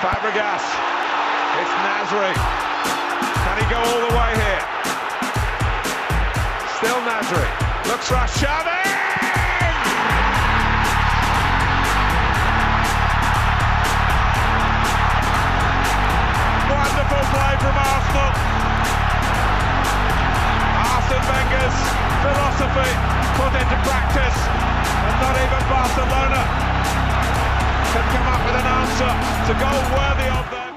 Fabregas. It's Nasri. Can he go all the way here? Still Nasri. Looks for Wonderful play from Arsenal. Arsene Wenger's philosophy put into practice, and not even Barcelona can come up with an answer to goal worthy of them.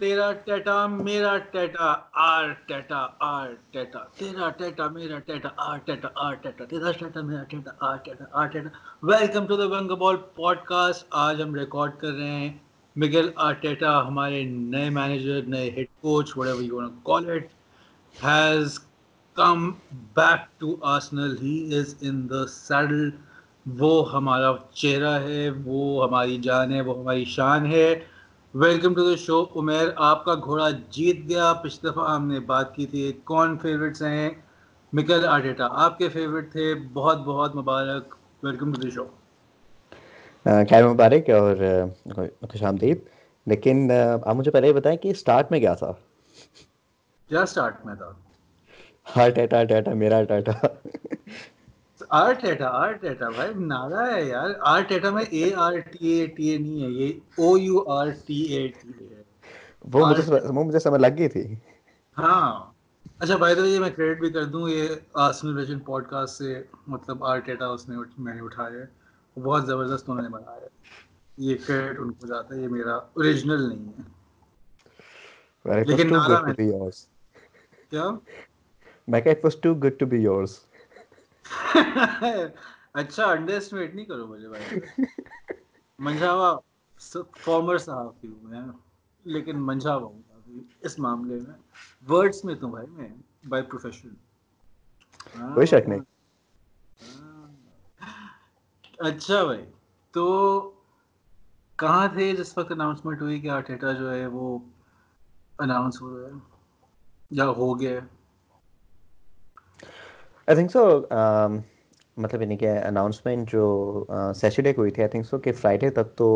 تیرا Teta میرا Teta Arteta Arteta تیرا Teta میرا Teta Arteta Arteta تیرا Teta میرا Teta Arteta Arteta welcome to the wing ball podcast آج ہم record کر رہے ہیں مگل آرٹیٹا ہمارے نئے مینیجر نئے head coach وڑے we call it has come back to Arsenal he is in the saddle وہ ہمارا چہرہ ہے وہ ہماری جان ہے وہ ہماری شان ہے۔ Welcome to the show Umair آپ کا گھوڑا جیت گیا۔ پچھلی دفعہ ہم نے بات کی تھی کون فیوریٹس ہیں؟ مکل آرٹیٹا آپ کے فیوریٹ تھے۔ بہت بہت مبارک۔ ویلکم ٹو دا شو خیر مبارک اور خوش آمدید۔ لیکن آپ مجھے پہلے یہ بتائیں کہ اسٹارٹ میں کیا تھا؟ کیا اسٹارٹ میں تھا؟ ہارٹ ایٹا ٹیٹا میرا ٹیٹا آرٹیٹا آرٹیٹا بھائی نارا ہے یار۔ آرٹیٹا میں A R T A T A نہیں ہے یہ O U R T A T A. وہ مجھے وہ مجھے سمجھ لگ گئی تھی۔ ہاں۔ اچھا بھائی تو یہ میں کریڈٹ بھی کر دوں یہ آرسنل ویژن پوڈ کاسٹ سے مطلب آرٹیٹا اس نے میں نے اٹھایا ہے۔ بہت زبردست انہوں نے بنایا ہے۔ یہ کریڈٹ ان کو جاتا ہے یہ میرا اوریجنل نہیں ہے۔ لیکن نارا میں کیا؟ میں کہ it was too good to be yours اچھا انڈر اسٹیمیٹ نہیں کرو مجھے بھائی منجھاوا فارمر صحافی ہوں میں لیکن منجھاوا ہوں اس معاملے میں ورڈس میں تو بھائی میں بائی پروفیشن کوئی شک نہیں اچھا بھائی تو کہاں تھے جس وقت اناؤنسمنٹ ہوئی کہ آرٹیٹا جو ہے وہ اناؤنس ہو رہا ہے یا ہو گیا ہے آئی تھنک سو مطلب یعنی کہ اناؤنسمنٹ جو سیچرڈے کو ہوئی تھی آئی تھنک سو کہ فرائیڈے تک تو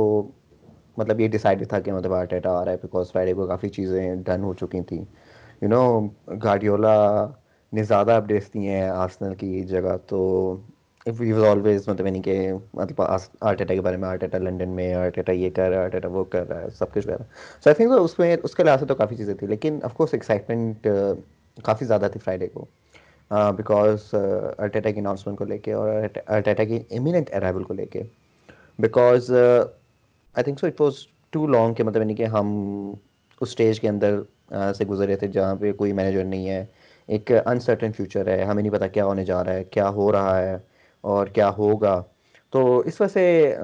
مطلب یہ ڈیسائڈ تھا کہ مطلب آرٹیٹا آ رہا ہے بیکاز فرائیڈے کو کافی چیزیں ڈن ہو چکی تھیں یو نو گاڈیولا نے زیادہ اپڈیٹس دی ہیں آرسنل کی جگہ تو واز آلویز مطلب یعنی کہ مطلب آرٹیٹا کے بارے میں آرٹیٹا لنڈن میں آرٹیٹا یہ کر رہا ہے آرٹیٹا وہ کر رہا ہے سب کچھ کر رہا ہے سو آئی تھنک اس میں اس کے لحاظ سے تو کافی چیزیں تھیں لیکن آف کورس ایکسائٹمنٹ کافی زیادہ تھی فرائیڈے کو بیکاز ارٹیٹا کی اناؤنسمنٹ کو لے کے اور ارٹیٹا کی امیننٹ ارائیول کو لے کے. Because I think so it was too long کہ مطلب یعنی کہ ہم اس اسٹیج کے اندر سے گزرے تھے جہاں پہ کوئی مینیجر نہیں ہے. ایک انسرٹن فیوچر ہے، ہمیں نہیں پتا کیا ہونے جا رہا ہے، کیا ہو رہا ہے اور کیا ہوگا. تو اس وجہ سے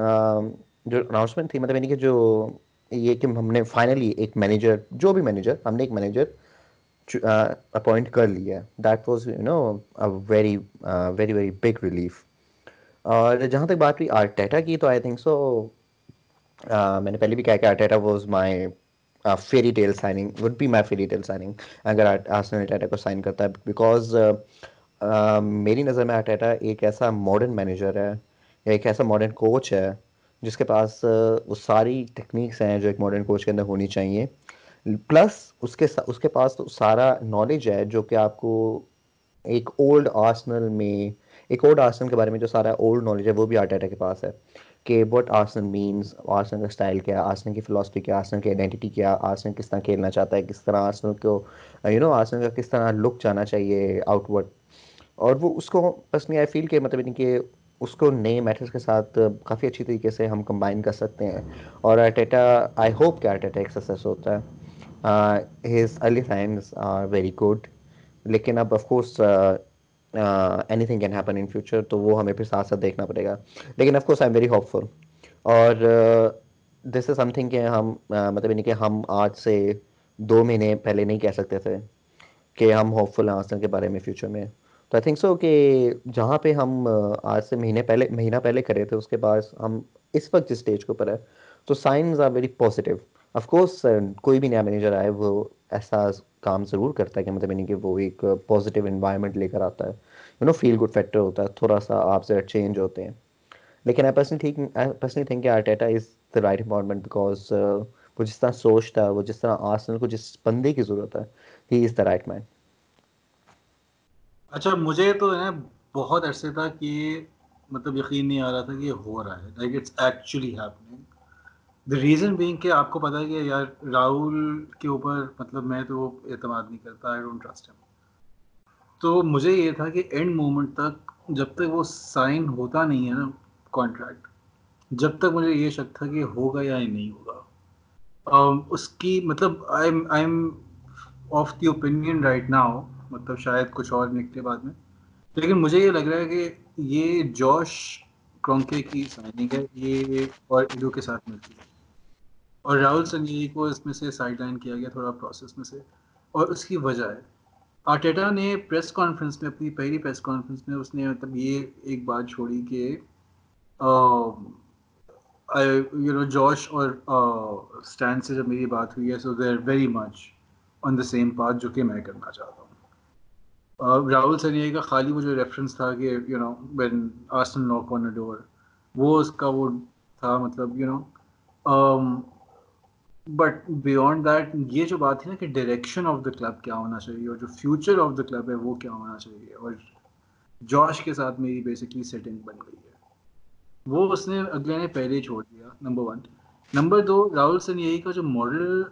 جو اناؤنسمنٹ تھی مطلب یعنی کہ جو یہ کہ ہم نے فائنلی ایک مینیجر جو بھی مینیجر ہم نے ایک مینیجر اپوائنٹ کر لیا ہے that was you know very very very big relief اور جہاں تک بات ہوئی آرٹیٹا کی تو آئی تھنک سو میں نے پہلے بھی کہا کہ Arteta was my fairy tale signing would be my fairy tale signing اگر آرسنل آرٹیٹا کو سائن کرتا ہے بیکاز uh, uh, میری نظر میں آرٹیٹا ایک ایسا ماڈرن مینیجر ہے یا ایک ایسا ماڈرن کوچ ہے، جس کے پاس uh, وہ ساری ٹیکنیکس ہیں جو ایک ماڈرن کوچ کے اندر ہونی چاہیے. پلس اس کے اس کے پاس تو سارا نالج ہے جو کہ آپ کو ایک اولڈ آرسنل میں، ایک اولڈ آرسنل کے بارے میں جو سارا اولڈ نالج ہے وہ بھی آرٹیٹا کے پاس ہے کہ وٹ آرسنل مینس آرسنل کا اسٹائل کیا آرسنل کی فلاسفی کیا آرسنل کی آئیڈینٹی کیا آرسنل کس طرح کھیلنا چاہتا ہے، کس طرح آرسنل کو یو نو آرسنل کا کس طرح لک جانا چاہیے آؤٹ ورڈ اور وہ اس کو پرسنلی آئی فیل کہ مطلب یعنی کہ اس کو نئے میٹرس کے ساتھ کافی اچھی طریقے سے ہم کمبائن کر سکتے ہیں اور آرٹیٹا آئی ہوپ کہ آرٹیٹا ایک سکسیس ہوتا ہے. His early signs are very good لیکن اب of course anything can happen in future تو وہ ہمیں پھر ساتھ ساتھ دیکھنا پڑے گا. لیکن of course I am very hopeful اور دس از سم تھنگ کہ ہم مطلب یعنی کہ ہم آج سے دو مہینے پہلے نہیں کہہ سکتے تھے کہ ہم ہوپ فل ہیں آسن کے بارے میں فیوچر میں. تو آئی تھنک سو کہ جہاں پہ ہم آج سے مہینے پہلے، مہینہ پہلے کرے تھے، اس کے بعد ہم اس وقت جس اسٹیج کے اوپر ہے تو signs are very positive of course کوئی بھی نیا مینیجر آئے، وہ ایسا کام ضرور کرتا ہے کہ مطلب یعنی کہ وہ ایک پازیٹیو انوائرمنٹ لے کر آتا ہے۔ You know feel good factor ہوتا ہے، تھوڑا سا آپ سے چینج ہوتے ہیں۔ لیکن آئی پرسنلی ٹھیک آئی پرسنلی تھنک کہ Arteta is the right appointment because وہ جس طرح سوچتا ہے، وہ جس طرح آرسنل کو جس بندے کی ضرورت ہے ہی از دا رائٹ مین اچھا مجھے تو ہے بہت عرصے تھا کہ مطلب یقین نہیں آ رہا تھا کہ یہ ہو رہا ہے۔ Like it's actually happening the reason being کہ آپ کو پتا ہے کہ یار راہل کے اوپر مطلب میں تو اعتماد نہیں کرتا آئی ڈونٹ ٹرسٹ ہم تو مجھے یہ تھا کہ اینڈ مومنٹ تک جب تک وہ سائن ہوتا نہیں ہے نا کانٹریکٹ جب تک مجھے یہ شک تھا کہ ہوگا یا نہیں ہوگا۔ um، اس کی مطلب I I am of the opinion right now مطلب شاید کچھ اور نکلے بعد میں۔ لیکن مجھے یہ لگ رہا ہے کہ یہ جوش کرونکے کی سائننگ ہے، یہ اور ایڈو کے ساتھ ملتی ہے۔ اور راہل سنجی کو اس میں سے سائڈ لائن کیا گیا تھوڑا پروسیس میں سے اور اس کی وجہ ہے۔ آرٹیٹا نے پریس کانفرنس میں، اپنی پہلی پریس کانفرنس میں اس نے مطلب یہ ایک بات چھوڑی کہ یو نو جوش اور اسٹینڈ سے جب میری بات ہوئی ہے so they are very much on the same path جو کہ میں کرنا چاہتا ہوں۔ راہل سنیا کا خالی وہ جو ریفرنس تھا کہ یو نو وین آسن ناک آن ڈور وہ اس کا وہ تھا مطلب you know but beyond that یہ جو بات ہے نا کہ ڈائریکشن آف دا کلب کیا ہونا چاہیے اور جو فیوچر آف دا کلب ہے وہ کیا ہونا چاہیے اور جوش کے ساتھ میری بیسکلی سیٹنگ بن گئی ہے۔ وہ اس نے اگلے نے پہلے ہی چھوڑ دیا نمبر ون نمبر دو، راہل سن یہی کا جو ماڈل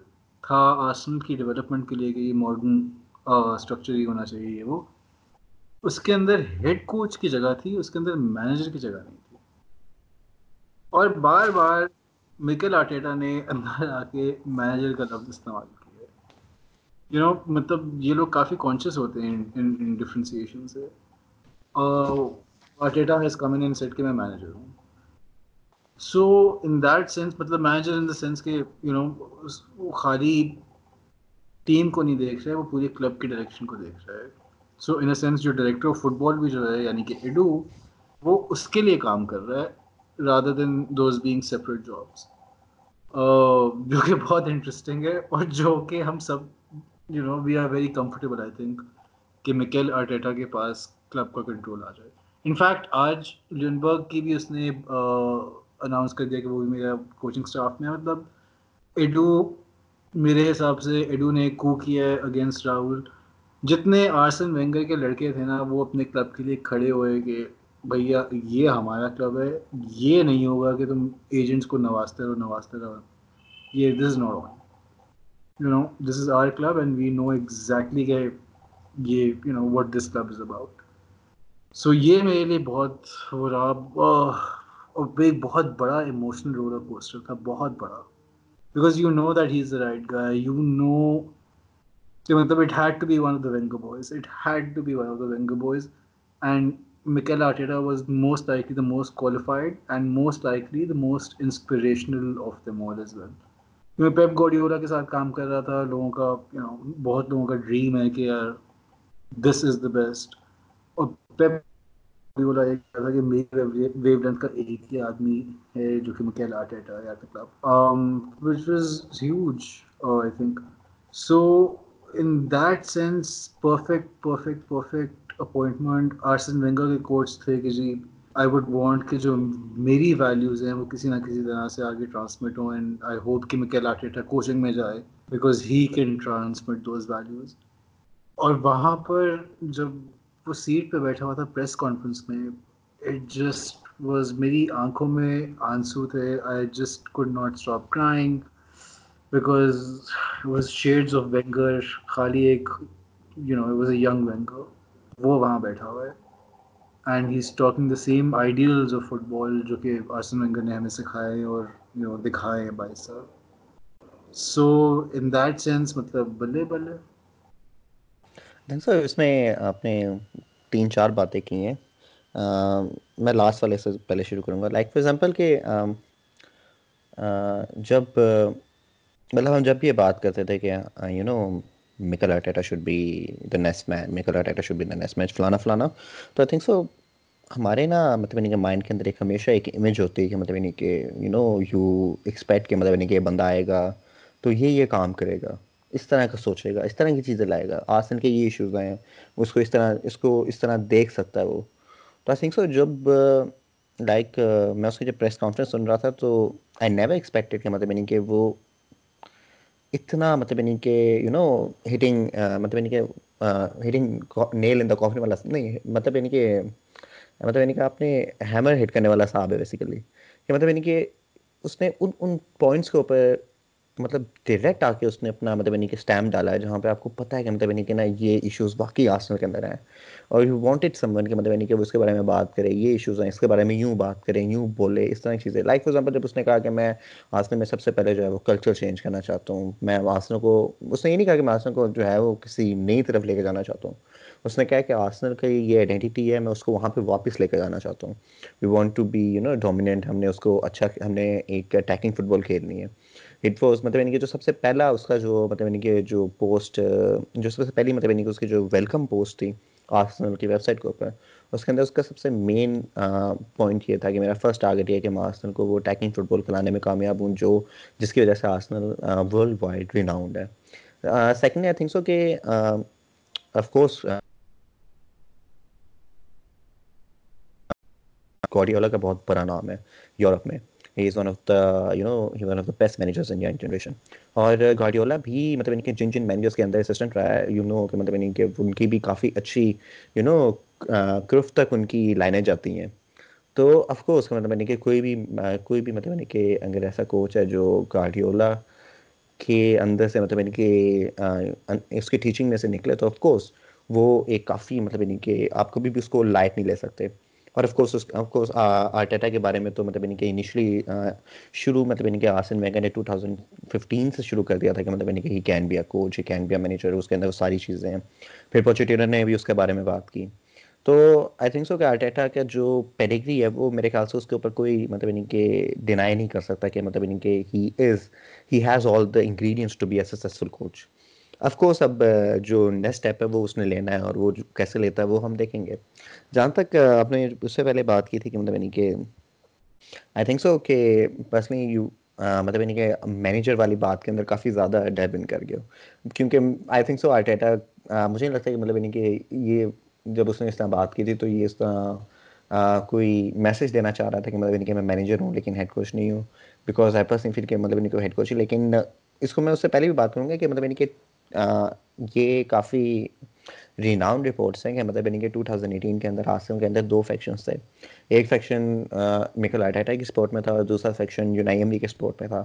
تھا آسن کی ڈیولپمنٹ کے لیے کہ یہ ماڈرن اسٹرکچر ہی ہونا چاہیے وہ۔ اس کے اندر ہیڈ کوچ کی جگہ تھی، اس کے اندر مینیجر کی جگہ نہیں تھی۔ اور بار بار مکل آرٹیٹا نے اندر آ کے مینیجر کا لفظ استعمال کیا یو نو مطلب یہ لوگ کافی کانشیس ہوتے ہیں ان ڈفرینسیشن سے۔ Arteta has come in set کہ میں مینیجر ہوں۔ سو ان دیٹ سینس مطلب مینیجر ان دا سینس کہ یو نو وہ خالی ٹیم کو نہیں دیکھ رہا ہے، وہ پوری کلب کی ڈائریکشن کو دیکھ رہا ہے۔ سو ان اے سینس جو ڈائریکٹر آف فٹ بال بھی جو ہے یعنی کہ ایڈو وہ اس کے لیے کام کر رہا ہے۔ Rather than those being separate jobs جو کہ بہت انٹرسٹنگ ہے اور جو کہ ہم سب you know we are very comfortable I think کہ مکیل آرٹیٹا کے پاس کلب کا کنٹرول آ جائے۔ انفیکٹ آج لنبرگ کی بھی اس نے uh, اناؤنس کر دیا کہ وہ بھی میرا کوچنگ اسٹاف میں مطلب ایڈو میرے حساب سے ایڈو نے کو کیا ہے اگینسٹ راہل جتنے آرسن وینگر کے لڑکے تھے نا، وہ اپنے کلب کے لیے کھڑے ہوئے کہ بھیا، یہ ہمارا کلب ہے، یہ نہیں ہوگا کہ تم ایجنٹس کو نوازتے رہو نوازتے رہو۔ یہ this is not on you know this is our club and we know exactly کہ یہ you know what this club is about so یہ میرے لیے بہت ہو رہا اور ایک بہت بڑا ایموشنل رولر کوسٹر تھا، بہت بڑا۔ Because you know that he is the right guy you know کہ مطلب it had to be one of the Wenger boys it had to be one of the Wenger boys and Mikel Arteta was most likely the most qualified and most likely the most inspirational of them all as well. میں پیپ گوڈیولا کے ساتھ کام کر رہا تھا لوگوں کا you know بہت لوگوں کا ڈریم ہے کہ یار دس از دا بیسٹ اور پیپ گوڈیولا یہ کہا تھا کہ میری ویو لینتھ کا ایک ہی آدمی ہے جو کہ مکیل آرٹیٹا ہے club which was huge I think so in that sense perfect perfect perfect appointment Arsene Wenger کے کوچ تھے کہ جی آئی وڈ وانٹ کہ جو میری ویلیوز ہیں وہ کسی نہ کسی طرح سے آگے ٹرانسمٹ ہوں اینڈ آئی ہوپ کہ میں آرٹیٹا کوچنگ میں جائے because he can transmit those values اور وہاں پر جب وہ سیٹ پہ بیٹھا ہوا تھا پریس کانفرنس میں اٹ جسٹ واز میری آنکھوں میں آنسو تھے I just could not stop crying because was shades of Wenger خالی ایک you know was a young Wenger وہ وہاں بیٹھا ہوا ہے۔ And he is talking the same ideals of football جو کہ آرسن وینگر نے ہمیں سکھائے اور یو دکھائے ہیں بھائی صاحب۔ سو ان دیٹ سینس مطلب بلے بلے۔ سر اس میں آپ نے تین چار باتیں کی ہیں۔ میں لاسٹ والے سے پہلے شروع کروں گا۔ لائک فار ایگزامپل کہ جب مطلب ہم جب یہ بات کرتے تھے کہ you know Mikel Arteta should be the nice man Mikel Arteta should be the nice man فلانا فلانا. تو آئی تھنک سو ہمارے نا مطلب یعنی کہ مائنڈ کے اندر ایک ہمیشہ ایک امیج ہوتی ہے کہ مطلب یعنی کہ یو نو یو ایکسپیکٹ کہ مطلب یعنی کہ یہ بندہ آئے گا تو یہ یہ کام کرے گا. اس طرح کا سوچے گا. اس طرح کی چیزیں لائے گا. آسن کے یہ ایشوز آئے ہیں. اس کو اس طرح، اس کو اس طرح دیکھ سکتا ہے وہ. تو آئی تھنک سو جب لائک میں اس کی جب پریس کانفرنس سن رہا تھا تو آئی نیور ایکسپیکٹیڈ کہ مطلب یعنی کہ وہ اتنا مطلب یعنی کہ یو نو ہٹنگ مطلب یعنی کہ ہٹنگ نیل ان دا کافی والا نہیں مطلب یعنی کہ مطلب یعنی کہ آپ نے ہیمر ہٹ کرنے والا صاحب ہے بیسیکلی کہ مطلب یعنی کہ اس نے ان ان پوائنٹس کے اوپر مطلب ڈائریکٹ آ کے اس نے اپنا مطلب یعنی کہ اسٹیمپ ڈالا ہے، جہاں پہ آپ کو پتہ ہے کہ مطلب یعنی کہ نا یہ ایشوز باقی آسنل کے اندر ہیں۔ اور یو وانٹیڈ سم ون کہ مطلب یعنی کہ وہ اس کے بارے میں بات کرے، یہ ایشوز ہیں، اس کے بارے میں یوں بات کریں یوں بولے، اس طرح کی چیزیں۔ لائک فار ایگزامپل جب اس نے کہا کہ میں آسنل میں سب سے پہلے جو ہے وہ کلچر چینج کرنا چاہتا ہوں، میں آسنل کو، اس نے یہ نہیں کہا کہ میں آسنل کو جو ہے وہ کسی نئی طرف لے کے جانا چاہتا ہوں۔ اس نے کہا کہ آسنل کا یہ آئیڈینٹی ہے، میں اس کو وہاں پہ واپس لے کے جانا چاہتا ہوں۔ We want to be you know dominant ہم نے اس کو اچھا ہم نے ایک اٹیکنگ فٹ بال کھیلنی ہے۔ اٹ واز مطلب یعنی کہ جو سب سے پہلا اس کا جو مطلب یعنی کہ جو پوسٹ جو سب سے پہلی مطلب یعنی کہ اس کی جو ویلکم پوسٹ تھی آرسنل کی ویب سائٹ کے اوپر، اس کے اندر اس کا سب سے مین پوائنٹ یہ تھا کہ میرا فرسٹ ٹارگیٹ یہ کہ میں آرسنل کو وہ ٹیکنگ فٹ بال کھلانے میں کامیاب ہوں، جو، جس کی وجہ سے آرسنل ورلڈ وائڈ ریناؤنڈ ہے۔ سیکنڈ آئی تھنک سو کہ آف کورس گواڈیولا کا بہت بڑا نام ہے یورپ میں۔ He is one of the you know he one of the best managers in young generation اور گارڈیولا بھی مطلب ان کے جن جن مینیجرس کے اندر اسسٹنٹ رہا ہے یو نو کہ مطلب ان کے ان کی بھی کافی اچھی یو نو کرف تک ان کی لائنیں جاتی ہیں۔ تو آف کورس مطلب یعنی کہ کوئی بھی کوئی بھی مطلب یعنی کہ اگر ایسا کوچ ہے جو گارڈیولا کے اندر سے مطلب یعنی کہ اس کی ٹیچنگ میں سے نکلے تو آف کورس وہ ایک کافی مطلب یعنی کہ آپ کبھی بھی اس کو لائٹ نہیں لے سکتے۔ اور of course of course Arteta کے بارے میں تو مطلب یعنی کہ انیشلی شروع مطلب یعنی کہ آسن وینگر نے ٹو تھاؤزنڈ ففٹین سے شروع کر دیا تھا کہ مطلب یعنی کہ he can be a coach he can be a manager اس کے اندر وہ ساری چیزیں ہیں۔ پھر پوچیٹیرر نے بھی اس کے بارے میں بات کی۔ تو آئی تھنک سو کہ آرٹیٹا کا جو پیڈیگری ہے وہ میرے خیال سے اس کے اوپر کوئی مطلب یعنی کہ ڈینائی نہیں کر سکتا کہ مطلب یعنی کہ he is he has all the ingredients to be a successful coach of course اب جو نیکسٹ اسٹیپ ہے وہ اس نے لینا ہے اور وہ کیسے لیتا ہے وہ ہم دیکھیں گے۔ جہاں تک آپ نے اس سے پہلے بات کی تھی کہ مطلب یعنی کہ آئی تھنک سو کہ پرسنلی یو مطلب یعنی کہ مینیجر والی بات کے اندر کافی زیادہ ڈیب ان کر گیا کیونکہ آئی تھنک سو آرٹیٹا مجھے نہیں لگتا کہ مطلب یعنی کہ یہ جب اس نے اس طرح بات کی تھی تو یہ اس طرح کوئی میسج دینا چاہ رہا تھا کہ مطلب یعنی کہ میں مینیجر ہوں لیکن ہیڈ کوچ نہیں ہوں۔ بیکاز آئی پرسنلی فیل کہ مطلب یعنی کہ ہیڈ کوچ لیکن اس کو میں اس سے پہلے بھی بات کروں گا کہ مطلب یعنی کہ یہ کافی ریناؤنڈ رپورٹس ہیں کہ مطلب یعنی کہ ٹو تھاؤزنڈ ایٹین کے اندر آسم کے اندر دو فیکشنس تھے۔ ایک فیکشن میکل آرٹیٹا کی سپورٹ میں تھا اور دوسرا فیکشن یونائی ایم ڈی کے سپورٹ میں تھا۔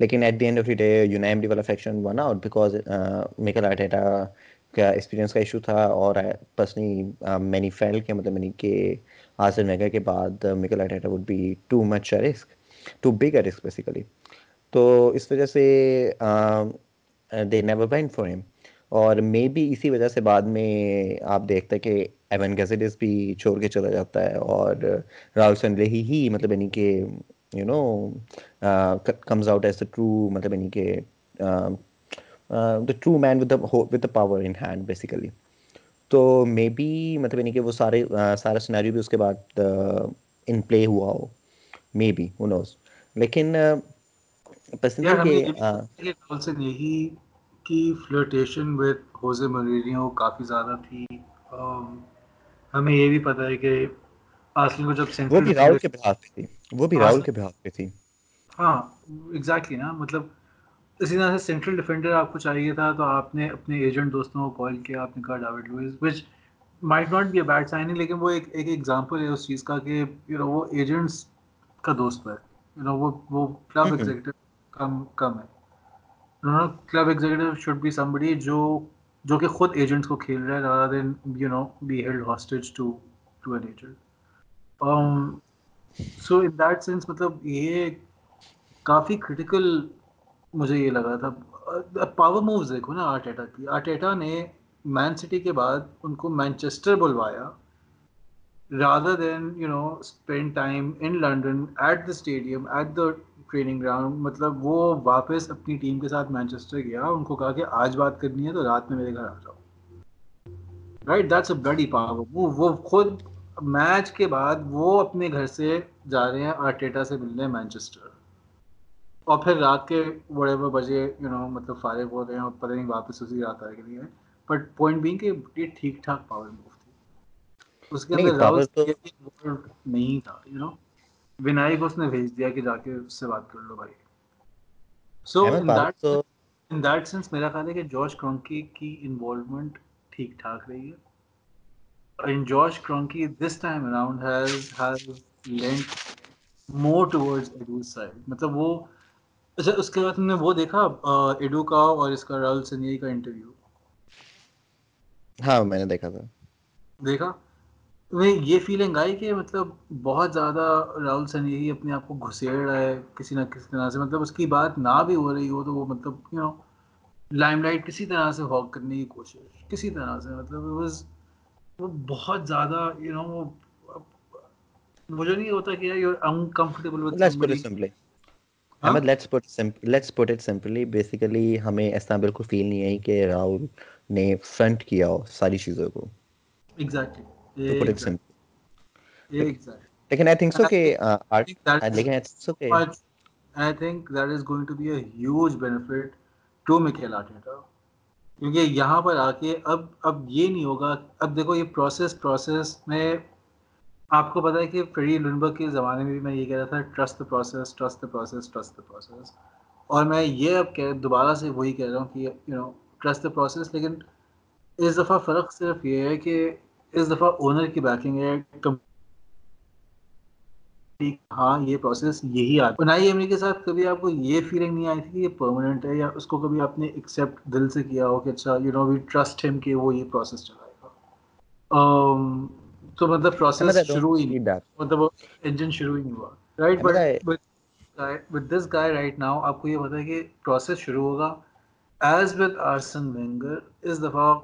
لیکن at the end of the day Unai Emery والا faction won out because Mikel Arteta کا ایکسپیرینس کا ایشو تھا اور پرسنلی مینی فیل کے مطلب یعنی کہ آسن میگا کے بعد Mikel Arteta would be too much risk too big a risk basically تو اس وجہ سے دے نیور وینٹ فار ہم اور مے بی اسی وجہ سے بعد میں آپ دیکھتے کہ ایون گیزڈس بھی چھوڑ کے چلا جاتا ہے اور راہل سنڈلے ہی ہی مطلب یعنی کہ you know comes out as the true مطلب یعنی کہ the true man with with the power in hand basically تو مے بی مطلب یعنی کہ وہ سارے uh, سارا سنیریو بھی اس کے بعد uh, ان پلے ہوا ہو. مے بی نوز لیکن uh, پسند ہے کہ یہی کی فلرٹیشن وتھ ہوزے مرینیو کافی زیادہ تھی۔ ہمیں یہ بھی پتہ ہے کہ آسل کو جب وہ بھی راہل کے بہاف پہ تھی۔ وہ بھی راہل کے بہاف پہ تھی۔ ہاں ایگزیکٹلی نا مطلب اسی طرح سے سینٹرل ڈیفینڈر آپ کو چاہیے تھا تو آپ نے اپنے ایجنٹ دوستوں کو کال کیا آپ نے کہا David Luiz which might not be a bad signing لیکن وہ ایک ایک ایگزامپل ہے اس چیز کا کہ یو نو وہ ایجنٹس کا دوست ہے۔ یو نو وہ وہ کلب ایگزیکٹو کم کم ہے۔ ہاں، club executive should be somebody جو جو کہ خود ایجنٹس کو کھیل رہا ہے rather than you know be held hostage to to an agent so in that sense مطلب یہ کافی کریٹیکل مجھے یہ لگا تھا۔ پاور مووز دیکھو نا آرٹیٹا کی۔ آرٹیٹا نے مین سٹی کے بعد ان کو Manchester بلوایا rather than you know spend time in London at the stadium at the training ground مطلب وہ واپس اپنی ٹیم کے ساتھ مینچسٹر گیا ان کو کہا کہ آج بات کرنی ہے تو رات میں میرے گھر آ جاؤ۔ رائٹ دیٹس اے بڑی پاور وہ وہ خود میچ کے بعد وہ اپنے گھر سے جا رہے ہیں آرٹیٹا سے ملنے مینچسٹر اور پھر رات کے بڑے بڑے بجے یو نو مطلب فارغ ہو رہے ہیں اور پتہ نہیں واپس اسی رات آئے کے لیے بٹ پوائنٹ بینگ کہ یہ ٹھیک ٹھاک پاور موو تھی۔ اس کے اندر نہیں تھا یو نو ونائی کو اس نے بھیج دیا کہ جا کے اس سے بات کر لو بھائی۔ سو ان دیٹ سینس میرا خیال ہے کہ جارج کرونکی کی انوالومنٹ ٹھیک ٹھاک رہی ہے۔ George Kroenke this time around has has leant more towards Edu side مطلب وہ اچھا اس کے بعد تم نے وہ دیکھا ایڈو کا اور اس کا راہل سنیئی کا انٹرویو ہاں میں نے دیکھا تھا۔ دیکھا؟ تمہیں یہ فیلنگ آئی کہ مطلب بہت زیادہ راہل سنیہی اپنے آپ کو گھسیڑ رہا ہے کسی نہ کسی طرح سے۔ مطلب اس کی بات نہ بھی ہو رہی ہو تو وہ مطلب یو نو لائم لائٹ کسی طرح سے ہاک کرنے کی کوشش کسی طرح سے۔ مطلب وہ بہت زیادہ یو نو مجھے نہیں ہوتا کہ یار you uncomfortable with simply Ahmad let's put let's put it simply basically ہمیں ایسا بالکل فیل نہیں ہے کہ راہل نے فرنٹ کیا ہو ساری چیزوں کو۔ ایگزیکٹلی لیکن آئی تھنک سو کہ لیکن آئی تھنک سو کہ I think that is going to be a huge benefit to Mikel Arteta کیونکہ یہاں پر آ کے اب اب یہ نہیں ہوگا اب دیکھو یہ پروسیس پروسیس میں آپ کو پتا ہے کہ فری لنبرگ کے زمانے میں بھی میں یہ کہہ رہا تھا trust process trust process trust process اور میں یہ اب کہہ دوبارہ سے وہی کہہ رہا ہوں کہ یو نو ٹرسٹ پروسیس لیکن اس دفعہ فرق صرف یہ ہے کہ اس دفعہ اونر کی بیکنگ ہے ہاں یہ پروسیس یہی آتا نائی ایم کے ساتھ کبھی آپ کو یہ فیلنگ نہیں آئی تھی کہ یہ پرماننٹ ہے یا اس کو کبھی آپ نے ایکسیپٹ دل سے کیا ہو کہ اچھا یو نو وی ٹرسٹ ہم کہ وہ یہ پروسیس چلائے گا۔ تو مطلب پروسیس شروع ہی نہیں مطلب انجن شروع ہی نہیں ہوا۔ Right but with this guy right now آپ کو یہ پتا ہے کہ پروسیس شروع ہوگا۔ ایز وتھ آرسن وینگر اس دفعہ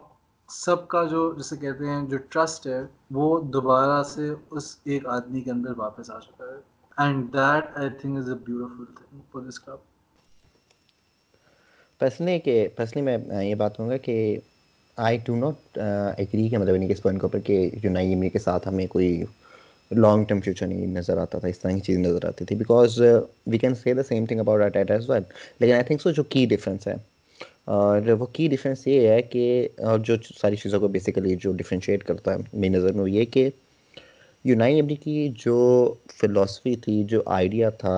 سب کا جو جسے کہتے ہیں جو ٹرسٹ ہے، وہ دوبارہ سے اس ایک آدمی کے اندر واپس آ چکا ہے۔ And that I think is a beautiful thing for this club personally کہ پرسنلی میں یہ بات کہوں گا کہ آئی ڈو ناٹ ایگری کہ مطلب اس پوائنٹ کے اوپر کہ یونائی امری کے ساتھ ہمیں کوئی لانگ ٹرم فیوچر نہیں نظر آتا تھا، اس طرح کی چیز نظر آتی تھی because we can see the same thing about at as well لیکن آئی تھنک سو جو کی ڈفرینس ہے اور وہ کی ڈفرینس یہ ہے کہ جو ساری چیزوں کو بیسیکلی جو ڈفرینشیٹ کرتا ہے میری نظر میں وہ یہ کہ یونائی ایمری کی جو فلاسفی تھی، جو آئیڈیا تھا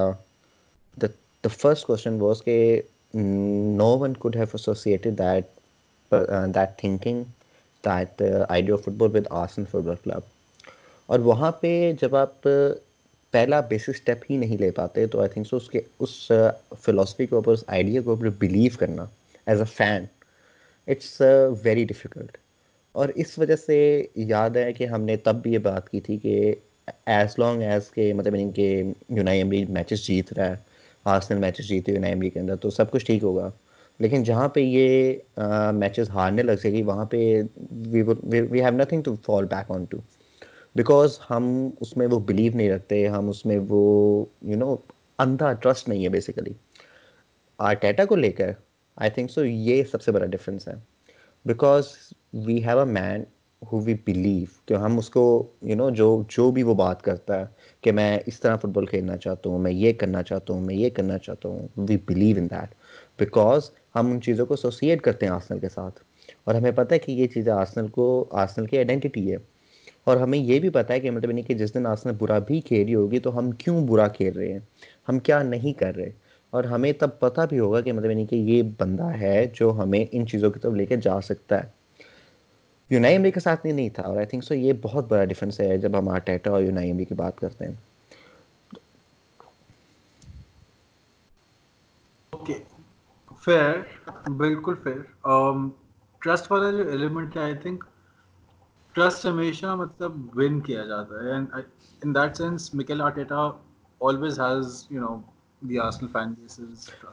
the the first question was کہ no one could have associated that that thinking that idea of football with Arsenal football club اور وہاں پہ جب آپ پہلا بیسک اسٹیپ ہی نہیں لے پاتے، تو آئی تھنک سو اس کے، اس uh, فلاسفی کے اوپر، اس آئیڈیا کے اوپر بلیو کرنا as a fan it's very difficult اور اس وجہ سے یاد ہے کہ ہم نے تب بھی یہ بات کی تھی کہ ایز لانگ ایز کے مطلب ان کے یونائی ایمری میچز جیت رہا ہے آرسنل میچز جیتے یونائی ایمری کے اندر، تو سب کچھ ٹھیک ہوگا۔ لیکن جہاں پہ یہ میچز ہارنے لگ سکے، وہاں پہ we have nothing to fall back on to because ہم اس میں وہ بلیو نہیں رکھتے، ہم اس میں وہ یو نو اندھا ٹرسٹ نہیں ہے بیسیکلی آرٹیٹا کو لے کر آئی تھنک سو یہ سب سے بڑا ڈفرینس ہے. Because we have a man who we believe کہ ہم اس کو یو نو جو جو بھی وہ بات کرتا ہے کہ میں اس طرح فٹ بال کھیلنا چاہتا ہوں، میں یہ کرنا چاہتا ہوں، میں یہ کرنا چاہتا ہوں we believe in that because ہم ان چیزوں کو ایسوسیٹ کرتے ہیں آسنل کے ساتھ. اور ہمیں پتہ ہے کہ یہ چیزیں آسنل کو آسنل کی آئیڈینٹی ہے. اور ہمیں یہ بھی پتہ ہے کہ مطلب نہیں کہ جس دن آسنل برا بھی کھیل رہی ہوگی تو ہم کیوں برا کھیل رہے ہیں؟ ہم کیا نہیں کر رہے؟ اور ہمیں تب پتہ بھی ہوگا کہ مطلب یعنی کہ یہ بندہ ہے جو ہمیں ان چیزوں کی طرف لے کے جا سکتا ہے۔ یونائی ایم کے ساتھ نہیں تھا اور آئی تھنک سو یہ بہت بڑا ڈفرینس ہے جب ہم آرٹیٹا اور یونائی ایم کی بات کرتے ہیں۔ اوکے فیئر بالکل فیئر ٹرسٹ um, والا جو ایلیمنٹ ہے آئی تھنک ٹرسٹ ہمیشہ مطلب ون کیا جاتا ہے and in that sense Mikel Arteta always has you know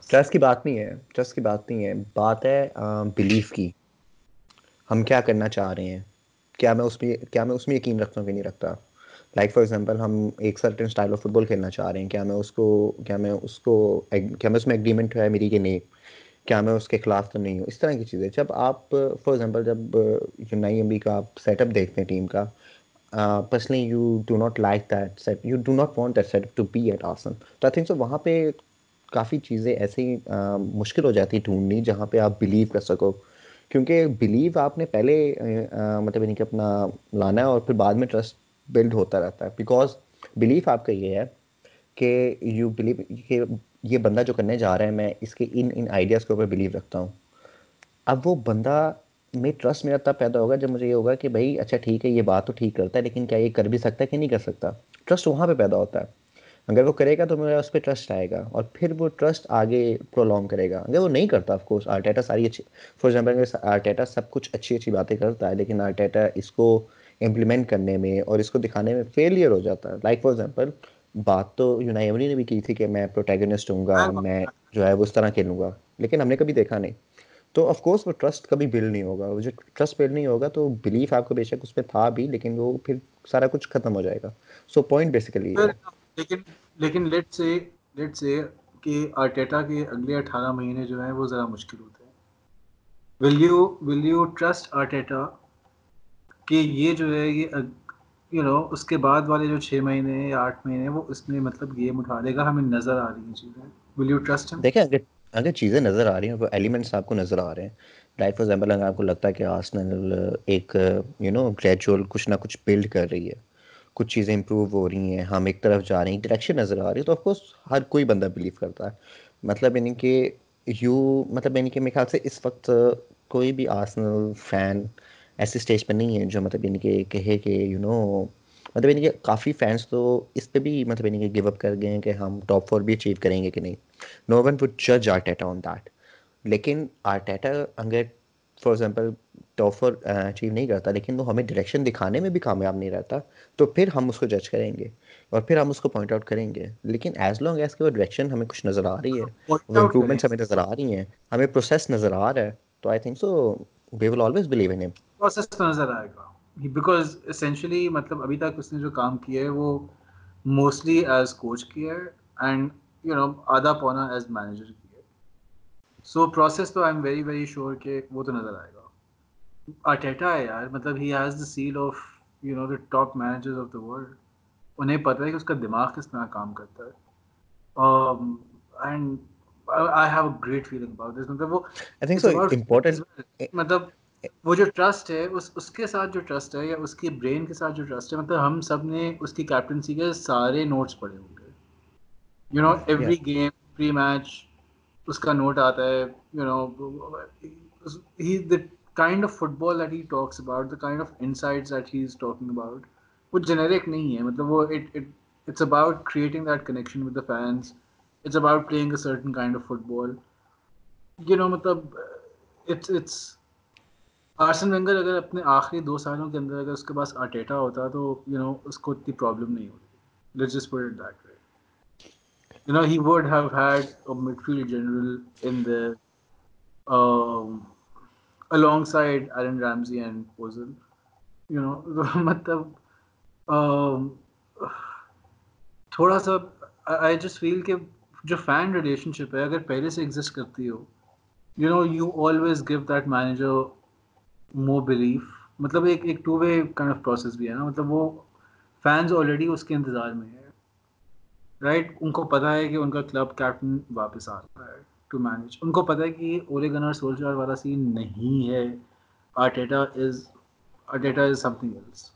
trust کی بات نہیں ہے ٹرسٹ کی بات نہیں ہے۔ بات ہے بلیف کی۔ ہم کیا کرنا چاہ رہے ہیں؟ کیا میں اس میں، کیا میں اس میں یقین رکھتا ہوں کہ نہیں رکھتا؟ لائک فار ایگزامپل ہم ایک certain style of football کھیلنا چاہ رہے ہیں۔ کیا میں اس کو، کیا میں اس کو کیا میں اس میں ایگریمنٹ ہے میری کہ نہیں؟ کیا میں اس کے خلاف تو نہیں ہوں؟ اس طرح کی چیزیں۔ جب آپ فار ایگزامپل جب یونائی ایم بی کا آپ سیٹ اپ دیکھتے ہیں ٹیم کا personally you do not like that set you do not want that set to be at Arsenal تو آئی تھنک سو وہاں پہ کافی چیزیں ایسے ہی مشکل ہو جاتی ڈھونڈنی جہاں پہ آپ بلیو کر سکو۔ کیونکہ بلیو آپ نے پہلے مطلب یعنی کہ اپنا لانا ہے اور پھر بعد میں ٹرسٹ بلڈ ہوتا رہتا ہے۔ بیکاز بلیف آپ کا یہ ہے کہ یو بلیو کہ یہ بندہ جو کرنے جا رہا ہے، میں اس کے ان ان آئیڈیاز کے اوپر بلیو رکھتا ہوں۔ اب وہ بندہ میں ٹرسٹ میرا تب پیدا ہوگا جب مجھے یہ ہوگا کہ بھائی اچھا ٹھیک ہے یہ بات تو ٹھیک کرتا ہے لیکن کیا یہ کر بھی سکتا ہے کہ نہیں کر سکتا؟ ٹرسٹ وہاں پہ پیدا ہوتا ہے۔ اگر وہ کرے گا تو میرا اس پہ ٹرسٹ آئے گا اور پھر وہ ٹرسٹ آگے پرولونگ کرے گا۔ اگر وہ نہیں کرتا آف کورس آرٹیٹا ساری اچھی فار ایگزامپل اگر آرٹیٹا سب کچھ اچھی اچھی باتیں کرتا ہے لیکن آرٹیٹا اس کو امپلیمنٹ کرنے میں اور اس کو دکھانے میں فیلئر ہو جاتا ہے۔ لائک فار ایگزامپل بات تو یونائی نے بھی کی تھی کہ میں پروٹیگنسٹ ہوں گا میں جو ہے وہ اس طرح کھیلوں گا لیکن ہم نے کبھی دیکھا نہیں۔ تو آف کورس وہ ٹرسٹ کبھی بلڈ نہیں ہوگا۔ جو ٹرسٹ بلڈ نہیں ہوگا تو بلیف آپ کو بے شک اس پہ تھا بھی لیکن وہ پھر سارا کچھ ختم ہو جائے گا۔ سو پوائنٹ بیسیکلی لیکن لیکن لیٹ سے لیٹ سے کہ آرٹیٹا کے اگلے اٹھارہ مہینے جو ہیں وہ ذرا مشکل ہوتے ہیں۔ Will you will you trust Arteta کہ یہ جو ہے یہ یو نو اس کے بعد والے جو چھ مہینے یا آٹھ مہینے وہ اس میں مطلب گیم اٹھا دے گا ہمیں نظر آ رہی ہیں چیزیں۔ ول یو ٹرسٹ دیکھیں اگر چیزیں نظر آ رہی ہیں ایلیمنٹس آپ کو نظر آ رہے ہیں۔ لائف فار ایگزامپل اگر آپ کو لگتا ہے کہ آسنل ایک یو نو گریجول کچھ نہ کچھ بلڈ کر رہی ہے۔ کچھ چیزیں امپروو ہو رہی ہیں، ہم ایک طرف جا رہے ہیں ڈائریکشن نظر آ رہی ہے، تو آف کورس ہر کوئی بندہ بلیو کرتا ہے۔ مطلب یعنی کہ یو مطلب یعنی کہ میرے خیال سے اس وقت کوئی بھی آسنل فین ایسے اسٹیج پہ نہیں ہے جو مطلب یعنی کہ کہے کہ یو نو مطلب یعنی کہ کافی فینس تو اس پہ بھی مطلب یعنی کہ گیو اپ کر گئے ہیں کہ ہم ٹاپ فور بھی اچیو کریں گے کہ نہیں. نو ون وڈ جج آرٹیٹا آن دیٹ لیکن آرٹیٹا اگر for example top four achieve نہیں کرتا لیکن وہ ہمیں ڈائریکشن دکھانے میں بھی کامیاب نہیں رہتا تو پھر ہم اس کو جج کریں گے اور پھر ہم اس کو پوائنٹ آؤٹ کریں گے. لیکن ایز لانگ ایز کہ وہ ڈائریکشن ہمیں کچھ نظر آ رہی ہے وہ امپروومنٹس ہمیں نظر آ رہی ہیں ہمیں پروسیس نظر آ رہا ہے تو I think so we will always believe in process تو نظر آئے گا۔ بیکاز اسینشلی مطلب ابھی تک اس نے جو کام کیا ہے وہ موسٹلی ایز کوچ کیا ہے اینڈ یو نو آدھا پونا ایز مینیجر کیا ہے سو پروسیس تو I am very very sure کہ وہ تو نظر آئے گا آرٹیٹا ہے یار مطلب he has the sell of you know the top manager of the world انہیں پتہ ہے کہ اس کا دماغ کس طرح کام کرتا ہے and I have a great feeling about this مطلب وہ مطلب وہ جو ٹرسٹ ہے اس اس کے ساتھ جو ٹرسٹ ہے یا اس کی برین کے ساتھ جو ٹرسٹ ہے مطلب ہم سب نے اس کی کیپٹنسی کے سارے نوٹس پڑھے ہوں گے۔ You know every game pre match اس کا نوٹ آتا ہے you know he the kind of football that he talks about the kind of insights that he is talking about وہ جنیرک نہیں ہے۔ مطلب وہ it's about creating that connection with the fans it's about playing a certain kind of football you know مطلب it's it's arson وینگر اگر اپنے آخری دو سالوں کے اندر اگر اس کے پاس آرٹیٹا ہوتا تو یو نو اس کو اتنی پرابلم نہیں ہوتی. Let's just put it that way you know he would have had a midfield general in the along side Aaron Ramsey and Ozil. You know مطلب تھوڑا سا آئی جسٹ فیل کہ جو فین ریلیشن شپ ہے اگر پہلے سے ایگزسٹ کرتی ہو you know you always give that manager more belief مطلب ایک ایک two way kind of process بھی ہے نا. مطلب وہ فینس آلریڈی اس کے انتظار میں ہے رائٹ ان کو پتہ ہے کہ ان کا کلب کیپٹن واپس آ رہا ہے ٹو مینیج ان کو پتہ ہے کہ اولے گنر سولچار والا سین نہیں ہے. Arteta is Arteta is something else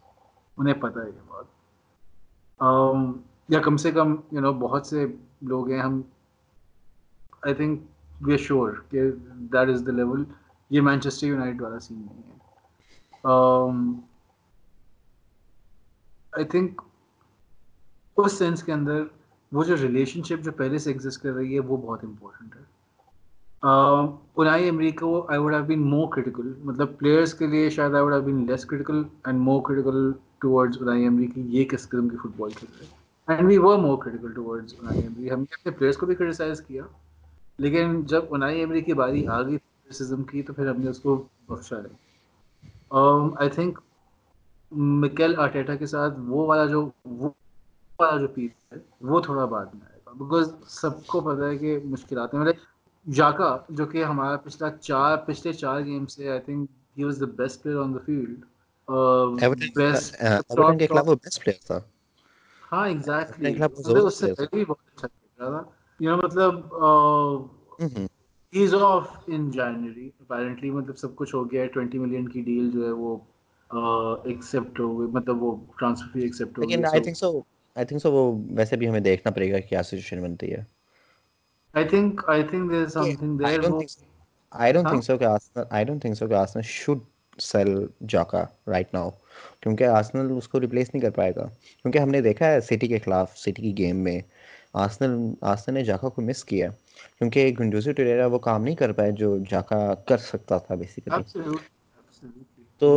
انہیں پتہ ہے یہ بات. Um, یا کم سے کم یو نو بہت سے لوگ ہیں ہم I think we are sure کہ دیٹ از دا لیول یہ مینچسٹر یونائٹڈ والا سین نہیں ہے۔ آئی تھنک اس سینس کے اندر وہ جو ریلیشن شپ جو پہلے سے ایگزسٹ کر رہی ہے وہ بہت امپورٹنٹ ہے۔ انائی ایمری کو I would have been more critical مطلب پلیئرس کے لیے شاید I would have been less critical and more critical towards Unai Emery کی یہ کس قسم کی فٹ بال کھیل رہے ہیں۔ And we were more critical towards Unai Emery ہم نے اپنے پلیئرس کو بھی کریٹیسائز کیا، لیکن جب انائی ایمری کی باری آ گئی کرٹیسزم کی تو پھر ہم نے اس کو بخشا نہیں آئی تھنک مکیل آرٹیٹا کے ساتھ وہ والا جو وہ والا جو پیس ہے وہ تھوڑا بعد میں آئے گا۔ بیکاز سب کو پتہ ہے کہ مشکلات ہیں۔ مطلب جاکا جو کہ ہمارا پچھلا چار پچھلے چار گیم سے I think he was the best player on the field ہاں ایگزیکٹلی اس سے پہلے بھی بہت اچھا کھیل رہا تھا۔ یو نو مطلب as of in January apparently مطلب سب کچھ ہو گیا ہے۔ ٹوینٹی ملین کی ڈیل جو ہے وہ ایکسیپٹ ہو گئی۔ مطلب وہ ٹرانسفر فی ایکسیپٹ ہو گئی۔ لیکن I think so I think سو وہ ویسے بھی ہمیں دیکھنا پڑے گا کیا سچویشن بنتی ہے۔ I think I think there something there I don't think so کہ Arsenal I don't think so کہ Arsenal should sell Xhaka right now کیونکہ آرسنل اس کو ریپلیس نہیں کر پائے گا۔ کیونکہ ہم نے دیکھا ہے سٹی کے خلاف سٹی کی گیم میں آرسنل آرسنل نے جاکا کو مس کیا۔ کیونکہ گنڈوزی ٹریرا وہ کام نہیں کر پائے جو جاکا کر سکتا تھا بیسیکلی تو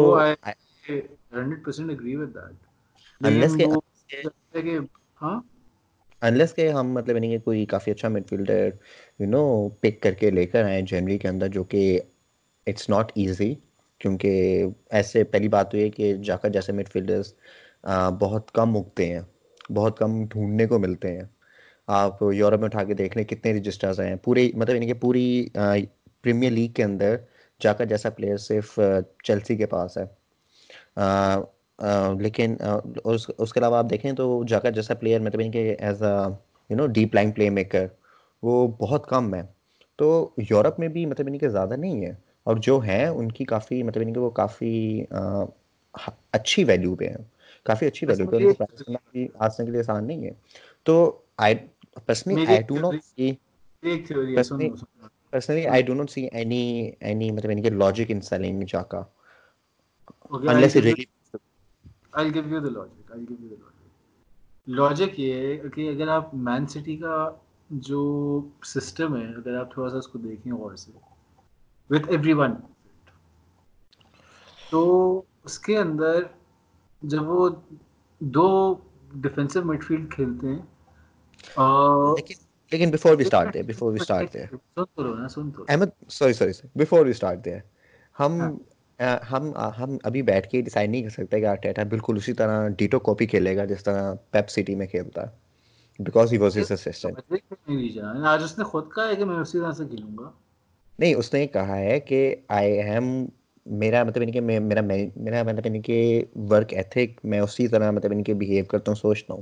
انلیس کہ ہاں؟ انلیس کہ ہم مطلب یعنی کہ کوئی کافی اچھا midfielder you know pick کر کے لے کر آئیں جنوری کے اندر جو کہ اٹس ناٹ ایزی کیونکہ ایسے پہلی بات تو یہ کہ جاکا جیسے مڈ فیلڈرس بہت کم اگتے ہیں بہت کم ڈھونڈنے کو ملتے ہیں۔ آپ یورپ میں اٹھا کے دیکھ لیں کتنے رجسٹرز ہیں۔ پورے مطلب یعنی کہ پوری پریمیئر لیگ کے اندر جاکا جیسا پلیئر صرف چیلسی کے پاس ہے۔ لیکن اس کے علاوہ آپ دیکھیں تو جاکا جیسا پلیئر مطلب یعنی کہ as a you know deep lying playmaker وہ بہت کم ہے۔ تو یورپ میں بھی مطلب یعنی کہ زیادہ نہیں ہے۔ اور جو ہیں ان کی کافی مطلب یعنی کہ وہ کافی اچھی ویلیو پہ ہیں۔ کافی اچھی ویلیو پہ کرنا بھی آسان کے لیے آسان نہیں ہے۔ تو I personally I do not see ایک تھیوری ہے سن personally i do not see any any مطلب یعنی کہ logic in selling jaka Okay, unless I'll it give really I'll give you the logic. I'll give you the logic. Logic یہ ہے کہ اگر آپ مین سٹی کا جو سسٹم ہے اگر آپ تھوڑا سا اس کو دیکھیں غور سے وتھ ایوری ون تو اس کے اندر جب وہ دو ڈیفینسو مڈ فیلڈ کھیلتے ہیں لیکن لیکن start there سن تو لو نا سن تو Ahmed sorry sorry before we start there ہم ہم ہم ابھی بیٹھ کے ڈیسائڈ نہیں کر سکتے کہ آرٹیٹا بالکل اسی طرح ڈیٹو کاپی کھیلے گا جس طرح پیپ سٹی میں کھیلتا۔ ہے because he was his assistant آج اس نے خود کہا ہے کہ میں اسی طرح سے کھیلوں گا۔ نہیں اس نے کہا ہے کہ آئی ایم میرا مطلب یعنی کہ میرا میرا مطلب یعنی کہ ورک ایتھک میں اسی طرح مطلب یعنی کہ بہیو کرتا ہوں سوچتا ہوں۔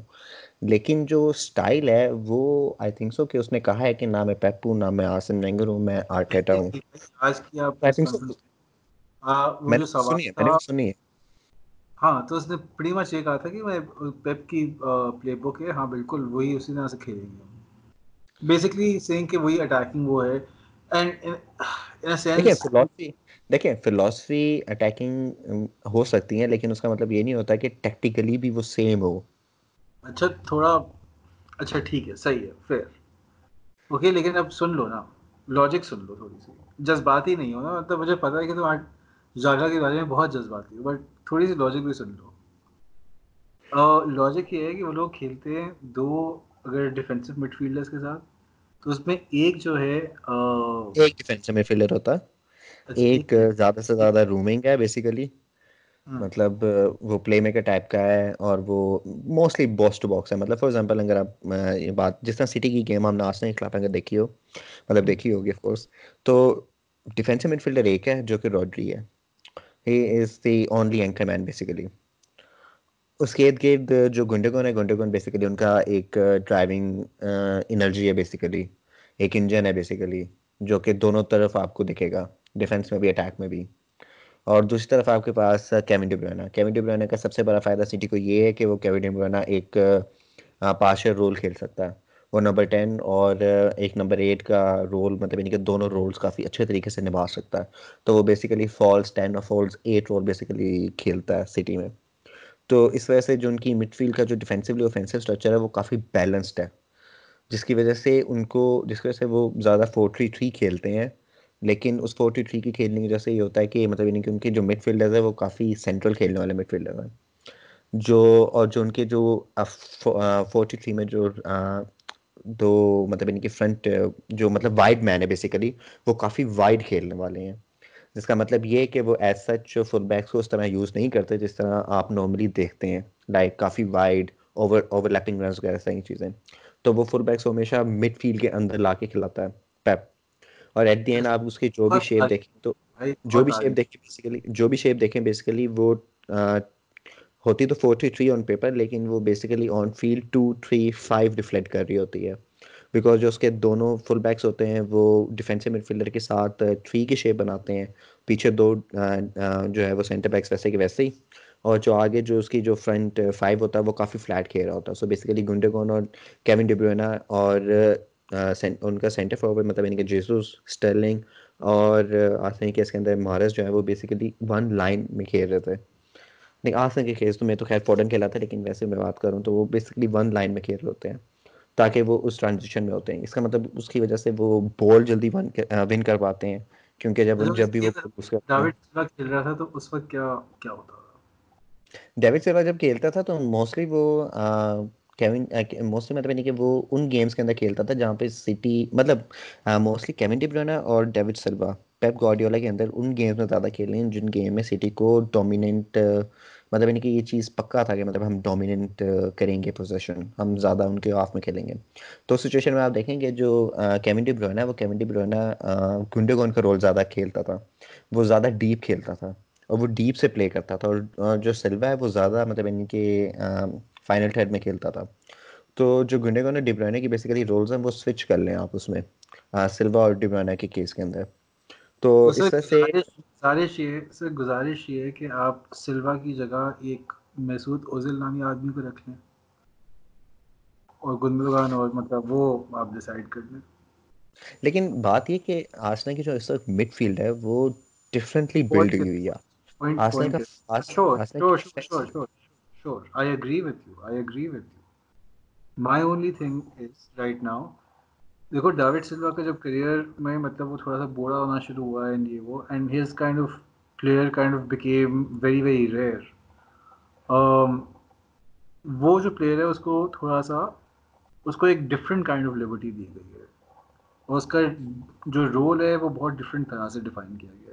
لیکن جو اسٹائل ہے وہ آئی تھنک سو کہ اس نے کہا ہے کہ نہ میں پیپو نہ میں آسن وینگر ہوں میں آرٹیٹا ہوں. میں نے سنی ہے میں نے سنی ہے۔ ہاں تو اس نے پڑی مچ یہ کہا تھا کہ میں پیپ کی پلے بک ہے۔ ہاں بالکل وہی اسی طرح سے کھیلیں گے۔ بیسکلی سینگ کہ وہی اٹیکنگ وہ ہے۔ دیکھیں فلاسفی دیکھیں فلاسفی اٹیکنگ ہو سکتی ہیں لیکن اس کا مطلب یہ نہیں ہوتا کہ ٹیکٹیکلی بھی وہ سیم ہو۔ اچھا تھوڑا اچھا ٹھیک ہے صحیح ہے پھر اوکے لیکن اب سن لو نا لاجک سن لو تھوڑی سی۔ جذباتی نہیں ہو نا مطلب مجھے پتا ہے کہ تم جاگا کے بارے میں بہت جذباتی ہو بٹ تھوڑی سی لاجک بھی سن لو۔ لاجک یہ ہے کہ وہ لوگ کھیلتے ہیں دو اگر ڈیفینسو مڈ فیلڈرس کے ساتھ تو اس میں ایک جو ہے ایک ڈیفینسو مڈ فیلڈر ہوتا۔ ہے ایک زیادہ سے زیادہ رومنگ ہے بیسیکلی مطلب وہ پلے میکر ٹائپ کا ہے اور وہ موسٹلی باکس ٹو باکس ہے۔ مطلب فار ایگزامپل اگر آپ یہ بات جس طرح سٹی کی گیم ہم نے آسنے کے خلاف اگر دیکھی ہو مطلب دیکھی ہوگی آف کورس تو ڈیفینسو مڈ فیلڈر ایک ہے جو کہ راڈری ہے۔ He is the only anchor man basically اس کے ارد گرد جو گنڈگون ہے گنڈگون بیسیکلی ان کا ایک ڈرائیونگ انرجی ہے بیسیکلی ایک انجن ہے بیسیکلی جو کہ دونوں طرف آپ کو دکھے گا۔ ڈیفینس میں بھی اٹیک میں بھی۔ اور دوسری طرف آپ کے پاس کیون ڈبرانا کیون ڈبرانا کا سب سے بڑا فائدہ سٹی کو یہ ہے کہ وہ کیون ڈبرانا ایک پاشر رول کھیل سکتا ہے۔ وہ نمبر ٹین اور ایک نمبر ایٹ کا رول مطلب یعنی کہ دونوں رولس کافی اچھے طریقے سے نبھا سکتا ہے۔ تو وہ بیسیکلی فالس ٹین اور فالس ایٹ رول بیسیکلی کھیلتا ہے سٹی میں۔ تو اس وجہ سے جو ان کی مڈ فیلڈ کا جو ڈیفینسولی اوفینسو اسٹرکچر ہے وہ کافی بیلنسڈ ہے۔ جس کی وجہ سے ان کو، جس کی وجہ سے وہ زیادہ فور تھری تھری کھیلتے ہیں۔ لیکن اس فورٹی تھری کی کھیلنے کی وجہ سے یہ ہوتا ہے کہ مطلب یعنی کہ ان کے جو مڈ فیلڈرز ہیں وہ کافی سینٹرل کھیلنے والے مڈ فیلڈر ہیں۔ جو اور جو ان کے جو فورٹی تھری میں جو دو مطلب یعنی کہ فرنٹ جو مطلب وائڈ مین ہے بیسیکلی وہ کافی وائڈ کھیلنے والے ہیں۔ جس کا مطلب یہ کہ وہ ایز سچ فل بیکس کو اس طرح یوز نہیں کرتے جس طرح آپ نارملی دیکھتے ہیں۔ لائک کافی wide over overlapping runs وغیرہ صحیح چیزیں۔ تو وہ فل بیکس ہمیشہ مڈ فیلڈ کے اندر لا کے کھلاتا ہے۔ پیپ اور ایٹ دی اینڈ آپ اس کی جو بھی شیپ دیکھیں تو جو بھی شیپ دیکھیں بیسیکلی جو بھی شیپ دیکھیں بیسیکلی وہ ہوتی تو فورٹی تھری آن پیپر لیکن وہ basically on field two three five reflect کر رہی ہوتی ہے۔ بیکاز جو اس کے دونوں فل بیکس ہوتے ہیں وہ ڈیفینسو مڈ فیلڈر کے ساتھ تھری کی شیپ بناتے ہیں۔ پیچھے دو جو ہے وہ سینٹر بیکس ویسے کے ویسے ہی۔ اور جو آگے جو اس کی جو فرنٹ فائیو ہوتا ہے وہ کافی فلیٹ کھیل رہا ہوتا ہے۔ سو بیسیکلی گنڈے اور کیون ڈبرونا اور ان کا سینٹر فارورڈ مطلب یعنی کہ جیسوس اسٹرلنگ اور آسن کے اس کے اندر مہارس جو ہے وہ بیسیکلی ون لائن میں کھیل رہے تھے۔ نہیں آسن کے کھیل تو میں تو خیر فورڈن کھیلا تھا لیکن ویسے میں بات کروں تو وہ بیسیکلی ون لائن میں کھیل رہے ہوتے ہیں تاکہ وہ اس ٹرانزیشن میں ہوتے ہیں۔ اس کا مطلب اس کی وجہ سے وہ بال جلدی ون کر پاتے ہیں کیونکہ جب جب بھی وہ کھیل رہا تھا تو اس وقت کیا کیا ہوتا ڈیوڈ سلوا جب کھیلتا تھا تو موسٹلی وہ کیون موسٹلی مطلب نہیں کہ وہ ان گیمس کے اندر کھیلتا تھا جہاں پہ سٹی مطلب موسٹلی کیون ڈی برونا اور ڈیوڈ سلوا پیپ گارڈیولا کے اندر ان گیمس میں زیادہ کھیلے ہیں جن گیم میں سٹی کو ڈومیننٹ uh, مطلب یعنی کہ یہ چیز پکا تھا کہ مطلب ہم ڈومیننٹ uh, کریں گے پوزیشن ہم زیادہ ان کے آف میں کھیلیں گے۔ تو سچویشن میں آپ دیکھیں گے جو کیون ڈی برونا ہے، وہ Kevin De Bruyne Gundogan کا رول زیادہ کھیلتا تھا۔ وہ زیادہ ڈیپ کھیلتا تھا اور وہ ڈیپ سے پلے کرتا تھا اور uh, جو سلوا ہے، وہ زیادہ مطلب یعنی کہ um, فائنل تھرڈ میں کھیلتا تھا۔ تو جو گنڈے گون ڈبرانے کی بیسیکلی رولز ہیں وہ سوئچ کر لیں آپ اس میں سلوا اور ڈبرانا کے کیس کے اندر۔ تو اس طرح سے گزارش یہ سے گزارش یہ ہے کہ آپ سلوا کی جگہ ایک محسود اوزل نامی آدمی کو رکھ لیں۔ اور گندگان اور مطلب وہ آپ ڈیسائیڈ کر لیں۔ لیکن بات یہ کہ آسنا کی جو اس وقت مڈ فیلڈ ہے وہ ڈفرینٹلی بلڈ ہوئی ہے۔ دیکھو ڈیوڈ سلوا کا جب کریئر میں مطلب وہ تھوڑا سا بوڑھا ہونا شروع ہوا اینڈ یہ وہ and his kind of player kind of became very very rare وہ جو پلیئر ہے اس کو تھوڑا سا اس کو ایک ڈفرینٹ کائنڈ آف لبرٹی دی گئی ہے اور اس کا جو رول ہے وہ بہت ڈفرینٹ طرح سے ڈیفائن کیا گیا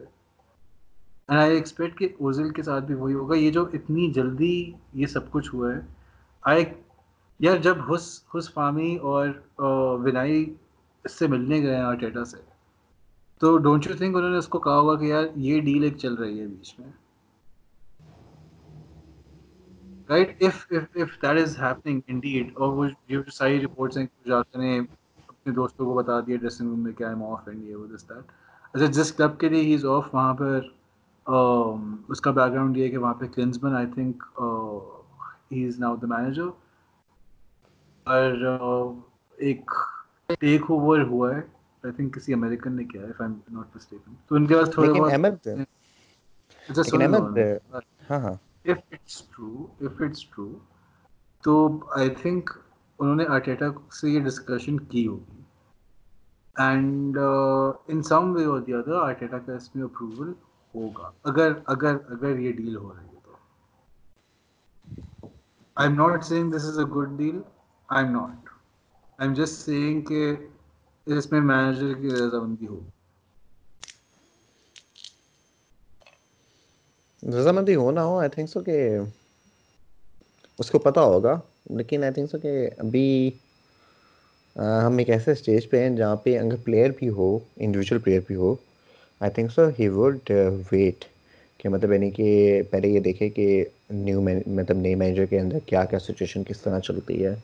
اینڈ آئی ایکسپیکٹ کہ اوزل کے ساتھ بھی وہی ہوگا۔ یہ جو اتنی جلدی یہ سب کچھ ہوا ہے آئی یار جب حس حس فامی اور ونائی اس سے ملنے گئے ہیں آرٹیٹا سے، تو ڈونٹ یو تھنک انہوں نے اس کو کہا ہوگا کہ یار یہ ڈیل ایک چل رہی ہے بیچ میں؟ Right if if if that is happening indeed اور وہ جو ساری رپورٹس ہیں جاتے نے اپنے دوستوں کو بتا دیا ڈریسنگ روم میں کیا ایم آف اینڈ یہ وہ دس دیٹ اچھا جس کلب کے لیے ہی از آف وہاں پر اس کا بیک گراؤنڈ یہ ہے کہ وہاں پہ Klinsmann I think he is now the manager اور ایک ٹیک اوور ہوا ہے. آئی تھنک کسی امریکن نے کیا ہے if I am not mistaken تو ان کے پاس تھوڑے بہت احمد لیکن احمد ہاں ہاں. If it's true if it's true تو آئی تھنک انہوں نے آرٹیٹا سے یہ ڈسکشن کی ہوگی. اینڈ ان سم وے اور دی ادر آرٹیٹا کا اس میں اپروول ہوگا۔ اگر اگر اگر یہ ڈیل ہو رہی ہے تو۔ I am not seeing this is a good deal I am not I am just seeing کہ اس میں مینیجر کی رضامندی ہو رضامندی ہو نہ ہو آئی تھنک سو کہ اس کو پتا ہوگا۔ لیکن آئی تھنک سو کہ ابھی ہم ایک ایسے اسٹیج پہ ہیں جہاں پہ اگر پلیئر بھی ہو انڈیویجول پلیئر بھی ہو۔ I think so he would wait کہ مطلب یعنی کہ پہلے یہ دیکھے کہ نیو مطلب نئے مینیجر کے اندر کیا کیا سچویشن کس طرح چلتی ہے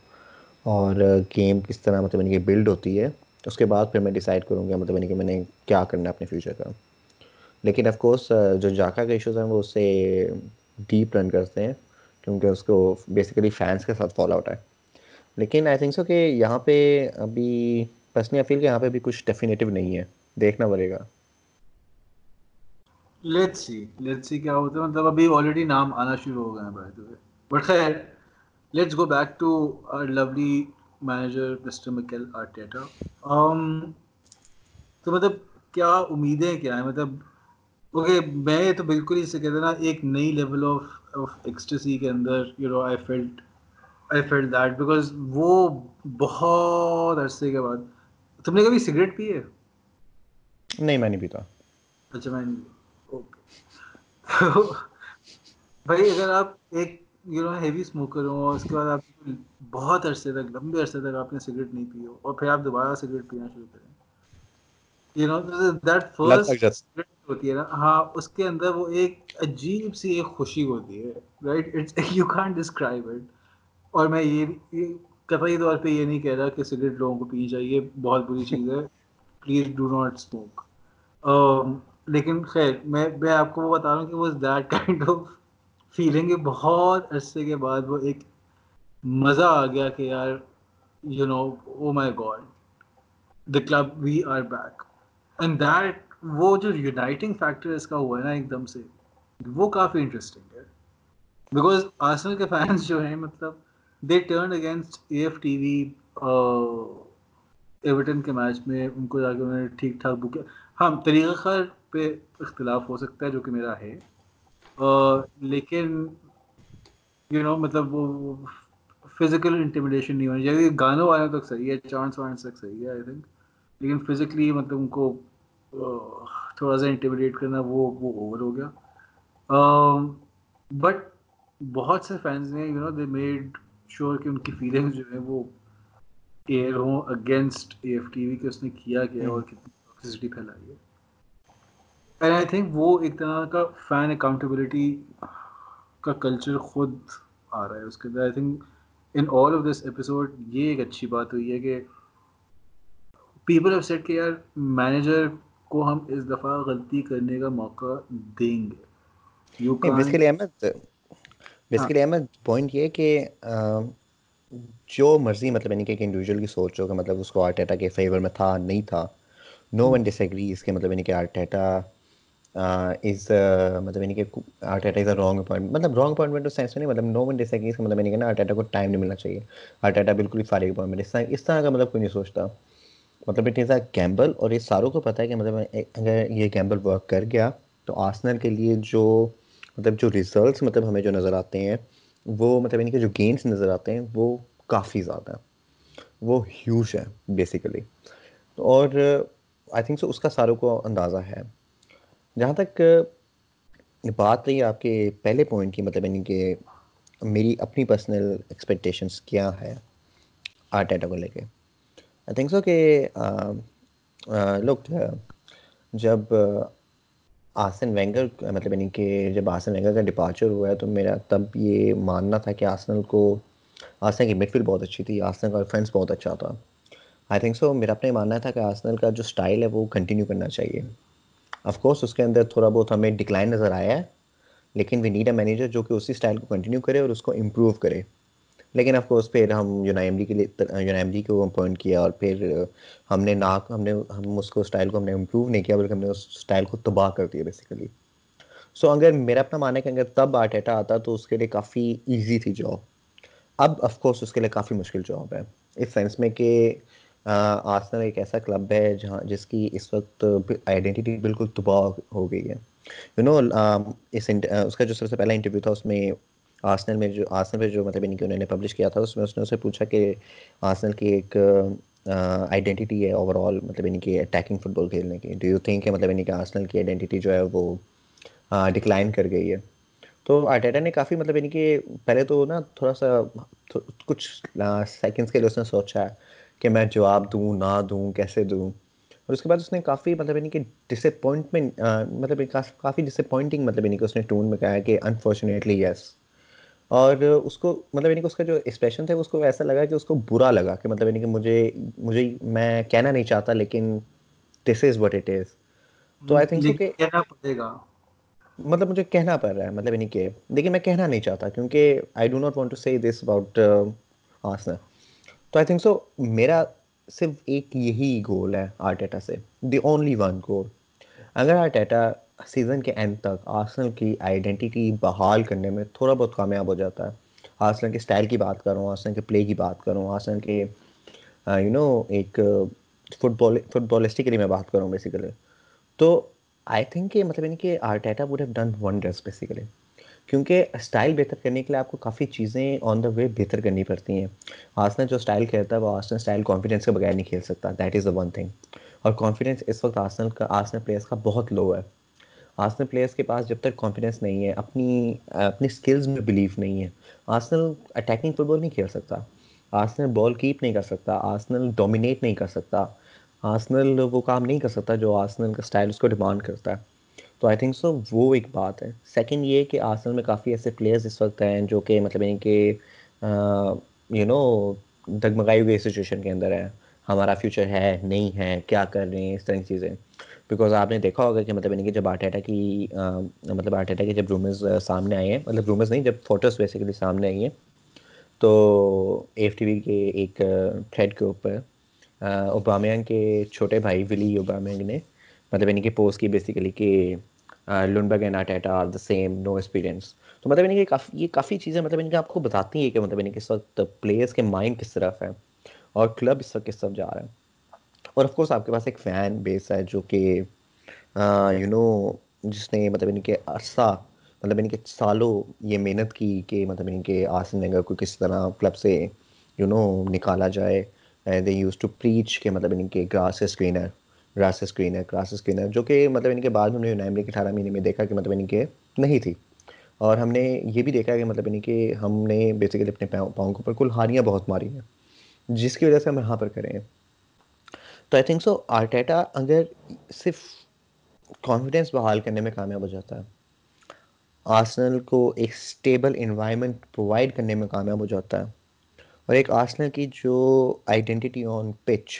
اور uh, گیم کس طرح مطلب یعنی کہ بلڈ ہوتی ہے. اس کے بعد پھر میں ڈیسائڈ کروں گا مطلب یعنی کہ میں نے کیا کرنا ہے اپنے فیوچر کا. لیکن آف کورس uh, جو جاکا کے ایشوز ہیں وہ اس سے ڈیپ رن کرتے ہیں کیونکہ اس کو بیسیکلی فینس کے ساتھ فالو آؤٹ ہے. لیکن آئی تھنک سو کہ یہاں پہ ابھی پرسنلی فیل کہ یہاں پہ بھی کچھ ڈیفینیٹیو نہیں ہے. دیکھنا پڑے گا. لیٹس سی لیٹس سی کیا ہوتا ہے. مطلب ابھی آلریڈی نام آنا شروع ہو گئے ہیں بائی وے بٹ خیر let's go back to our lovely manager mister Mikel Arteta تو مطلب کیا امیدیں کیا ہیں؟ مطلب اوکے میں تو بالکل ہی سے کہتے نا ایک نئی لیول آف آف ایکسٹسی کے اندر you know I felt I felt that because وہ بہت عرصے کے بعد تم نے کبھی سگریٹ پی ہے؟ نہیں میں نہیں پیتا۔ اچھا میں نہیں۔ بھائی اگر آپ ایک یو نو ہیوی اسموکر ہوں اور اس کے بعد آپ بہت عرصے تک لمبے عرصے تک آپ نے سگریٹ نہیں پی ہو اور پھر آپ دوبارہ سگریٹ پینا شروع کریں۔ یو نو دیٹ فرسٹ ہوتی ہے نا ہاں اس کے اندر وہ ایک عجیب سی ایک خوشی ہوتی ہے right it's you can't describe it اور میں یہ قطعی طور پہ یہ نہیں کہہ رہا کہ سگریٹ لوگوں کو پینی چاہیے بہت بری چیز ہے۔ پلیز ڈو ناٹ اسموک لیکن خیر، میں میں آپ کو وہ بتا رہا ہوں کہ وہ دیٹ کائنڈ آف فیلنگ بہت عرصے کے بعد وہ ایک مزہ آ گیا کہ یار you know oh my God the club we are back and that وہ جو یونائٹنگ فیکٹر اس کا ہوا ہے نا ایک دم سے، وہ کافی انٹرسٹنگ ہے۔ بیکاز آرسنل کے فینس جو ہیں مطلب they turn against A F T V Everton کے میچ میں، ان کو جا کے انہوں نے ٹھیک ٹھاک بک کیا۔ ہاں طریقہ کار پہ اختلاف ہو سکتا ہے جو کہ میرا ہے۔ لیکن یو نو مطلب وہ فزیکل انٹیمیڈیشن نہیں ہونی چاہیے۔ گانوں والوں تک صحیح ہے چانس وانس تک صحیح ہے آئی تھنک لیکن فزیکلی مطلب ان کو تھوڑا سا انٹیمیڈیٹ کرنا وہ وہ اوور ہو گیا۔ بٹ بہت سے فینس نے you know they made sure کہ ان کی فیلنگس جو ہیں وہ ایئر ہوں against A F T V کہ اس نے کیا کیا اور کتنی پھیلائی ہے۔ اینڈ آئی تھنک وہ ایک طرح کا فین اکاؤنٹیبلٹی کا کلچر خود آ رہا ہے اس کے اندر. I think in all of this episode یہ ایک اچھی بات ہوئی ہے کہ پیپل ہیو سیٹ کہ یار مینیجر کو ہم اس دفعہ غلطی کرنے کا موقع دیں گے. Basically Ahmed basically Ahmed point یہ کہ جو مرضی مطلب یعنی کہ ایک انڈیویجول کی سوچ ہو کہ مطلب اس کو آرٹیٹا کے فیور میں تھا نہیں تھا نو ون ڈس ایگری اس کے مطلب یعنی کہ آرٹیٹا از مطلب یعنی کہ Arteta is a wrong appointment مطلب رانگ اپوائنٹمنٹ تو سینس میں نہیں مطلب نو ون ڈس اس کا مطلب یعنی کہ نا آرٹیٹا کو ٹائم نہیں ملنا چاہیے۔ آرٹیٹا بالکل ہی فارغ اپوائنٹمنٹ اس طرح اس طرح کا مطلب کوئی نہیں سوچتا۔ مطلب اٹ از اے گیمبل اور یہ ساروں کو پتہ ہے کہ مطلب اگر یہ گیمبل ورک کر گیا تو آسنر کے لیے جو مطلب جو ریزلٹس مطلب ہمیں جو نظر آتے ہیں، وہ مطلب یعنی کہ جو گینس نظر آتے ہیں، وہ کافی زیادہ وہ ہیوج ہے بیسیکلی اور آئی تھنک سو اس کا ساروں کو اندازہ ہے۔ جہاں تک بات رہی آپ کے پہلے پوائنٹ کی مطلب یعنی کہ میری اپنی پرسنل ایکسپیکٹیشنس کیا ہے آرٹیٹا کو لے کے؟ آئی تھنک سو کہ لوگ جب آسن وینگر مطلب یعنی کہ جب آسن وینگر کا ڈپارچر ہوا ہے تو میرا تب یہ ماننا تھا کہ آسنل کو آسنل کی مڈ فیلڈ بہت اچھی تھی آسنل کا ڈیفینس بہت اچھا تھا۔ آئی تھنک سو میرا اپنا یہ ماننا تھا کہ آسنل کا جو اسٹائل ہے وہ کنٹینیو کرنا چاہیے۔ آف کورس اس کے اندر تھوڑا بہت ہمیں ڈکلائن نظر آیا ہے، لیکن وی نیڈ اے مینیجر جو کہ اسی اسٹائل کو کنٹینیو کرے اور اس کو امپروو کرے۔ لیکن آف کورس پھر ہم یونائم ڈی کے لیے یونائم ڈی کو اپوائنٹ کیا اور پھر ہم نے نا ہم نے، ہم اس کو اسٹائل کو ہم نے امپروو نہیں کیا، بلکہ ہم نے اس اسٹائل کو تباہ کر دیا بیسیکلی سو اگر میرا اپنا ماننا ہے کہ اگر تب آرٹیٹا آتا تو اس کے لیے کافی ایزی تھی جاب اب آف کورس اس کے لیے کافی مشکل جاب ہے۔ اس سینس میں کہ آسنل ایک ایسا کلب ہے جہاں جس کی اس وقت آئیڈینٹی بالکل تباہ ہو گئی ہے۔ یو نو اس اس کا جو سب سے پہلا انٹرویو تھا، اس میں آسنل میں جو آسنل میں جو مطلب یعنی ان کی انہوں نے پبلش کیا تھا، اس میں اس نے اسے پوچھا کہ آسنل کی ایک آئیڈینٹی ہے اوور آل مطلب ان کی اٹیکنگ فٹ بال کھیلنے کی۔ ڈو یو تھنک کہ مطلب یعنی ان کی آسنل کی آئیڈینٹی جو ہے وہ ڈکلائن کر گئی ہے؟ تو آرٹیٹا نے کافی مطلب یعنی ان کے پہلے تو نا تھوڑا سا کچھ سیکنڈس کے لیے اس نے سوچا ہے۔ کہ میں جواب دوں نہ دوں کیسے دوں؟ اور اس کے بعد اس نے کافی مطلب یعنی کہ ڈس اپوائنٹمنٹ مطلب کافی ڈس اپوائنٹنگ مطلب یعنی کہ اس نے ٹون میں کہا کہ انفارچونیٹلی یس اور اس کو مطلب یعنی کہ اس کا جو ایکسپریشن تھا اس کو ایسا لگا کہ اس کو برا لگا کہ مطلب یعنی کہ مجھے مجھے میں کہنا نہیں چاہتا لیکن دس از وٹ اٹ از تو آئی تھنک کہ کہنا پڑے گا۔ مطلب مجھے کہنا پڑ رہا ہے مطلب یعنی کہ لیکن میں کہنا نہیں چاہتا کیونکہ I do not want to see this about Arsenal تو آئی تھنک سو میرا صرف ایک یہی گول ہے آرٹیٹا سے. دی اونلی ون گول اگر آرٹیٹا سیزن کے اینڈ تک آرسنل کی آئیڈینٹی بحال کرنے میں تھوڑا بہت کامیاب ہو جاتا ہے. آرسنل کے اسٹائل کی بات کروں آرسنل کے پلے کی بات کروں آرسنل کے یو نو ایک فٹ بال فٹ بالسٹکلی میں بات کروں بیسیکلی تو آئی تھنک کہ مطلب یعنی کہ Arteta would have done wonders basically کیونکہ اسٹائل بہتر کرنے کے لیے آپ کو کافی چیزیں آن دا وے بہتر کرنی پڑتی ہیں۔ آسن جو اسٹائل کھیلتا ہے وہ آسن اسٹائل کانفیڈینس کے بغیر نہیں کھیل سکتا that is the one thing اور کانفیڈینس اس وقت آسنل کا آسنل پلیئرس کا بہت لو ہے۔ آسنل پلیئرس کے پاس جب تک کانفیڈینس نہیں ہے، اپنی اپنی اسکلز میں بلیو نہیں ہے۔ آسنل اٹیکنگ فٹ بال نہیں کھیل سکتا۔ آسنل بال کیپ نہیں کر سکتا۔ آسنل ڈومینیٹ نہیں کر سکتا۔ آسنل وہ کام نہیں کر سکتا جو آسنل کا اسٹائل اس کو ڈیمانڈ کرتا ہے۔ تو آئی تھنک سو وہ ایک بات ہے۔ سیکنڈ یہ کہ آسنل میں کافی ایسے پلیئرز اس وقت ہیں جو کہ مطلب یعنی کہ یو نو دگمگائی ہوئی سچویشن کے اندر ہیں۔ ہمارا فیوچر ہے، نہیں ہے، کیا کر رہے ہیں؟ اس طرح کی چیزیں۔ بیکاز آپ نے دیکھا ہوگا کہ مطلب یعنی کہ جب آرٹیٹا کی مطلب آرٹیٹا کے جب رومرز سامنے آئے ہیں مطلب رومرز نہیں، جب فوٹوز بیسیکلی سامنے آئی ہیں، تو ایف ٹی وی کے ایک تھریڈ کے اوپر اوبامیانگ کے چھوٹے بھائی ولی اوبامیانگ نے مطلب یعنی کہ پوسٹ کی بیسیکلی کہ Ljungberg and Arteta are the same no experience تو مطلب یعنی کہ کافی یہ کافی چیزیں مطلب یعنی کہ آپ کو بتاتی ہیں کہ مطلب یعنی کہ اس وقت پلیئرس کے مائنڈ کس طرف ہے اور کلب اس وقت کس طرف جا رہا ہے. اور آف کورس آپ کے پاس ایک فین بیس ہے جو کہ uh, یو نو جس نے مطلب یعنی کہ عرصہ مطلب یعنی کہ سالوں یہ محنت کی کہ مطلب یعنی کہ آسن وینگر کو کس طرح کلب سے یو نو نکالا جائے. دے یوز ٹو پریچ کہ مطلب یعنی کہ grass screener grass screener grass screener جو کہ مطلب یعنی کہ بعد میں ہم نے یونائمری کے اٹھارہ مہینے میں دیکھا کہ مطلب یعنی کہ نہیں تھی۔ اور ہم نے یہ بھی دیکھا کہ مطلب یعنی کہ ہم نے بیسیکلی اپنے پاؤں کے اوپر کل ہاریاں بہت ماری ہیں، جس کی وجہ سے ہم یہاں پر کریں تو آئی تھنک سو آرٹیٹا اگر صرف کانفیڈینس بحال کرنے میں کامیاب ہو جاتا ہے آرسنل کو ایک اسٹیبل انوائرمنٹ پرووائڈ کرنے میں کامیاب ہو جاتا ہے، اور ایک آرسنل کی جو آئیڈینٹی آن پچ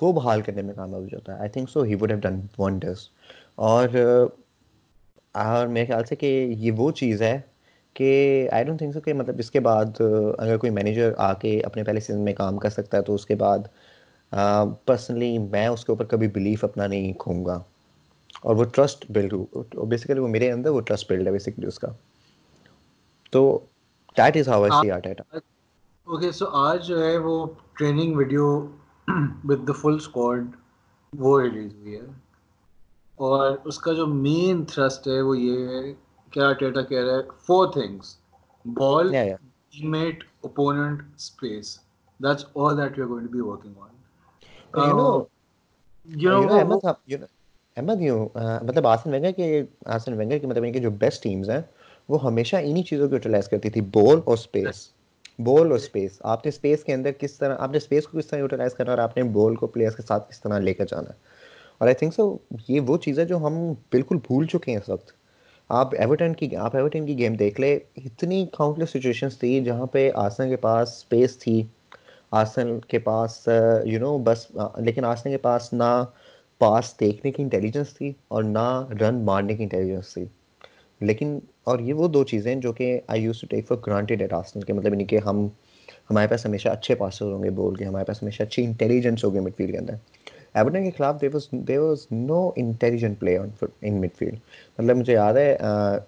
وہ بحال کرنے میں کامیاب ہو جاتا ہے۔ I think so he would have done wonders اور اور میرے خیال سے کہ یہ وہ چیز ہے کہ آئی ڈونٹ تھنک سو کہ مطلب اس کے بعد اگر کوئی مینیجر آ کے اپنے پہلے سیزن میں کام کر سکتا ہے تو اس کے بعد پرسنلی میں اس کے اوپر کبھی بلیف اپنا نہیں کھوں گا۔ اور وہ ٹرسٹ بلڈ بیسیکلی وہ میرے اندر وہ ٹرسٹ بلڈ ہے بیسیکلی اس کا۔ تو that is how I see Art okay so آج جو ہے وہ training video with the full squad وہ ریلیز ہوئی ہے. اور اس کا جو مین تھرسٹ ہے وہ یہ ہے کیا ٹیٹا کہہ رہا ہے four things ball mate opponent space that's all that you are going to be working on مطلب آسن وینگر کے آسن وینگر کی مطلب ان کی جو بیسٹ ٹیمز ہیں وہ ہمیشہ انہی چیزوں کو یوٹیلائز کرتی تھی بال اور اسپیس بال اور اسپیس آپ نے اسپیس کے اندر کس طرح آپ نے اسپیس کو کس طرح یوٹیلائز کرنا اور آپ نے بال کو پلیئرس کے ساتھ کس طرح لے کر جانا ہے اور آئی تھنک سو یہ وہ چیز ہے جو ہم بالکل بھول چکے ہیں اس وقت آپ ایورٹن کی آپ ایورٹن کی گیم دیکھ لے اتنی کاؤنٹلیس سچویشنس تھی جہاں پہ آسن کے پاس اسپیس تھی آسن کے پاس یو نو بس لیکن آسن کے پاس نہ پاس دیکھنے کی انٹیلیجنس تھی اور نہ رن مارنے کی انٹیلیجنس تھی لیکن اور یہ وہ دو چیزیں جو کہ I use to take for granted at Arsenal کے مطلب یعنی کہ ہم ہمارے پاس ہمیشہ اچھے پاسر ہوں گے بول کے ہمارے پاس ہمیشہ اچھی انٹیلیجنس ہوگی مڈ فیلڈ کے اندر۔ ایورٹن کے خلاف they was they was no intelligent play on in midfield مطلب مجھے یاد ہے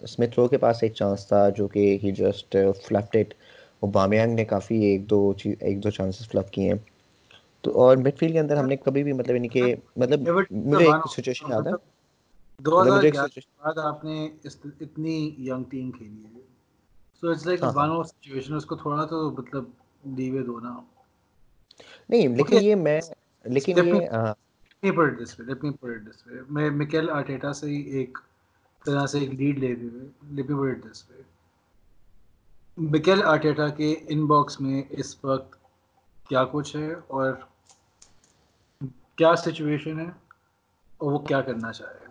اسمتھ رو کے پاس ایک چانس تھا جو کہ ہی جسٹ فلفٹ وہ بامیانگ نے کافی ایک دو چیز ایک دو چانسز فلپ کیے۔ ہیں تو اور مڈ فیلڈ کے اندر ہم نے کبھی بھی مطلب یعنی کہ مطلب مجھے ایک سچویشن یاد ہے۔ دو ہزار گیارہ کے بعد آپ نے اتنی ینگ ٹیم کھیلی ہے۔ So it's like one of situation اس کو تھوڑا تو مطلب لیوے دو نا نہیں لیکن یہ میں لیکن یہ پٹ دس لیٹ می پٹ دس میں مکیل آرٹیٹا سے ہی ایک طرح سے ایک لیڈ لے ہوئے لیٹ می پٹ دس وے مکیل آرٹیٹا کے ان باکس میں اس وقت کیا کچھ ہے اور کیا سچویشن ہے اور وہ کیا کرنا چاہے۔ گا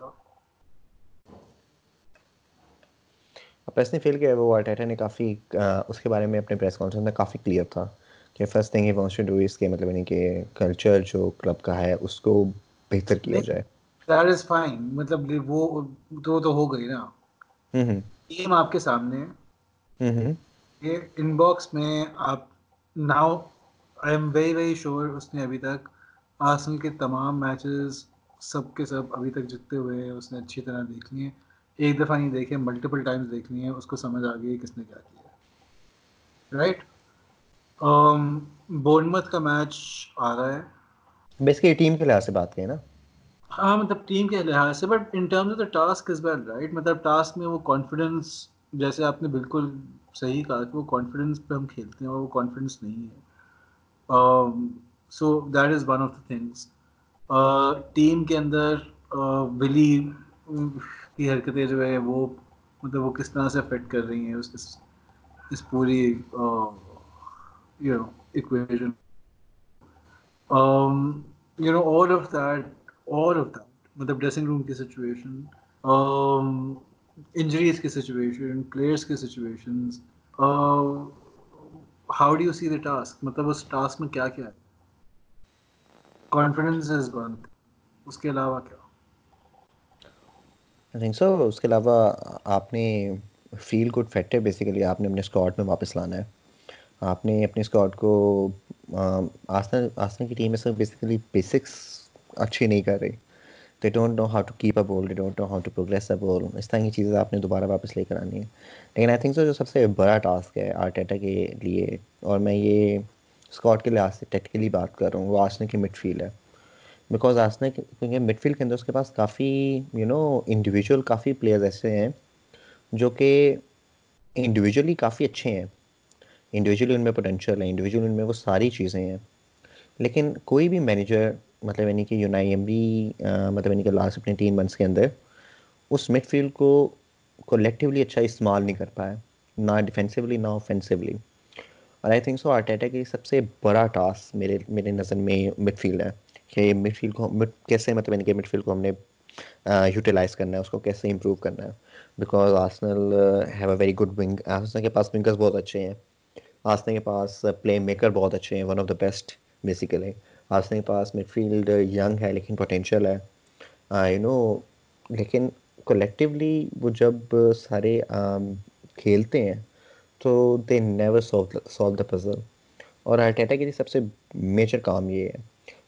پرسنلی فیل کیا وہ آرٹیٹا نے کافی اس کے بارے میں اپنے پریس کانفرنس میں کافی کلیئر تھا کہ first thing he wants to do اس کے مطلب یعنی کہ کلچر جو کلب کا ہے اس کو بہتر کیا جائے۔ دیٹ از فائن مطلب وہ تو تو ہو گئی نا۔ ٹیم آپ کے سامنے۔ ہے یہ ان باکس میں آپ now I am very very sure اس نے ابھی تک کے تمام میچز سب کے سب ابھی تک جتتے ہوئے اس نے اچھی طرح دیکھ لیے۔ ایک دفعہ نہیں دیکھے ملٹیپل ٹائمز دیکھ لیے اس کو سمجھ آ گئی کس نے کیا کیا رائٹ بورنمت کا میچ آ رہا ہے۔ بیسکلی ٹیم کے لحاظ سے بات کریں نا۔ ہاں مطلب ٹیم کے لحاظ سے but in terms of the task is well right مطلب ٹاسک میں وہ کانفیڈنس جیسے آپ نے بالکل صحیح کہا کہ وہ کانفیڈنس پہ ہم کھیلتے ہیں اور وہ کانفیڈنس نہیں ہے۔ So that is one of the things team کے اندر ولی کی حرکتیں جو ہے وہ مطلب وہ کس طرح سے افیکٹ کر رہی ہیں اس اس پوری you know acquisition you know all of that all of that مطلب ڈریسنگ روم کی سچویشن انجریز کی سچویشن پلیئرس کی situations how do you see the task مطلب اس ٹاسک میں کیا کیا ہے؟ کانفیڈنس از بند اس کے علاوہ کیا؟ تھنک سو اس کے علاوہ آپ نے فیل گڈ فیکٹر بیسیکلی آپ نے اپنے اسکواڈ میں واپس لانا ہے. آپ نے اپنے اسکواڈ کو آسنا آسنا کی ٹیم میں سے بیسیکلی بیسکس اچھی نہیں کر رہی they don't know how to keep a ball they don't know how to progress a ball اس طرح کی چیزیں آپ نے دوبارہ واپس لے کر آنی ہے لیکن آئی تھنک سو جو سب سے بڑا ٹاسک ہے آرٹیٹا کے لیے، اور میں یہ اسکواڈ کے لحاظ سے ٹیکٹیکلی بات کر رہا ہوں، وہ آسنا کی مڈ فیلڈ ہے. بیکاز آسنا کیونکہ مڈ فیلڈ کے اندر اس کے پاس کافی یو نو انڈیویجول کافی پلیئرز ایسے ہیں جو کہ انڈیویجولی کافی اچھے ہیں۔ انڈیویجولی ان میں پوٹینشیل ہے انڈیویجول ان میں وہ ساری چیزیں ہیں۔ لیکن کوئی بھی مینیجر مطلب یعنی کہ یونائی ایم بی مطلب یعنی کہ لاسٹ اپنے تین منتھس کے اندر اس مڈ فیلڈ کو کولیکٹیولی اچھا استعمال نہیں کر پایا، نہ ڈیفینسولی نہ اوفینسولی اور آئی تھنک سو آرٹیٹا کی سب سے بڑا ٹاسک میرے میرے نظر میں مڈ فیلڈ ہے۔ کہ مڈ فیلڈ کو کیسے مطلب یعنی کہ مڈ فیلڈ کو ہم نے یوٹیلائز کرنا ہے، اس کو کیسے امپروو کرنا ہے؟ Because Arsenal have a very good wing Arsenal کے پاس ونگرز بہت اچھے ہیں۔ آسنے کے پاس پلے میکر بہت اچھے ہیں one of the best basically Arsenal کے پاس مڈ فیلڈ ینگ ہے، لیکن پوٹینشیل ہے۔ یو نو لیکن کولیکٹیولی وہ جب سارے کھیلتے ہیں، تو they never solve the puzzle اور آرٹیٹا کے لیے سب سے میجر کام یہ ہے۔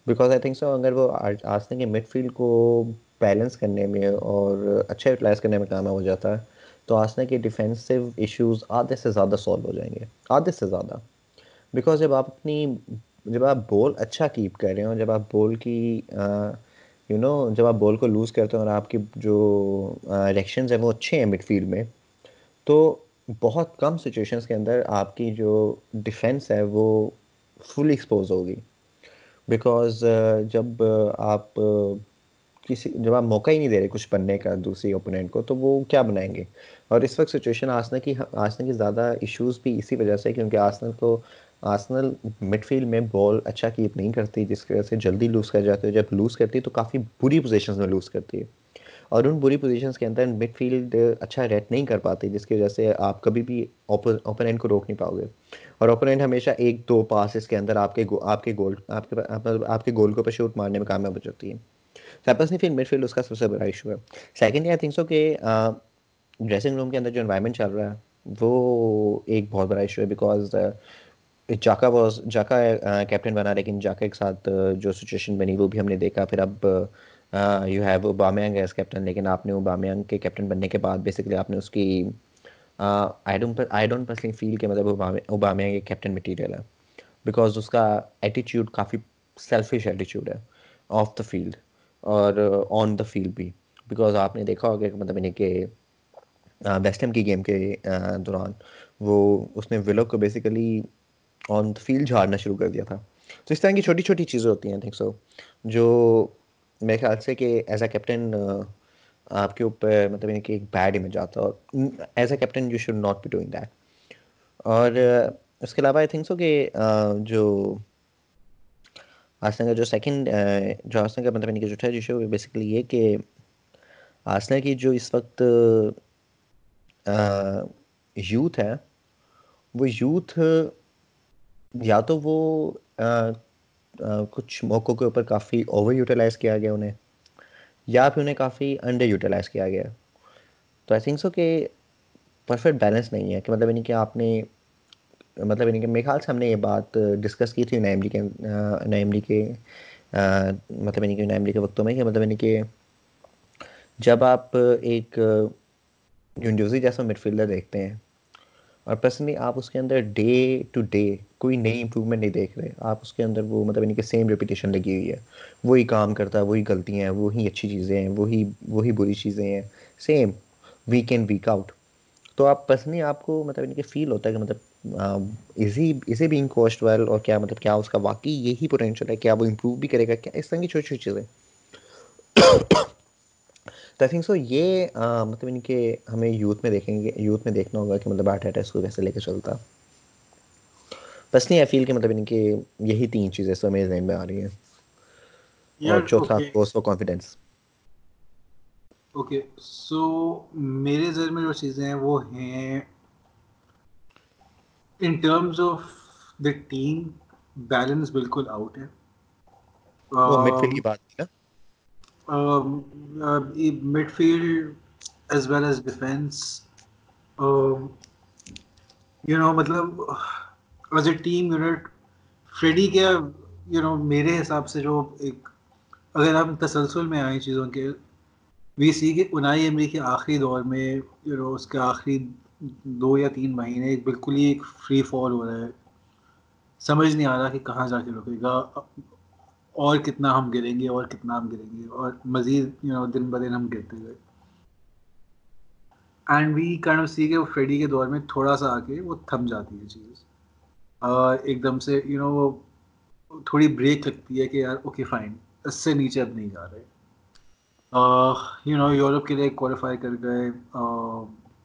بیکاز آئی تھنک سو اگر وہ آسنے کے مڈ فیلڈ کو بیلنس کرنے میں اور اچھا یوٹیلائز کرنے میں کامیاب ہو جاتا ہے، تو آسنا کے ڈیفینسو ایشوز آدھے سے زیادہ سالو ہو جائیں گے، آدھے سے زیادہ۔ بیکاز جب آپ اپنی، جب آپ بول اچھا کیپ کر رہے ہوں جب آپ بول کی یو نو جب آپ بول کو لوز کرتے ہیں اور آپ کی جو ریکشنز ہیں وہ اچھے ہیں مڈ فیلڈ میں، تو بہت کم سچویشنس کے اندر آپ کی جو ڈیفینس ہے وہ فلی ایکسپوز ہوگی۔ بیکاز uh, جب آپ کسی، جب آپ موقع ہی نہیں دے رہے کچھ بننے کا دوسری اوپوننٹ کو، تو وہ کیا بنائیں گے؟ اور اس وقت سچویشن آسنا کی آسنا کی زیادہ ایشوز بھی اسی وجہ سے، کیونکہ آسنل کو آسنل مڈ فیلڈ میں بال اچھا کیپ نہیں کرتی، جس کی وجہ سے جلدی لوز کر جاتی ہے۔ جب لوز کرتی ہے تو کافی بری پوزیشنز میں لوز کرتی ہے۔ اور ان بری پوزیشنس کے اندر مڈ فیلڈ uh, اچھا ریٹ نہیں کر پاتی جس کی وجہ سے آپ کبھی بھی اوپوننٹ کو روک نہیں پاؤ گے۔ اور اوپوننٹ ہمیشہ ایک دو پاسز کے اندر آپ کے آپ کے گول آپ کے مطلب آپ کے گول کو پہ شوٹ مارنے میں کامیاب ہو جاتی ہے۔ سیپس نہیں، پھر مڈ فیلڈ اس کا سب سے بڑا ایشو ہے۔ سیکنڈ آئی تھنک سو کہ uh, ڈریسنگ روم کے اندر جو انوائرمنٹ چل رہا ہے، وہ ایک بہت بڑا ایشو ہے because Xhaka was Xhaka captain بنا، لیکن جاکا کے ساتھ uh, جو سچویشن بنی، وہ بھی ہم نے دیکھا۔ پھر اب you have Aubameyang as captain لیکن آپ نے اوبامیانگ کے کیپٹن بننے کے بعد بیسکلی آپ نے اس کی آئی ڈونٹ پرسنلی فیل کہ مطلب اوبامیانگ ایک کیپٹن مٹیریل ہے بیکاز اس کا ایٹیچیوڈ کافی سیلفش ایٹیچیوڈ ہے آف دا فیلڈ اور آن دا فیلڈ بھی بیکاز آپ نے دیکھا ہوگا کہ مطلب یعنی کہ ویسٹ ایم کی گیم کے دوران وہ اس نے ولو کو بیسیکلی آن دا فیلڈ جھاڑنا شروع کر دیا تھا تو اس طرح کی چھوٹی چھوٹی چیزیں ہوتی ہیں تھنک سو جو میرے خیال سے کہ ایز اے کیپٹن آپ کے اوپر مطلب یعنی کہ ایک بیڈ امیج آتا ہے as a captain you should not be doing that اور اس کے علاوہ آئی تھنک سو کہ جو آسنا کا جو سیکنڈ جو آسنا کا مطلب یعنی کہ جو تھا جو بیسکلی یہ کہ آسنا کی جو اس وقت یوتھ ہے، وہ یوتھ یا تو وہ کچھ موقعوں کے اوپر کافی اوور یوٹیلائز کیا گیا انہیں، یا پھر انہیں کافی انڈر یوٹیلائز کیا گیا۔ تو آئی تھنک سو کہ پرفیکٹ بیلنس نہیں ہے، کہ مطلب یعنی کہ آپ نے مطلب یعنی کہ میرے خیال سے ہم نے یہ بات ڈسکس کی تھی نائم ڈی کے نائم ڈی کے مطلب یعنی کہ نائم ڈی کے وقتوں میں، کہ مطلب یعنی کہ جب آپ ایک یونڈیوزی جیسا مڈ فیلڈر دیکھتے ہیں اور پرسنلی آپ اس کے اندر ڈے ٹو ڈے کوئی نئی امپروومنٹ نہیں دیکھ رہے۔ آپ اس کے اندر وہ مطلب یعنی کہ سیم ریپیٹیشن لگی ہوئی ہے۔ وہی کام کرتا ہے، وہی غلطیاں ہیں، وہی اچھی چیزیں ہیں، وہی وہی بری چیزیں ہیں۔ Same week in week out تو آپ پرسنلی آپ کو مطلب یعنی کہ فیل ہوتا ہے کہ مطلب easy easy being coast well اور کیا مطلب کیا اس کا واقعی یہی پوٹینشیل ہے؟ کیا وہ امپروو بھی کرے گا؟ کیا اس طرح کی چھوٹی چھوٹی چیزیں۔ تو آئی تھنک سو یہ مطلب ان کے ہمیں یوتھ میں دیکھیں گے یوتھ میں دیکھنا ہوگا کہ مطلب آرٹ اس کو کیسے لے کے چلتا۔ بس نہیں آئی فیل کہ مطلب ان کے یہی تین چیزیں سو میرے ذہن میں آ رہی ہیں۔ اور چوتھا کو کانفیڈینس اوکے سو میرے ذہن میں جو چیزیں ہیں وہ ہیں in terms of the team balance بالکل آؤٹ ہے۔ کی بات تھی نا؟ Midfield as well as defence you know مطلب as a team unit Freddie کیا یو نو میرے حساب سے جو ایک اگر ہم تسلسل میں آئیں چیزوں کے وی سی کے انائی امری کے آخری دور میں یو نو اس کے آخری دو یا تین مہینے بالکل ہی ایک فری فال ہو رہا ہے سمجھ نہیں آ رہا کہ کہاں جا کے رکے گا اور کتنا ہم گریں گے، اور کتنا ہم گریں گے، اور مزید یو نو دن بدن ہم گرتے گئے and we kind of see کہ وہ فریڈی کے دور میں تھوڑا سا آ کے وہ تھم جاتی ہے چیز۔ ایک دم سے یو نو وہ تھوڑی بریک لگتی ہے کہ یار اوکے فائن اس سے نیچے اب نہیں جا رہے۔ یو نو یورپ کے لیے کوالیفائی کر گئے۔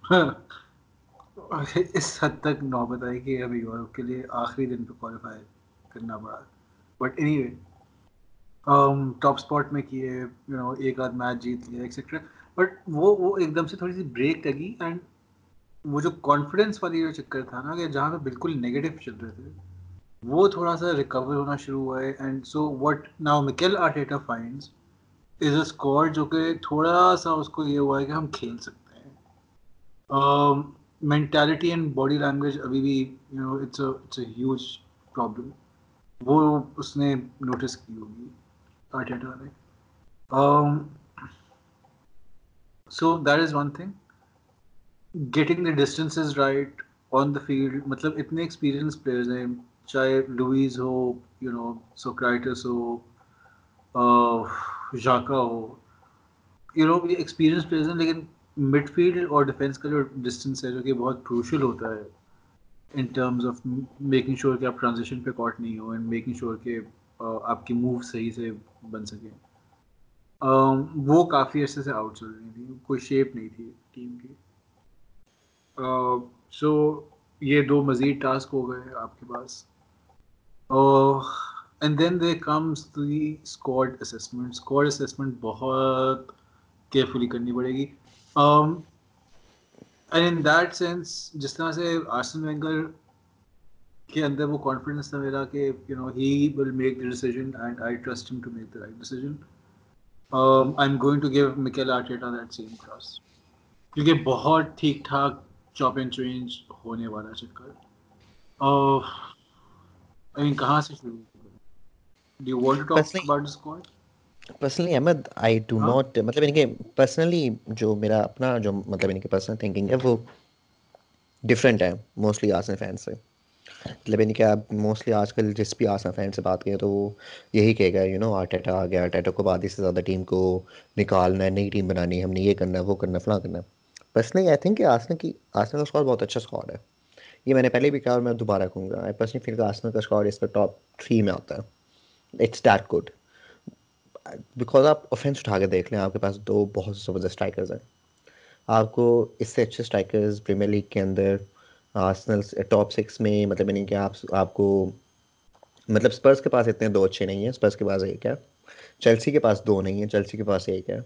اس حد تک نوبت آئی کہ ابھی یورپ کے لیے آخری دن پہ کوالیفائی کرنا پڑا۔ But anyway Um, top spot میں کیے یو نو ایک آدھ میچ جیت لیا ایکسیٹرا بٹ وہ وہ ایک دم سے تھوڑی سی بریک لگی اینڈ وہ جو کانفیڈینس والی جو چکر تھا نا کہ جہاں پہ بالکل نگیٹو چل رہے تھے، وہ تھوڑا سا ریکور ہونا شروع ہوا ہے and so what now Mikel Arteta finds is a score جو کہ تھوڑا سا اس کو یہ ہوا ہے کہ ہم کھیل سکتے ہیں. مینٹیلٹی اینڈ باڈی لینگویج ابھی بھی you know it's it's a huge problem وہ اس نے نوٹس کی ہوگی. آرٹیٹا نے so that is one thing getting the distance right on the field مطلب اتنے ایکسپیرئنس پلیئرز ہیں، چاہے لوئز ہو یو نو سوکرائٹس ہو ژاکا ہو۔ یو نو یہ ایکسپیرئنس پلیئرز ہیں، لیکن مڈ فیلڈ اور ڈیفینس کا جو ڈسٹینس ہے، جو کہ بہت کروشل ہوتا ہے in terms of making sure کہ آپ ٹرانزیکشن پہ کاٹ نہیں ہو اینڈ میکنگ شیور کہ آپ کی موو صحیح سے بن سکیں وہ کافی عرصے سے آؤٹ چل رہی تھی کوئی شیپ نہیں تھی ٹیم کی۔ سو یہ دو مزید ٹاسک ہو گئے آپ کے پاس۔ And then they comes the squad assessment squad assessment بہت کیئرفلی کرنی پڑے گی۔ اینڈ ان دیٹ سینس جس طرح سے آرسن وینگر کے اندر وہ کانفیڈنس تھا میرا کہ you know he will make the decision and I trust him to make the right decision I am going to give Mikel Arteta that same cross کیونکہ بہت ٹھیک ٹھاک چاپ اینڈ چینج ہونے والا چکر. کہاں سے شروع do you want to talk about squad personally Ahmed I do not مطلب یعنی کہ پرسنلی جو میرا اپنا جو مطلب یعنی کہ پرسنل تھنکنگ ہے وہ ڈفرینٹ ہے موسٹلی آسن فین سے۔ مطلب یعنی کہ آپ موسٹلی آج کل جس بھی آسن فین سے بات کریں تو وہ یہی کہے گا یو نو آرٹیٹا آ گیا آرٹیٹا کو آدھی سے زیادہ ٹیم کو نکالنا ہے، نئی ٹیم بنانی ہے، ہم نے یہ کرنا ہے، وہ کرنا فلاں کرنا ہے۔ پرسنلی آئی تھنک کہ آسن کی آسن کا اسکوار بہت اچھا اسکوار ہے۔ یہ میں نے پہلے بھی کہا اور میں دوبارہ کہوں گا۔ آئی پرسنلی فیل کہ آسن کا اسکوار اس کا ٹاپ تھری میں آتا ہے۔ اٹس دیٹ گڈ بیکاز آپ اوفینس اٹھا کے دیکھ لیں، آپ کے پاس دو بہت زبردست اسٹرائکرز ہیں۔ آپ کو اس سے اچھے اسٹرائکرز پریمیئر لیگ کے اندر آرسنل ٹاپ سکس میں مطلب یعنی کہ آپ آپ کو مطلب اسپرس کے پاس اتنے دو اچھے نہیں ہیں اسپرس کے پاس ایک ہے، چیلسی کے پاس دو نہیں ہیں، چیلسی کے پاس ایک ہے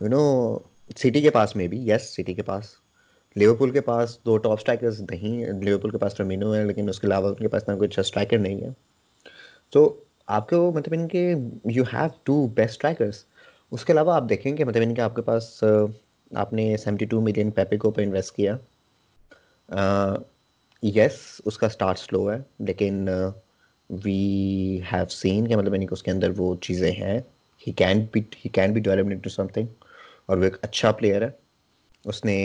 یو نو سٹی کے پاس میں بھی یس سٹی کے پاس، لیورپول کے پاس دو ٹاپ اسٹرائکرز نہیں لیورپول کے پاس ٹرمینو ہے لیکن اس کے علاوہ ان کے پاس نہ کوئی اچھا اسٹرائکر نہیں ہے۔ تو آپ کو مطلب ان کے you have two best strikers اس کے علاوہ آپ دیکھیں کہ مطلب یعنی ان کے آپ کے پاس، آپ نے سیونٹی ٹو ملین پیپیکو پہ انویسٹ کیا۔ یس اس کا اسٹارٹ سلو ہے، لیکن وی ہیو سین کہ مطلب یعنی ان کے اس کے اندر وہ چیزیں ہیں۔ He can be he can be develop into something اور وہ ایک اچھا پلیئر ہے۔ اس نے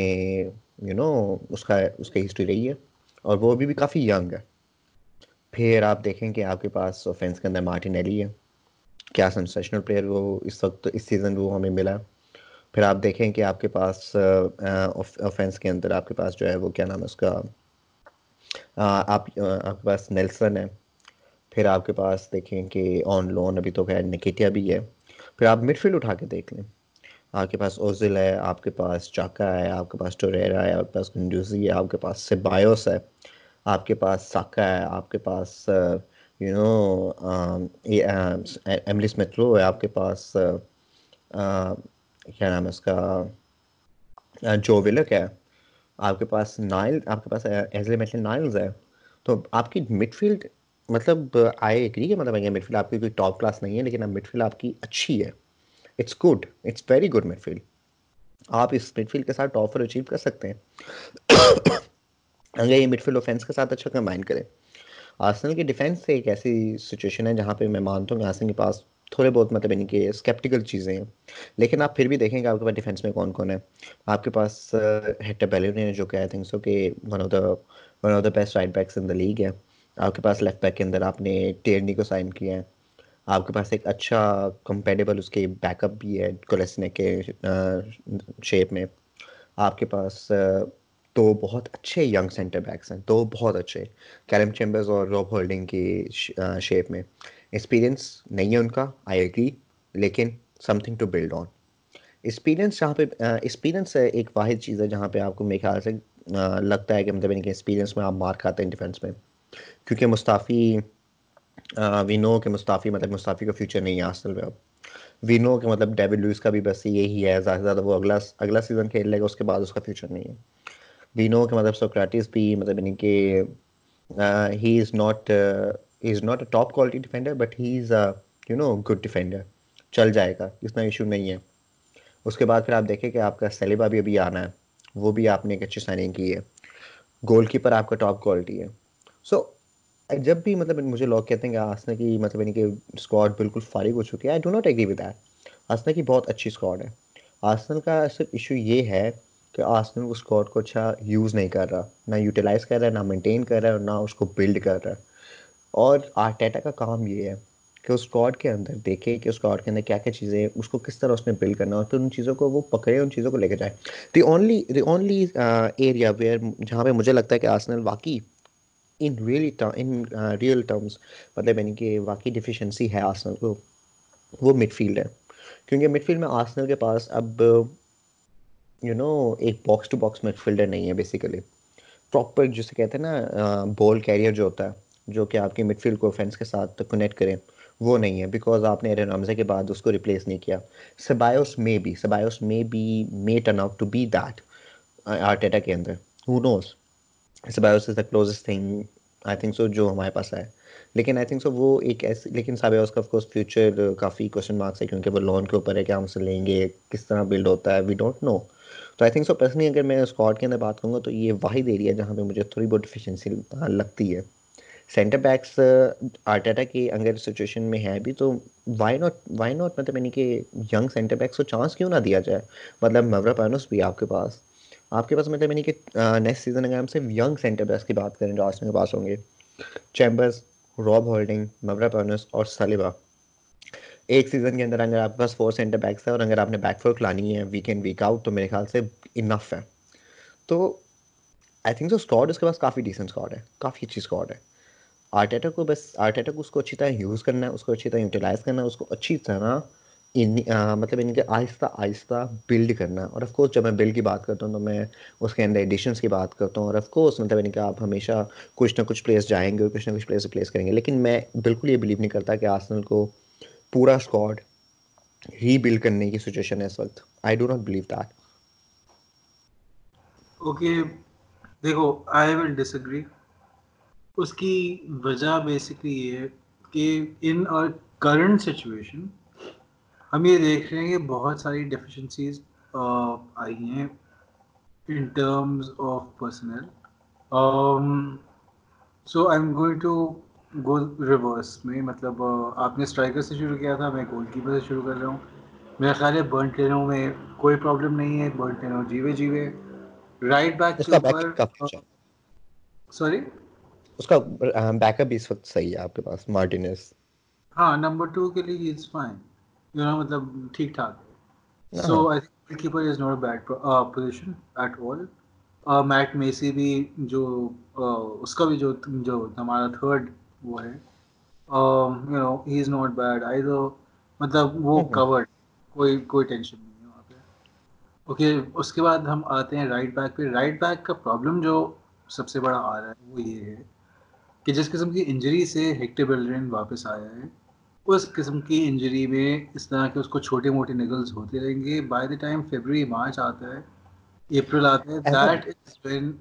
یو نو اس کا، اس کی ہسٹری رہی ہے، اور وہ ابھی بھی کافی ینگ ہے۔ پھر آپ دیکھیں کہ آپ کے پاس اوفینس کے اندر مارٹین ایلی ہے۔ کیا سنسیشنل پلیئر وہ اس وقت، اس سیزن وہ ہمیں ملا۔ پھر آپ دیکھیں کہ آپ کے پاس اوفینس کے اندر آپ کے پاس جو ہے وہ کیا نام ہے اس کا آپ آپ کے پاس نیلسن ہے پھر آپ کے پاس دیکھیں کہ آن لون ابھی تو خیر نکیٹیا بھی ہے پھر آپ مڈ فیلڈ اٹھا کے دیکھ لیں آپ کے پاس اوزل ہے آپ کے پاس چاکا ہے آپ کے پاس ٹوریرا ہے آپ کے پاس گنڈوزی ہے آپ کے پاس سبایوس ہے آپ کے پاس ساکا ہے آپ کے پاس یو نو ایملی اسمترو ہے آپ کے پاس کیا نام ہے اس کا جو ولک ہے، آپ کے پاس نائل، آپ کے پاس ایزلی میٹل نائلز ہے، تو آپ کی مڈ فیلڈ مطلب آئی اگری کہ مطلب مڈ فیلڈ آپ کی کوئی ٹاپ کلاس نہیں ہے، لیکن اب مڈ فیلڈ آپ کی اچھی ہے۔ It's good it's very good midfield آپ اس مڈ فیلڈ کے ساتھ ٹاپر اچیو کر سکتے ہیں۔ اگر یہ مڈ فیلڈ اوفینس کے ساتھ اچھا کمبائن کریں آرسنل کی ڈیفینس سے ایک ایسی سچویشن ہے جہاں پہ میں مانتا ہوں کہ آرسنل کے پاس تھوڑے بہت مطلب یعنی کہ اسکیپٹیکل چیزیں ہیں۔ لیکن آپ پھر بھی دیکھیں گے آپ کے پاس ڈیفینس میں کون کون ہے۔ آپ کے پاس ہیٹر بیلن ہے جو کہ آئی تھنک سو کہ one of the one of the best right backs in the league ہے آپ کے پاس لیفٹ بیک کے اندر آپ نے ٹیرنی کو سائن کیا ہے۔ آپ کے پاس ایک اچھا کمپیٹیبل اس کے بیک اپ بھی ہے کولیسنے کے شیپ میں۔ آپ کے پاس دو بہت اچھے ینگ سینٹر بیکس ہیں۔ دو بہت اچھے۔ کیلم چیمبرز اور روب ہولڈنگ کی شیپ میں۔ ایکسپیرینس نہیں ہے ان کا آئی ایگری لیکن something to build on experience جہاں پہ ایکسپیرینس ایک واحد چیز ہے جہاں پہ آپ کو میرے خیال سے لگتا ہے کہ مطلب ان کے ایکسپیرینس میں آپ مار کھاتے ہیں ڈیفینس میں کیونکہ مستعفی وی نو کہ مستعفی مطلب مستعفی کا فیوچر نہیں ہے آسل میں اب وی نو کہ مطلب ڈیوڈ لوئس کا بھی بس یہی ہے زیادہ سے زیادہ وہ اگلا اگلا سیزن کھیل لے گا اس کے بعد اس کا فیوچر نہیں ہے وی نو کہ مطلب سوکریٹس بھی مطلب ان کے he is not is not a top quality defender but he is a you know good defender چل جائے گا اتنا ایشو نہیں ہے۔ اس کے بعد پھر آپ دیکھیں کہ آپ کا سیلیبا بھی ابھی آنا ہے۔ وہ بھی آپ نے ایک اچھی سائننگ کی ہے۔ گول کیپر آپ کا ٹاپ کوالٹی ہے۔ سو جب بھی مطلب مجھے لوگ کہتے ہیں کہ آسنا کی مطلب یعنی کہ اسکواڈ بالکل فارغ ہو چکی ہے I do not agree with that Arsenal کی بہت اچھی اسکواڈ ہے۔ آسنل کا صرف ایشو یہ ہے کہ آسنل اس اسکواڈ کو اچھا یوز نہیں کر رہا۔ نہ یوٹیلائز کر رہا ہے نہ مینٹین کر رہا ہے اور نہ اس کو بلڈ کر رہا۔ ہے اور آرٹیٹا کا کام یہ ہے کہ اس اسکواڈ کے اندر دیکھے کہ اس اسکواڈ کے اندر کیا کیا چیزیں اس کو کس طرح اس نے بلڈ کرنا اور پھر ان چیزوں کو وہ پکڑے، ان چیزوں کو لے کے جائے۔ The only the only area where جہاں پہ مجھے لگتا ہے کہ آسنل واقعی in really in real terms مطلب یعنی کہ واقعی ڈیفیشنسی ہے آسنل کو، وہ مڈ فیلڈ ہے۔ کیونکہ مڈ فیلڈ میں آسنل کے پاس اب یو نو ایک باکس ٹو باکس مڈ فیلڈر نہیں ہے بیسیکلی پراپر جسے کہتے ہیں نا بال کیریئر جو ہوتا ہے۔ جو کہ آپ کی مڈ فیلڈ کو فینس کے ساتھ کنیکٹ کریں وہ نہیں ہے بیکاز آپ نے ایرن رمزے کے بعد اس کو ریپلیس نہیں کیا۔ Ceballos may be Ceballos may be may turn out to be that Arteta کے اندر۔ Who knows Ceballos is the closest thing I think so جو ہمارے پاس ہے۔ لیکن آئی تھنک سو وہ ایک ایسی، لیکن سابیوس کا آف کورس فیوچر کافی کوشچن مارکس ہے، کیونکہ وہ لون کے اوپر ہے کہ ہم اسے لیں گے؟ کس طرح بلڈ ہوتا ہے؟ وی ڈونٹ نو تو آئی تھنک سو پرسنلی اگر میں اسکواڈ کے اندر بات کروں گا، تو یہ واحد ایریا جہاں پہ مجھے تھوڑی بہت ڈیفیشنسی لگتی ہے۔ سینٹر بیکس آرٹیٹا کی اگر سچویشن میں ہے بھی تو وائی ناٹ وائی ناٹ مطلب یعنی کہ ینگ سینٹر بیکس کو چانس کیوں نہ دیا جائے مطلب مورا پینوس بھی آپ کے پاس آپ کے پاس مطلب یعنی کہ نیکسٹ سیزن اگر ہم صرف ینگ سینٹر بیکس کی بات کریں جو آسٹن کے پاس ہوں گے چیمبرس راب ہولڈنگ مورا پینوس اور سلیبا ایک سیزن کے اندر اگر آپ کے پاس فور سینٹر بیکس ہے اور اگر آپ نے بیک فورک لانی ہے ویک اینڈ ویک آؤٹ تو میرے خیال سے انف ہے تو آئی تھنک سو اسکواڈ اس کے پاس کافی ڈیسنٹ اسکواڈ ہے کافی اچھی اسکواڈ ہے آرٹیٹا کو بس آرٹیٹا کو اس کو اچھی طرح یوز کرنا ہے، اس کو اچھی طرح یوٹیلائز کرنا ہے، اس کو اچھی طرح ان مطلب ان کے آہستہ آہستہ بلڈ کرنا ہے۔ اور آف کورس جب میں بلڈ کی بات کرتا ہوں تو میں اس کے اندر ایڈیشنس کی بات کرتا ہوں۔ اور آف کورس مطلب یعنی کہ آپ ہمیشہ کچھ نہ کچھ پلیس جائیں گے اور کچھ نہ کچھ پلیس ریپلیس کریں گے۔ لیکن میں بالکل یہ بلیو نہیں کرتا کہ آسنل کو پورا اسکواڈ ری بلڈ کرنے کی سچویشن ہے اس وقت۔ I do not believe that okay دیکھو آئی ول ڈس ایگری اس کی وجہ بیسکلی یہ ہے کہ ان اور کرنٹ سچویشن ہم یہ دیکھ رہے ہیں کہ بہت ساری ڈیفیشنسیز آئی ہیں in terms of personnel so I am going to go reverse میں مطلب آپ نے اسٹرائکر سے شروع کیا تھا میں گول کیپر سے شروع کر رہا ہوں۔ میرا خیال ہے برنٹ لینوں میں کوئی پرابلم نہیں ہے برنٹ لینوں جیوے جیوے۔ رائٹ بیک کے اوپر سوری اس کا بیک اپ بھی اس وقت صحیح ہے آپ کے پاس مارٹینس ہاں نمبر ٹو کے لیے از فائن۔ یو نو مطلب ٹھیک ٹھاک۔ So I think keeper is not bad position at all Matt Macey بھی جو اس کا بھی جو جو ہمارا تھرڈ وہ ہے۔ You know he is not bad I though مطلب وہ کورڈ کوئی کوئی ٹینشن نہیں ہے وہاں پہ۔ اوکے اس کے بعد ہم آتے ہیں رائٹ بیک پہ۔ رائٹ بیک کا پرابلم جو سب سے بڑا آ رہا ہے وہ یہ ہے۔ کہ جس قسم کی انجری سے ہیکٹر بلڈرین واپس آیا ہے اس قسم کی انجری میں اس طرح کے اس کو چھوٹے موٹے نگلز ہوتے رہیں گے۔ By the time February March آتا ہے اپریل آتا ہے that is when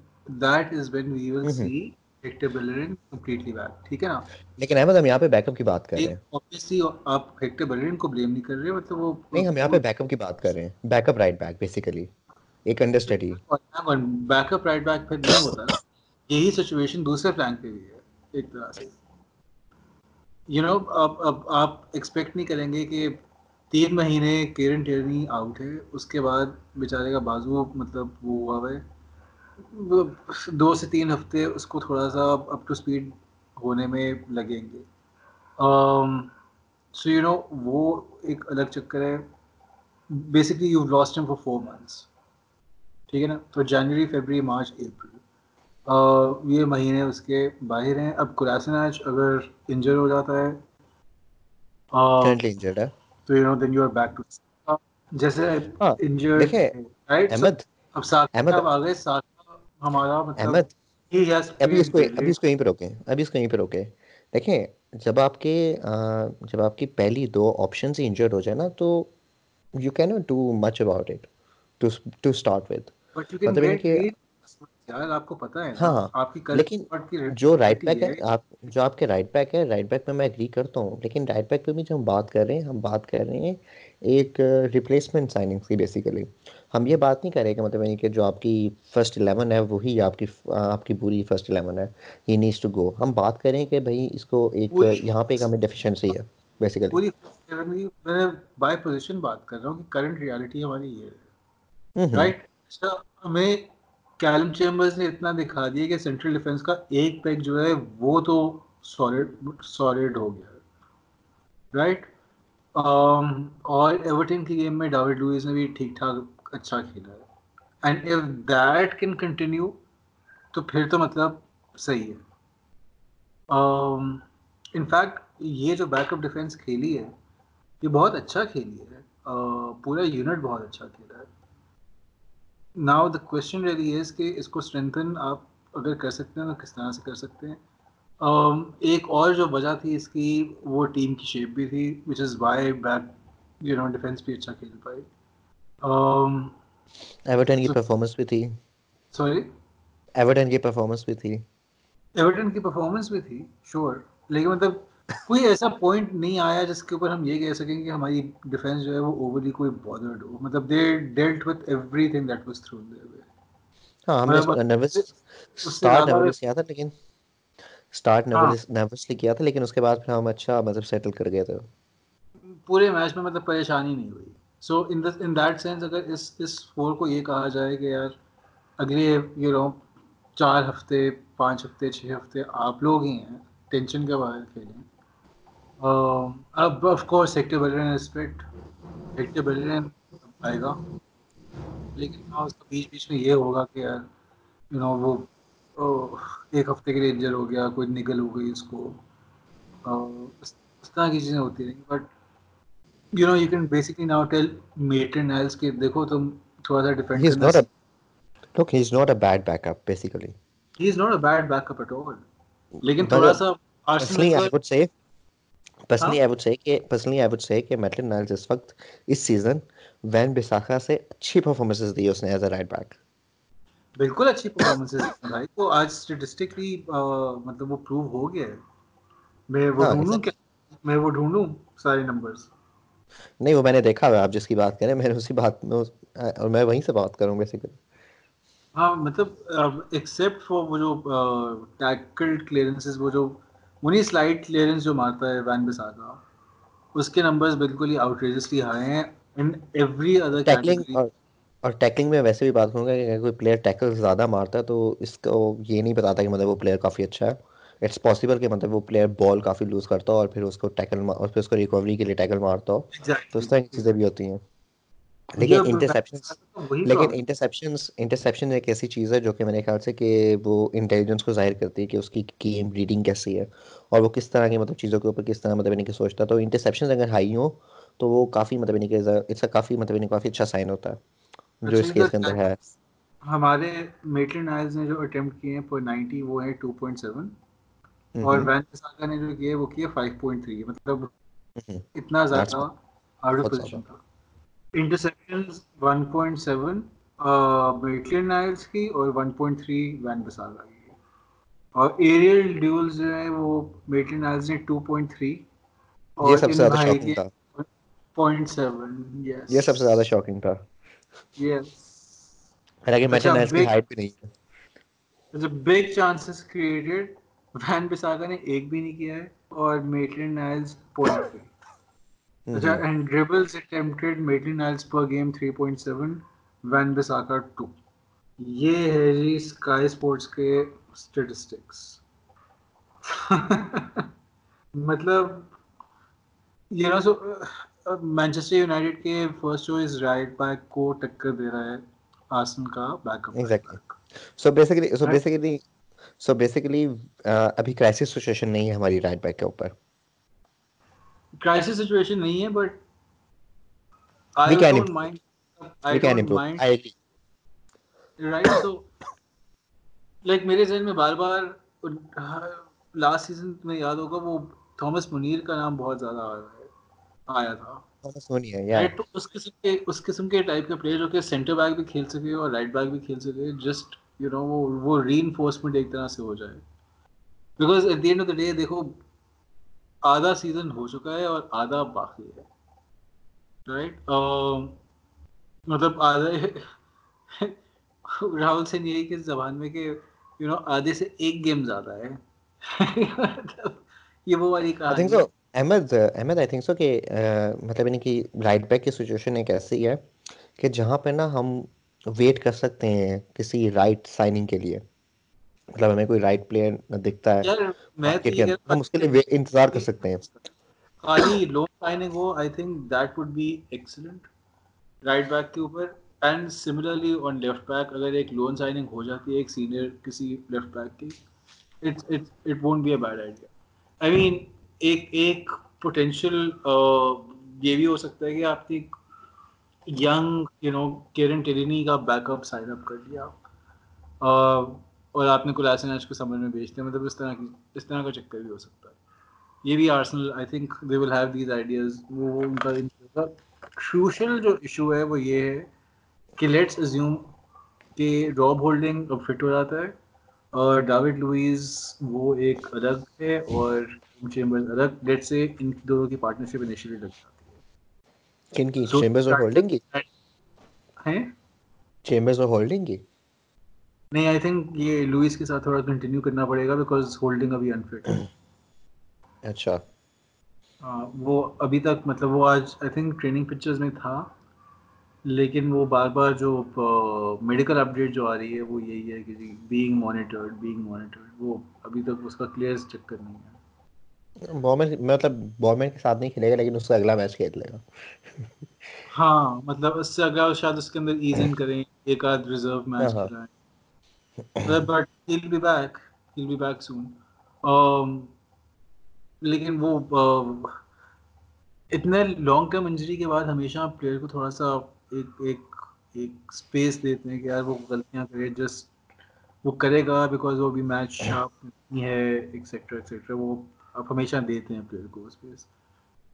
that is when we will see Hector Bellerin completely back ٹھیک ہے نا؟ لیکن احمد ہم یہاں پہ بیک اپ کی بات کر رہے ہیں۔ اوبویسلی آپ ہیکٹر بلرین کو بلیم نہیں کر رہے مطلب وہ نہیں ہم یہاں پہ بیک اپ کی بات کر رہے ہیں۔ Backup right back basically ایک under understudy backup right back پھر نہیں ہوتا۔ یہی سچویشن دوسرے فلینک پہ بھی ہے۔ ایک طرح سے۔ یو نو اب اب آپ ایکسپیکٹ نہیں کریں گے کہ تین مہینے کیرن ٹیرنی آؤٹ ہے، اس کے بعد بیچارے کا بازو مطلب وہ ہوا ہوا ہے دو سے تین ہفتے اس کو تھوڑا سا اپ ٹو اسپیڈ ہونے میں لگیں گے۔ سو یو نو وہ ایک الگ چکر ہے۔ Basically you last time for four months ٹھیک ہے نا؟ تو جنوری فیبرری مارچ اپریل یہ مہینے اس کے باہر ہیں۔ اب کراسناج اگر انجر ہو جاتا ہے تو you know then you are back to جیسے ہاں، انجر احمد اب ساتھ احمد اب گئے ساتھ ہمارا مطلب احمد ابھی اس کو ابھی اس کو یہیں پہ روکیں۔ ابھی اس کو یہیں پہ روکیں۔ دیکھیں جب آپ کے جب آپ کی پہلی دو آپشن ہی انجرڈ ہو جائے نا تو you can not do much about it to start with مطلب کہ ہاں، لیکن رائٹ بیک پہ بھی جو ہم بات کر رہے ہیں ہم بات کر رہے ہیں ایک ریپلیسمنٹ سائننگ کی بیسیکلی ہم یہ بات نہیں کریں کہ مطلب یعنی کہ جو آپ کی فرسٹ الیون ہے وہی آپ کی آپ کی بری فرسٹ الیون ہے ہی نیڈس ٹو گو ہم بات کریں کہ بھائی اس کو ایک یہاں پہ ایک ہمیں ڈیفیشنسی ہے بیسیکلی میں بائی پوزیشن بات کر رہا ہوں کہ کرنٹ ریالٹی ہماری یہ ہے۔ رائٹ ہمیں کیلم چیمبرز نے اتنا دکھا دیا کہ سینٹرل ڈیفنس کا ایک پیک جو ہے وہ تو سالڈ سالڈ ہو گیا۔ رائٹ um, اور ایورٹن کی گیم میں ڈاوڈ لوئس نے بھی ٹھیک ٹھاک اچھا کھیلا۔ ہے and if that can continue تو پھر تو مطلب صحیح ہے۔ um, انفیکٹ یہ جو بیک اپ ڈیفینس کھیلی ہے، یہ بہت اچھا کھیلی ہے۔ uh, پورا یونٹ بہت اچھا کھیلا۔ Now the question really is کہ اس کو اسٹرینتھن آپ اگر کر سکتے ہیں تو کس طرح سے کر سکتے ہیں um, ایک اور جو وجہ تھی اس کی وہ ٹیم کی شیپ بھی تھی which is why back you know defence بھی اچھا کھیل پائی ایورٹن کی پرفارمنس بھی تھی سوری ایورٹن کی پرفارمنس بھی تھی ایورٹن کی پرفارمنس بھی تھی شیور لیکن مطلب کوئی ایسا پوائنٹ نہیں آیا جس کے اوپر ہم یہ کہہ سکیں کہ ہماری ڈیفینس جو ہے وہ اوورلی کوئی بادرڈ ہو۔ مطلب they dealt with everything that was through their way ہاں ہم نے نروس سٹارٹ نروس کیا تھا لیکن سٹارٹ نروس نروسلی کیا تھا لیکن اس کے بعد پھر ہم اچھا مطلب سیٹل کر گئے تھے پورے میچ میں مطلب پریشانی نہیں ہوئی۔ سو ان دس ان دیٹ سینس اگر اس اس فور کو یہ کہا جائے کہ یار اگلے یو نو چار ہفتے پانچ ہفتے چھ ہفتے آپ لوگ ہی ہیں ٹینشن کے باہر کھیلیں۔ اب of course Hector Bellerin respect Hector Bellerin آئے گا لیکن ہاں اس کا بیچ بیچ میں یہ ہوگا کہ یار یو نو وہ ایک ہفتے کے لیے انجر ہو گیا کوئی نکل ہو گئی اس کو اس طرح کی چیزیں ہوتی رہیں گی but you know you can basically now tell Maitland Niles کہ دیکھو تم تھوڑا سا depend look he is not a bad backup basically he is not a bad backup at all لیکن تھوڑا سا Arsenal personally I would say کہ personally I would say کہ اس وقت اس سیزن وین بساخا سے اچھی پرفارمنسز دی اس نے ایز اے رائٹ بیک بالکل اچھی پرفارمنس ہے وہ آج اسٹیٹسٹکلی مطلب وہ پروو ہو گیا ہے۔ میں وہ ہاں، ڈھونڈوں کیا؟ میں وہ ڈھونڈوں سارے نمبرز نہیں وہ میں نے دیکھا ہے آپ جس کی بات کریں میں نے اسی بات میں اور میں وہیں سے بات کروں بیسیکلی ہاں مطلب ایکسیپٹ فور وہ جو ٹیکل کلیئرنسز وہ جو انہیں سلائٹ کلیئرنس جو مارتا ہے وین بسا کا اس کے نمبرز بالکل ہی آؤٹ ریجسلی ہائے ہیں ان ایوری ادر ٹیکلنگ اور ٹیکلنگ میں ویسے بھی بات کروں گا کہ کوئی پلیئر ٹیکل زیادہ مارتا ہے تو اس کو یہ نہیں بتاتا کہ مطلب وہ پلیئر کافی اچھا ہے۔ اٹس پاسبل کہ مطلب وہ پلیئر بال کافی لوز کرتا ہو اور پھر اس کو ٹیکل اور پھر اس کو ریکوری کے لیے ٹیکل مارتا ہو۔ تو اس طرح کی چیزیں بھی ہوتی ہیں۔ لیکن انٹرسیپشن لیکن انٹرسیپشن انٹرسیپشن ایک ایسی چیز ہے جو کہ میرے خیال سے کہ وہ انٹیلیجنس کو ظاہر کرتی ہے کہ اس کی گیم ریڈنگ کیسی ہے اور وہ کس طرح کی مطلب چیزوں کے اوپر کس طرح مطلب یعنی کہ سوچتا تو انٹرسیپشن اگر ہائی ہوں تو وہ کافی مطلب نہیں کہ اس کا کافی مطلب یعنی کافی اچھا سائن ہوتا ہے جو اس اچھا، کے اندر ہے۔ ہمارے میٹلن آئلز نے جو اٹیمپٹ کیے ہیں 90 وہ ہیں 2.7 اور وین ساگا نے جو کیے وہ کیے 5.3 مطلب اتنا زیادہ آؤٹ آف پوزیشن تھا۔ انٹرسیپشن 1.7 میٹلین نائلز کی اور 1.3 وین بساگا کی اور ایریل ڈیولز جو ہیں وہ میٹلین نائلز نے 2.3 یہ سب سے زیادہ شاکنگ تھا 0.7 یس یہ سب سے زیادہ شاکنگ تھا یس حالانکہ میٹلین نائلز کی ہائٹ بھی نہیں ہے it's big chances created Wan Bissaka نے ایک بھی نہیں کیا ہے اور میٹلین نائلز 0.3 اچھا and dribbles attempted Maitland as per game 3.7 Wan Bissaka 2 یہ ہے جی اسکائی اسپورٹس کے اسٹیٹسٹکس مطلب یہ نا سو مانچسٹر یونائٹیڈ کے فرسٹ چوائس رائٹ بیک کو ٹکر دے رہا ہے آسن کا backup Exactly. So basically so. Basically so basically ابھی کرائسس سچویشن نہیں ہے ہماری رائٹ بیک کے اوپر کرائسس سچویشن نہیں ہے but don't improve mind. I agree right تو لائک میرے ذہن میں بار بار لاسٹ سیزن میں یاد ہوگا وہ تھامس منیر کا نام بہت زیادہ آیا تھا اس قسم کے اس قسم کے ٹائپ کے پلیئر جو کہ سینٹر بیک بھی کھیل سکے اور رائٹ بیک بھی کھیل سکے جسٹ یو نو وہ ری انفورسمنٹ ایک طرح سے ہو جائے because at the end of the day دیکھو آدھا سیزن ہو چکا ہے اور آدھا باقی ہے. رائٹ مطلب آدھا راہل سین یہی کہ زبان میں کہ یو نو آدھے سے ایک گیم زیادہ ہے. یہ وہ والی کہانی Ahmed Ahmed I think so کہ مطلب یعنی کہ رائٹ بیک کی سچویشن ایک ایسی ہے کہ جہاں پہ نا ہم ویٹ کر سکتے ہیں کسی رائٹ سائننگ کے لیے. مطلب ہمیں کوئی رائٹ پلیئر دکھتا ہے. ہم اس کے لیے انتظار کر سکتے ہیں. خالی loan signing who I think that would be excellent right back کے اوپر. And similarly on left back اگر ایک لون سائننگ ہو جاتی ہے ایک سینئر کسی لیفٹ بیک کی it won't be a bad idea I mean ایک ایک پوٹینشیل یہ بھی ہو سکتا ہے کہ آپ نے young you know Kieran Tierney کا بیک اپ سائن اپ کر لیا. اور آپ نے کلاسن ایچ کو سمجھ میں بھیج دیا مطلب اس طرح کی اس طرح کا چکر بھی ہو سکتا ہے۔ یہ بھی Arsenal I think they will have these ideas وہ ان کا کروشل جو ایشو ہے وہ یہ ہے کہ لیٹس ازیوم کہ راب ہولڈنگ اب فٹ ہو جاتا ہے اور ڈاوڈ لوئز وہ ایک الگ ہے اور چیمبرز الگ لیٹ سے ان دونوں کی پارٹنرشپ انیشلی لگ جاتی ہے۔ کن کی؟ چیمبرز اور ہولڈنگ کی؟ ہیں؟ چیمبرز اور ہولڈنگ کی؟ نہیں آئی تھنک یہ لوئس کے ساتھ تھوڑا کنٹینیو کرنا پڑے گا بیکاز ہولڈنگ ابھی انفٹ ہے۔ اچھا۔ وہ ابھی تک مطلب وہ آج آئی تھنک ٹریننگ پکچرز میں تھا لیکن وہ بار بار جو میڈیکل اپڈیٹ جو آ رہی ہے وہ یہی ہے کہ جی بینگ مانیٹرڈ بینگ مانیٹرڈ وہ ابھی تک اس کا کلیئر چکر نہیں ہے۔ بومن مطلب بومن کے ساتھ نہیں کھیلے گا لیکن اس کا اگلا میچ کھیل لے گا۔ ہاں مطلب اس سے اگر شاید اس کے اندر ایز ان کریں ایک آدھ ریزرو میچ ہاں۔ کھلائیں but he'll be back he'll be back soon لیکن وہ اتنے لانگ ٹرم انجری کے بعد ہمیشہ پلیئر کو تھوڑا سا ایک ایک ایک اسپیس دیتے ہیں کہ یار وہ غلطیاں کرے جسٹ وہ کرے گا بیکاز وہ ابھی میچ شارپ نہیں ہے ایکسیٹرا ایکسیٹرا وہ آپ ہمیشہ دیتے ہیں پلیئر کو space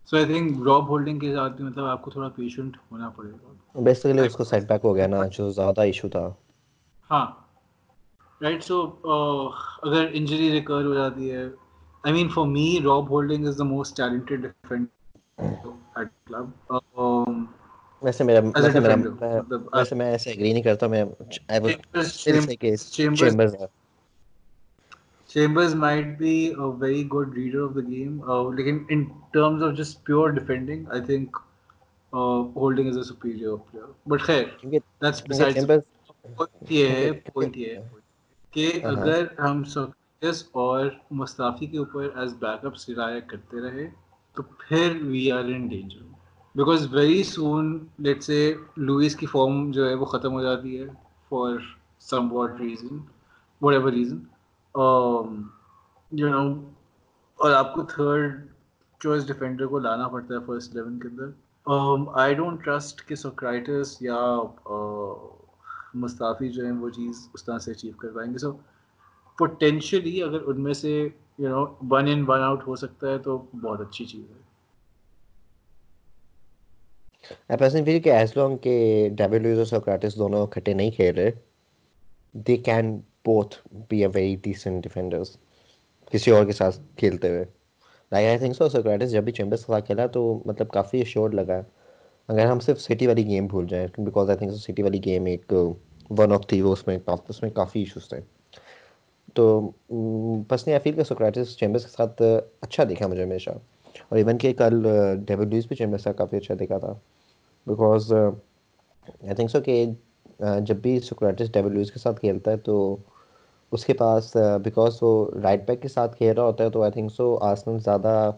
so I think Rob Holding کے ساتھ بھی مطلب آپ کو تھوڑا پیشنٹ ہونا پڑے گا بیسیکلی اس کو سیٹ بیک ہو گیا نا جو زیادہ ایشو تھا ہاں رائٹ سو اگر انجری ریکور ہو جاتی ہے I mean for me Rob Holding is the most talented defender at club ویسے میرا ویسے میرا مطلب ویسے میں ایسے ایگری نہیں کرتا میں I would still say کہ Chambers- Chambers a very good reader of the game. Uh, لیکن in terms of just pure defending, I think uh, Holding is a superior player. But خیر, چیمبرز point یہ ہے یہ ہے کہ۔ اگر ہم سوکریٹس اور مستافی کے اوپر ایز بیک اپ سرایہ کرتے رہے تو پھر we are in danger because very soon let سے لوئس کی فارم جو ہے وہ ختم ہو جاتی ہے for some what reason whatever reason you know اور آپ کو تھرڈ چوائس ڈیفینڈر کو لانا پڑتا ہے فرسٹ الیون کے اندر. آئی ڈونٹ ٹرسٹ کہ سوکرائٹس یا مستافی جو ہیں وہ چیز اس طرح سے اچیو کر پائیں گے. سو پوٹینشلی اگر ان میں سے you know one in one out ہو سکتا ہے تو بہت اچھی چیز ہے. I personally feel کہ ایز لانگ کہ ڈیوڈ لوئز اور سوکراٹس دونوں کھٹے نہیں کھیل رہے they can both be a very decent defenders کسی اور کے ساتھ کھیلتے ہوئے. Like I think so Sokratis جب بھی چیمبرس کے ساتھ کھیلا تو مطلب کافی شور لگا. ہے اگر ہم صرف سٹی والی گیم بھول جائیں because I think so City والی گیم ایک ون آف تھی وہ اس میں اس میں کافی ایشوز تھے۔ تو پرسنلی آئی فیل کہ سوکریٹس چیمبرس کے ساتھ اچھا دیکھا مجھے ہمیشہ۔ اور ایون کہ کل ڈیوڈ لوئس بھی چیمبرس کا کافی اچھا دیکھا تھا۔ بیکاز آئی تھنک سو کہ، جب بھی سوکریٹس ڈیوڈ لوئس کے ساتھ کھیلتا ہے تو اس کے پاس بیکاز وہ رائٹ بیک کے ساتھ کھیل رہا ہوتا ہے، تو آئی تھنک سو آسنل زیادہ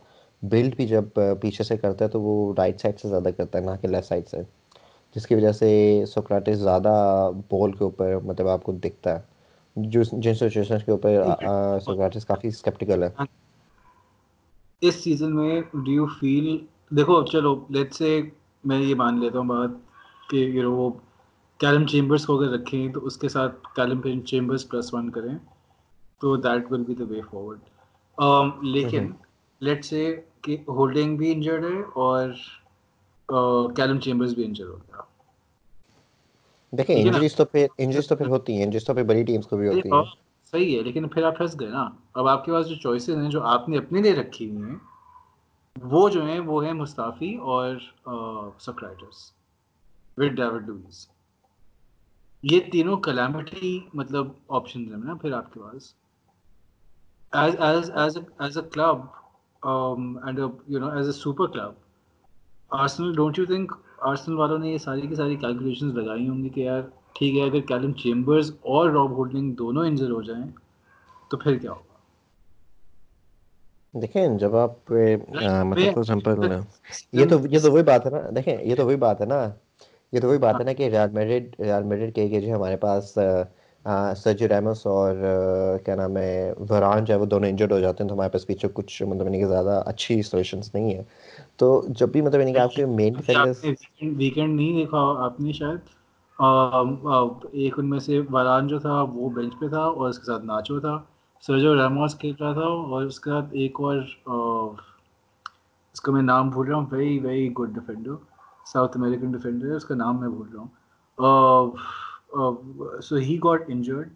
بلڈ بھی جب پیچھے سے کرتا ہے تو وہ رائٹ سائڈ سے زیادہ کرتا ہے نہ کہ لیفٹ سائڈ سے جس کی وجہ سے سوکراٹس زیادہ بال کے اوپر مطلب آپ کو دکھتا ہے۔ جو جن سچویشن کے اوپر سوکراٹس کافی اسکیپٹیکل ہے اس سیزن میں ڈو یو فیل دیکھو چلو لیٹ سے میں یہ مان لیتا ہوں بات کہ نو وہ کیلم چیمبرس کو اگر رکھیں تو اس کے ساتھ کیلم چیمبرس پلس ون کریں تو that will be the way forward لیکن لیٹ سے کہ ہولڈنگ بھی انجرڈ ہے اور کیلم چیمبرس بھی انجر ہو گیا۔ دیکھیں انجریز تو پھر انجریز تو پھر ہوتی ہیں انجریز تو پھر بڑی ٹیمز کو بھی ہوتی ہیں۔ صحیح ہے لیکن پھر آپ پھنس گئے نا۔ اب آپ کے پاس جو چوائسیز ہیں جو آپ نے اپنے لیے رکھی ہوئی ہیں وہ جو ہیں وہ ہیں مستعفی اور سکرائٹرس وتھ ڈیوڈ لوئس یہ تینوں کلیمٹی مطلب آپشن ہیں نا پھر آپ کے پاس۔ As as as as a club and you know as a super club Arsenal don't you think Arsenal والوں نے یہ ساری کی ساری کیلکولیشن لگائی ہوں گی کہ یار ٹھیک ہے اگر کیلم چیمبرز اور راب ہولڈنگ دونوں انجر ہو جائیں تو پھر کیا ہوگا دیکھیں جب آپ مطلب فار ایگزامپل یہ تو یہ تو وہی بات ہے نا دیکھیں یہ تو وہی بات ہے نا یہ تو وہی بات ہے نا کہ ریال میڈرڈ ریال میڈرڈ کے کہ جو ہمارے پاس سرجی ریمس اور کیا نام ہے وران جو ہے وہ دونوں انجرڈ ہو جاتے ہیں تو ہمارے پاس پیچھے کچھ مطلب یعنی کہ زیادہ اچھی سولوشنس نہیں ہے تو جب بھی مطلب یعنی کہ آپ کے مین ڈیفینڈرز ویکینڈ نہیں دیکھا آپ نے شاید ایک ان میں سے وران جو تھا وہ بینچ پہ تھا اور اس کے ساتھ ناچو تھا۔ سرجو ریموس کھیل رہا تھا اور اس کے ساتھ ایک اور اس کا میں نام بھول رہا ہوں۔ Very very good defender South American defender ہے اس کا نام میں بھول رہا ہوں۔ سو ہی گاٹ انجرڈ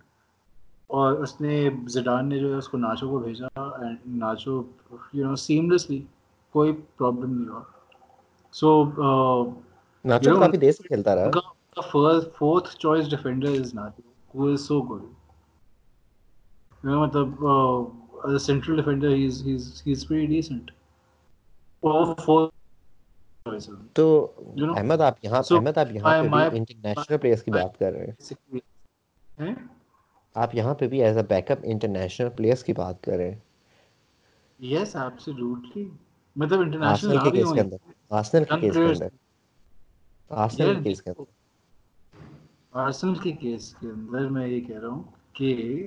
اور اس نے زڈان نے جو ہے اس کو ناچو کو بھیجا اینڈ ناچو یو نو سیملیسلی کوئی پرابلم نہیں ہوا۔ سو ناچو کافی دیر سے کھیلتا رہا۔ First fourth choice defender is Nacho who is so good مطلب central defender he is he is very decent اور تو احمد آپ یہاں احمد آپ یہاں پہ بھی انٹرنیشنل پلیئرز کی بات کر رہے ہیں۔ آپ یہاں پہ بھی as a backup international players کی بات کر رہے ہیں۔ یس ایبسولوٹلی مطلب انٹرنیشنل کے کیس کے اندر۔ آرسنل کے کیس کے اندر۔ آرسنل کے کیس کے اندر۔ آرسنل کے کیس کے اندر میں یہ کہہ رہا ہوں کہ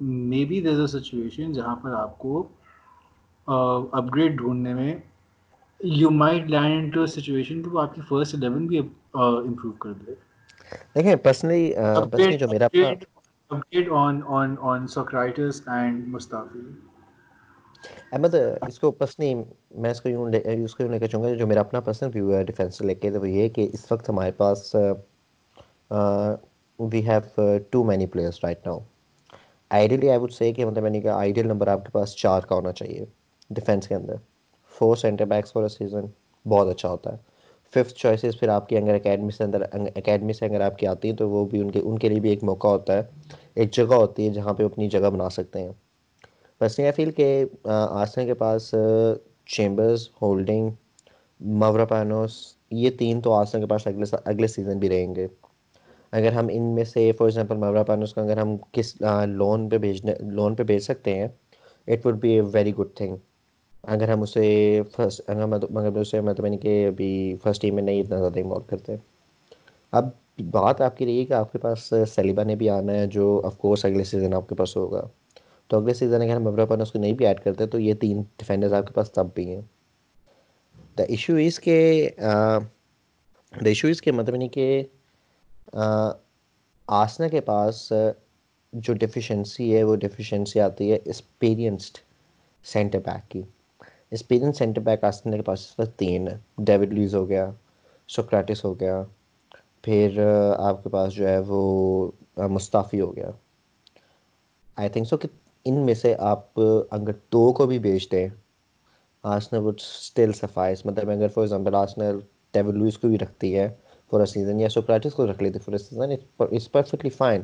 may be there a situation جہاں پر آپ کو اپ گریڈ ڈھونڈنے میں you might land into a situation کہ وہ آپ کی فرسٹ 11 بھی امپروو کر دے۔ دیکھیں پرسنلی پرسنلی جو میرا اپنا update on on on Sokratis and Mustafi Ahmed اس کو پرسنلی میں اس کو یوں اس کو یوں لے کے چاہوں گا جو میرا اپنا پرسنل ویو ہے ڈیفینس لے کے وہ یہ کہ اس وقت ہمارے پاس we have too many players right now ideally I would say کہ مطلب میں نے کہا آئیڈیل نمبر آپ کے پاس چار کا ہونا چاہیے ڈیفینس کے اندر۔ Four centre backs for a season بہت اچھا ہوتا ہے۔ ففتھ چوائسیز پھر آپ کی اگر اکیڈمی سے اندر اکیڈمی سے اگر آپ کی آتی ہیں تو وہ بھی ان کے ان کے لیے بھی ایک موقع ہوتا ہے۔ ایک جگہ ہوتی ہے جہاں پہ اپنی جگہ بنا سکتے ہیں۔ بس یہ فیل کہ آسن کے پاس چیمبرز، ہولڈنگ مورا پینوس، یہ تین تو آسن کے پاس اگلے اگلے سیزن بھی رہیں گے۔ اگر ہم ان میں سے، فار ایگزامپل مورا پینوس کو اگر ہم کس لون پہ بھیجنے لون پہ بھیج سکتے ہیں، it would be a very good thing. اگر ہم اسے فرسٹ اگر مگر مطلب- مطلب اسے مطلب یعنی کہ ابھی فرسٹ ٹیم میں نہیں اتنا زیادہ انوالو کرتے۔ اب بات آپ کی رہی ہے کہ آپ کے پاس سلیبا نے بھی آنا ہے جو آف کورس اگلے سیزن آپ کے پاس ہوگا۔ تو اگلے سیزن اگر ہم ابرا پن اس کو نہیں بھی ایڈ کرتے تو یہ تین ڈیفینڈرز آپ کے پاس تب بھی ہیں۔ دا ایشو از کہ دا ایشو از کہ مطلب یعنی کہ آسنا کے پاس جو ڈیفیشنسی ہے وہ ڈیفیشنسی آتی ہے ایکسپیرینسڈ سینٹر بیک کی۔ ایکسپیرینس سینٹر بیک آسٹن کے پاس اس وقت تین ہے ڈیوڈ لیز ہو گیا سوکراٹس ہو گیا پھر آپ کے پاس جو ہے وہ مستعفی ہو گیا آئی تھنک سو کہ ان میں سے آپ اگر دو کو بھی بیچ دیں آسنل وڈ اسٹل سفائز مطلب اگر فار ایگزامپل آسنل ٹیبل لوئس کو بھی رکھتی ہے فور اے سیزن یا سوکراٹس کو رکھ لیتی for a season it's perfectly fine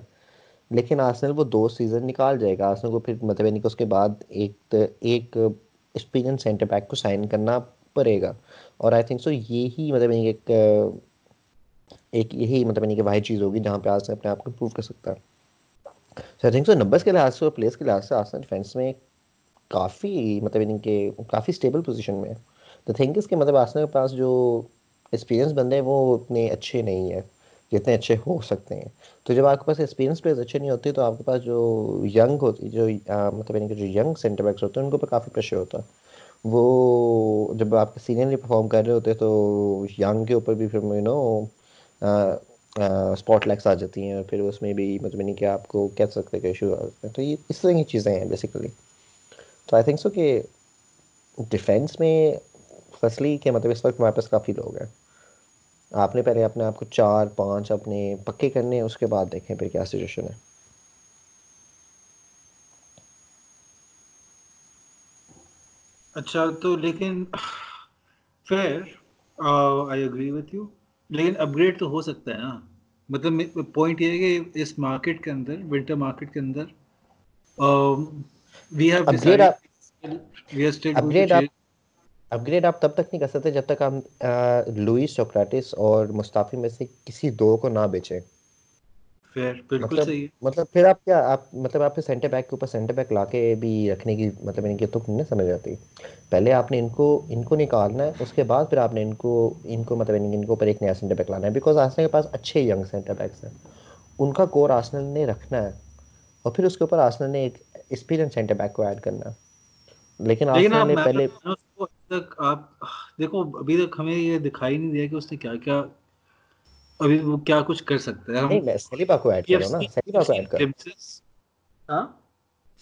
لیکن آسنل وہ دو سیزن نکال جائے گا آسنل کو پھر مطلب یعنی کہ اس کے بعد ایک ایک ایکسپیرینس سینٹر بیک کو سائن کرنا پڑے گا۔ اور آئی تھنک سو یہی مطلب یعنی ایک ایک یہی مطلب یعنی کہ واحد چیز ہوگی جہاں پہ آسن اپنے آپ کو پروو کر سکتا ہے۔ سو آئی تھنک سو نمبرس کے لحاظ سے اور پلیس کے لحاظ سے آسن ڈیفینس میں کافی مطلب یعنی کہ کافی اسٹیبل پوزیشن میں ہے۔ تو تھنک اس کے مطلب آسن کے پاس جو ایکسپیرینس بندے ہیں وہ اتنے اچھے نہیں ہیں۔ جتنے اچھے ہو سکتے ہیں۔ تو جب آپ کے پاس ایکسپیرینس پلیئرز اچھے نہیں ہوتے تو آپ کے پاس جو ینگ ہوتی، جو مطلب یعنی کہ جو ینگ سینٹر بیکس ہوتے ہیں، ان کے اوپر کافی پریشر ہوتا۔ ہے وہ جب آپ کے سینئرلی پرفارم کر رہے ہوتے ہیں تو ینگ کے اوپر بھی پھر یو نو اسپاٹ لیکس آ جاتی ہیں۔ اور پھر اس میں بھی مطلب یعنی کہ آپ کو کہہ سکتے کہ ایشو آ جاتے ہیں۔ تو یہ اس طرح کی چیزیں ہیں بیسیکلی تو آئی تھنک سو کہ ڈیفینس میں فصلی کہ مطلب اس وقت ہمارے پاس کافی لوگ ہیں۔ آپ نے پہلے اپنے آپ کو چار پانچ اپنے پکے کرنے اس کے بعد دیکھیں پھر کیا سچویشن ہے۔ اچھا تو لیکن فیر آئی اگری وتھ یو لیکن اپ گریڈ تو ہو سکتا ہے نا۔ مطلب پوائنٹ یہ ہے کہ اس مارکیٹ کے اندر ونٹر مارکیٹ کے اندر we have we are still upgrade آپ تب تک نہیں کر سکتے جب تک آپ لوئس سوکراٹس اور مستعفی میں سے کسی دو کو نہ بیچیں۔ مطلب مطلب پھر آپ کیا آپ مطلب آپ سینٹر بیک کے اوپر سینٹر بیک لا کے بھی رکھنے کی مطلب ان کی تک نہیں سمجھ آتی۔ پہلے آپ نے ان کو ان کو نکالنا ہے اس کے بعد پھر آپ نے ان کو ان کو مطلب ان کے اوپر ایک نیا سینٹر بیک لانا ہے۔ بیکاز آسنل کے پاس اچھے ینگ سینٹر بیکس ہیں۔ ان کا کور آسنل نے رکھنا ہے۔ اور پھر اس کے اوپر آسنل نے ایک اسپیرینس سینٹر بیک کو ایڈ کرنا ہے۔ لیکن آسنل نے پہلے تک آپ دیکھو ابھی تک ہمیں یہ دکھائی نہیں دیا کہ اس نے کیا کیا ابھی وہ کیا کچھ کر سکتا ہے۔ نہیں سلیبا کو ایڈ کروں نا۔ سلیبا کو ایڈ کر۔ ہاں؟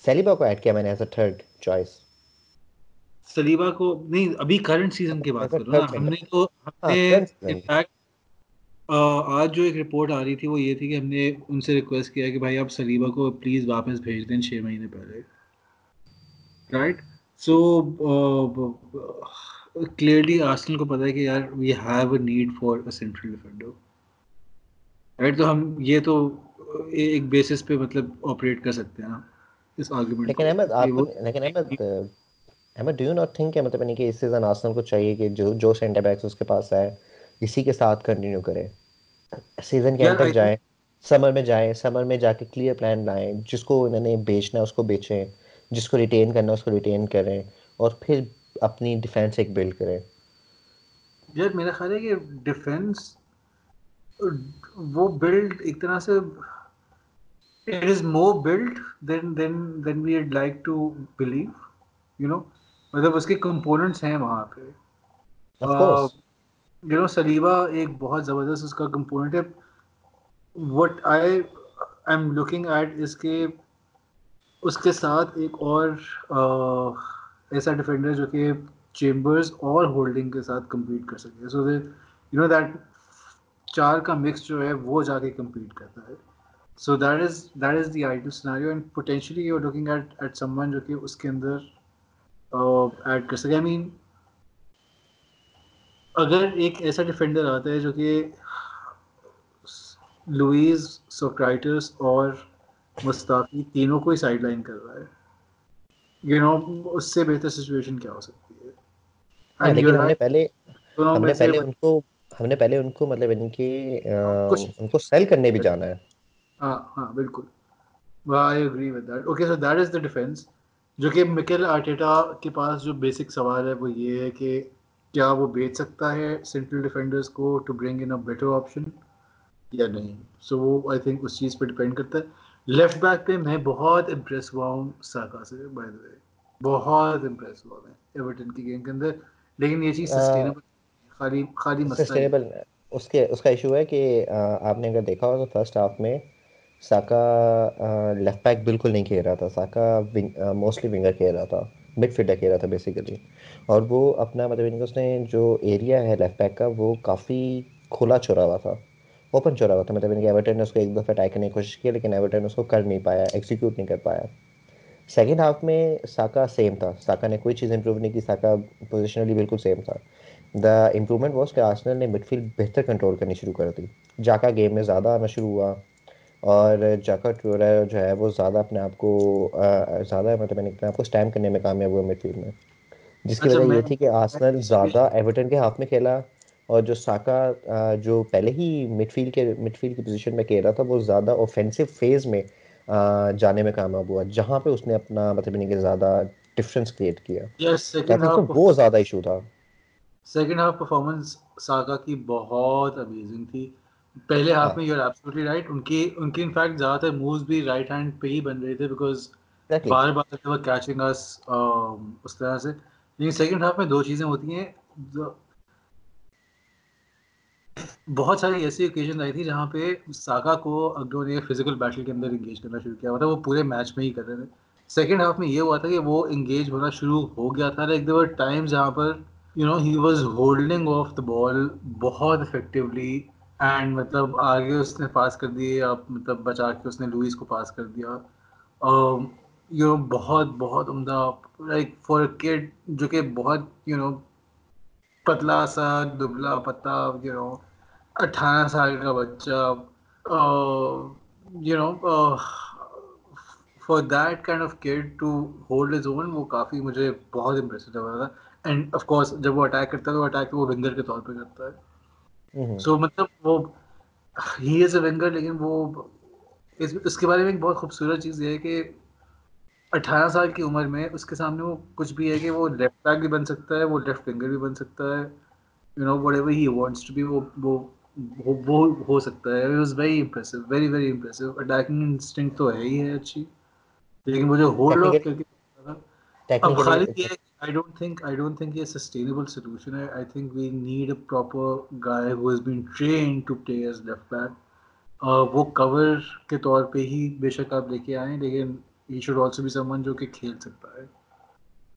سلیبا کو ایڈ کیا میں نے as a third choice Saliba کو نہیں ابھی کرنٹ سیزن کی بات کر رہا ہوں ہم نے تو ہم نے انفیکٹ آج جو ایک رپورٹ آ رہی تھی وہ یہ تھی کہ ہم نے ان سے ریکویسٹ کیا کہ بھائی آپ سلیبا کو پلیز واپس بھیج دیں چھ مہینے پہلے۔ رائٹ سو کلیئرلی آرسنل کو پتا ہے کہ یار we have a need for a central defender right تو ہم یہ تو ایک بیسس پہ مطلب آپریٹ کر سکتے ہیں اس آرگومنٹ لیکن احمد آپ لیکن Ahmed Ahmed do you not think کہ مطلب یعنی کہ اس سیزن آرسنل کو چاہیے کہ جو جو سینٹر بیکس اس کے پاس ہے اسی کے ساتھ کنٹینیو کرے. سیزن کے تک جائیں سمر میں جائیں سمر میں جا کے کلیئر پلان لائیں جس کو انہوں نے بیچنا ہے اس کو بیچیں. جس کو ریٹین کرنا اس کو ریٹین کریں اور پھر اپنی ڈیفینس ایک بلڈ کریں۔ یار میرا خیال ہے کہ ڈیفینس وہ بلڈ ایک طرح سے it is more build than than than we'd like to believe you know مطلب اس کے کمپوننٹس ہیں وہاں پہ۔ یو نو سلیبا ایک بہت زبردست اس کا کمپوننٹ ہے۔ What I I am looking at اس کے اس کے ساتھ ایک اور ایسا ڈیفینڈر جو کہ چیمبرز اور ہولڈنگ کے ساتھ کمپیٹ کر سکے۔ سو یو نو دیٹ چار کا مکس جو ہے وہ جا کے کمپیٹ کرتا ہے۔ So that is that is the ideal scenario and potentially you looking at at someone جو کہ اس کے اندر ایڈ کر سکے۔ آئی مین اگر ایک ایسا ڈیفینڈر آتا ہے جو کہ لوئز سوکرائٹس اور مستعفی تینوں کو ہی سائڈ لائن کر رہا ہے۔ یو نو اس سے بہتر سچویشن کیا ہو سکتی ہے؟ لیکن ہم نے پہلے ہم نے پہلے ان کو ہم نے پہلے ان کو مطلب ان کی ان کو سیل کرنے بھی جانا ہے۔ ہاں ہاں بالکل۔ I agree with that okay so that is the defence جو کہ مکل آرٹیٹا کے پاس جو بیسک سوال ہے وہ یہ ہے کہ کیا وہ بیچ سکتا ہے سینٹرل ڈیفینڈرز کو to bring in better option یا نہیں؟ سو وہ آئی تھنک اس چیز پہ کرتا ہے۔ لیفٹ بیک پہ میں بہت امپریس ہوا ہوں ساکا سے بائی دا وے بہت امپریس ہوا میں ایورٹن کی گیم کے اندر۔ لیکن یہ چیز سسٹینیبل خالی خالی سسٹینیبل اس کے اس کا ایشو ہے کہ آپ نے اگر دیکھا ہو تو فرسٹ ہاف میں ساکا لیفٹ بیک بالکل نہیں کھیل رہا تھا۔ ساکا موسٹلی ونگر کھیل رہا تھا۔ مڈ فیلڈر کھیل رہا تھا بیسیکلی اور وہ اپنا مطلب اس نے جو ایریا ہے لیفٹ بیک کا وہ کافی کھلا چھوڑا ہوا تھا۔ اوپن چھوڑا ہوا تھا۔ مطلب کہ ایورٹن نے اس کو ایک دفعہ اٹیک کرنے کی کوشش کی لیکن ایورٹن اس کو کر نہیں پایا ایکسیکیوٹ نہیں کر پایا۔ سیکنڈ ہاف میں ساکا سیم تھا۔ ساکا نے کوئی چیز امپروو نہیں کی ساکا پوزیشنلی بالکل سیم تھا۔ دا امپرومنٹ واس کہ آسنل نے مڈ فیلڈ بہتر کنٹرول کرنی شروع کر دی۔ جاکا گیم میں زیادہ آنا شروع ہوا اور جاکا ٹورا جو ہے وہ زیادہ اپنے آپ کو زیادہ مطلب اپنے آپ کو اسٹیم کرنے میں کامیاب ہوا مڈ فیلڈ میں۔ جس کی اچھا، وجہ یہ تھی کہ آسنل زیادہ ایورٹن کے ہاتھ میں کھیلا۔ اور جو ساکا جو پہلے ہی مڈ فیلڈ کے مڈ فیلڈ کی پوزیشن میں کھیل رہا تھا وہ زیادہ اوفینسو فیز میں جانے میں کامیاب ہوا جہاں پہ اس نے اپنا مطلب نہیں کہ زیادہ ڈفرینس کریٹ کیا۔ وہ زیادہ ایشو تھا۔ سیکنڈ ہاف پرفارمنس ساکا کی بہت امیزنگ تھی۔ پہلے ہاف میں یو آر ایبسولوٹلی رائٹ ان کی ان کی انفیکٹ زیادہ تر مووز بھی رائٹ ہینڈ پہ ہی بن رہے تھے بیکاز بار بار کیچنگ اس طرح سے۔ لیکن سیکنڈ ہاف میں دو چیزیں ہوتی ہیں۔ بہت ساری ایسی اوکیزن آئی تھی جہاں پہ ساکا کو اگلوں نے فزیکل بیٹل کے اندر انگیج کرنا شروع کیا ہوا تھا، وہ پورے میچ میں ہی کر رہے تھے۔ سیکنڈ ہاف میں یہ ہوا تھا کہ وہ انگیج ہونا شروع ہو گیا تھا۔ لائک دیور ٹائم جہاں پر you know he was holding of the ball بہت افیکٹولی اینڈ مطلب آگے اس نے پاس کر دیے آپ مطلب بچا کے اس نے لوئس کو پاس کر دیا۔ um, یو نو بہت بہت عمدہ لائک فار کڈ جو کہ بہت یو نو پتلا سا، دبلا پتا یو نو اٹھارہ سال کا بچہ you know for that kind of kid to hold his own وہ کافی مجھے بہت امپریسو لگ رہا تھا۔ اینڈ آف کورس جب وہ اٹیک کرتا ہے تو اٹیک وہ ونگر کے طور پہ کرتا ہے۔ سو مطلب وہ ہی از اے ونگر لیکن وہ اس کے بارے میں ایک بہت خوبصورت چیز یہ ہے کہ اٹھارہ سال کی عمر میں اس کے سامنے وہ کچھ بھی ہے کہ وہ لیفٹ بیک بھی بن سکتا ہے وہ لیفٹ فنگر بھی بن سکتا ہے۔ You know whatever he wants to be وہ وہ ہو سکتا ہے was very impressive very very impressive attacking instinct تو ہے ہی ہے اچھی۔ لیکن جو ہولڈ آف کر کے اب خالی یہ ہے think I don't think it's a sustainable solution. I, I think we need a proper guy who has been trained to play as left back. Uh, وہ کور کے طور پہ ہی بے شک آپ لے کے آئیں لیکن ہی شوڈ آلسو بھی سمن جو کہ کھیل سکتا ہے۔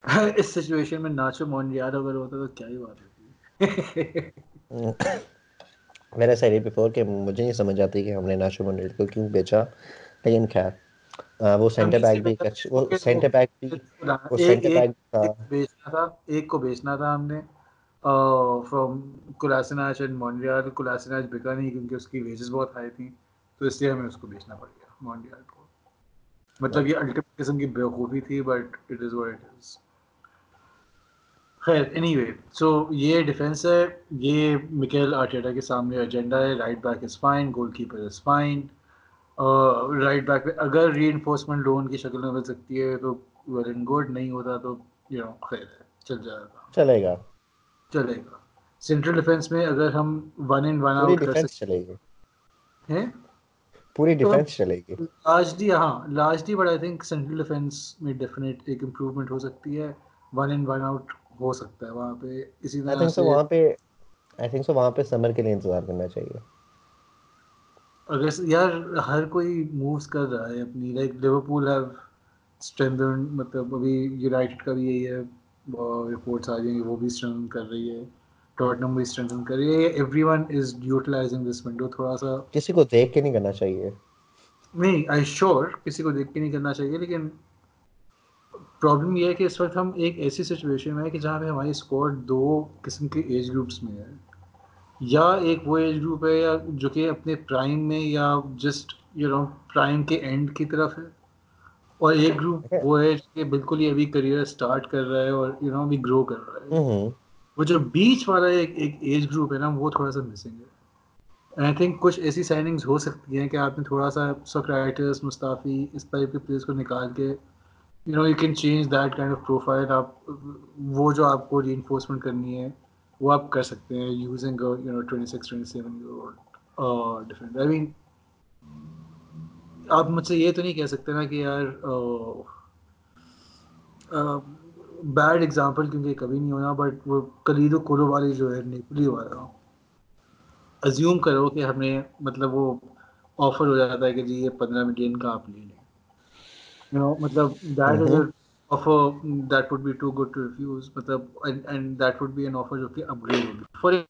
اس سچویشن میں ناچو مونڈیال اگر ہوتا تو کیا ہی بات ہوتی۔ میں نے سیری بیفور کہ مجھے نہیں سمجھ آتی کہ ہم نے ناچو مونڈیال کو کیوں بیچا لیکن خیر وہ سینٹر بیک بھی وہ سینٹر بیک بھی وہ سینٹر بیک تھا۔ بیچنا تھا ایک کو بیچنا تھا ہم نے فرام کلاسیناچ اینڈ مونڈریال کلاسیناچ بکا نہیں کیونکہ اس کی ویجز بہت ہائی تھیں تو اس لیے ہمیں اس کو بیچنا پڑ گیا مونڈریال کو۔ مطلب یہ الٹیمیٹ قسم کی بیوقوفی تھی but it is what it is خیر اینی وے سو یہ ڈیفینس ہے یہ مکیل آرٹیٹا کے سامنے ایجنڈا ہے right back is fine goalkeeper is fine right back پہ اگر ری انفورسمنٹ لون کی شکل میں مل سکتی ہے تو ویل اینڈ گڈ نہیں ہوتا تو یو نو خیر ہے چل جائے گا۔ چلے گا۔ چلے گا۔ سینٹرل ڈیفینس میں اگر ہم ون ان ون آؤٹ کر سکتے ہیں؟ پوری ڈیفینس چلے گی۔ لارجلی ہاں largely but I think central defence میں ڈیفینیٹ ایک امپروومنٹ ہو سکتی ہے۔ ون ان ون آؤٹ ہو سکتا ہے وہاں پہ اسی طرح سے وہاں پہ آئی تھنک سو وہاں پہ سمر کے لیے انتظار کرنا چاہیے۔ اگر یار ہر کوئی مووز کر رہا ہے اپنی لائک لیورپول ہیو اسٹرینتھن مطلب ابھی یونائٹیڈ کا بھی یہی ہے رپورٹس آ جائیں گے وہ بھی اسٹرینتھن کر رہی ہے ٹوٹنم بھی اسٹرینتھن کر رہی ہے everyone is utilising this window تھوڑا سا۔ کسی کو دیکھ کے نہیں کرنا چاہیے۔ نہیں آئی شیور کسی کو دیکھ کے نہیں کرنا چاہیے لیکن پرابلم یہ ہے کہ اس وقت ہم ایک ایسی سچویشن میں ہے کہ جہاں پہ ہماری اسکواڈ دو قسم کے ایج گروپس میں ہے۔ یا ایک وہ ایج گروپ ہے یا جو کہ اپنے پرائم میں یا جسٹ یو نو پرائم کے اینڈ کی طرف ہے۔ اور ایک گروپ وہ ہے کہ بالکل ہی ابھی کریئر اسٹارٹ کر رہا ہے اور یو نو ابھی گرو کر رہا ہے۔ وہ جو بیچ والا ایک ایک ایج گروپ ہے نا وہ تھوڑا سا مسنگ ہے۔ آئی تھنک کچھ ایسی سائننگز ہو سکتی ہیں کہ آپ نے تھوڑا سا سوکرائٹرس مستعفی اس ٹائپ کے پلیئرس کو نکال کے you know you can change that kind of profile آپ، وہ جو آپ کو ری انفورسمنٹ کرنی ہے، وہ آپ کر سکتے ہیں using you know twenty six twenty seven year different I mean آپ مجھ سے یہ تو نہیں کہہ سکتے نا کہ یار uh, uh, بیڈ ایگزامپل کیونکہ کبھی نہیں ہونا بٹ وہ کلید و کلو والی جو ہے، نیپلی والا۔ ازیوم کرو کہ ہمیں مطلب وہ آفر ہو جاتا ہے کہ جی یہ پندرہ ملین کا آپ لے لیں۔ مطلب that is offer that would be too good to refuse مطلب and, and that would be an offer جو کہ upgrade ہوگی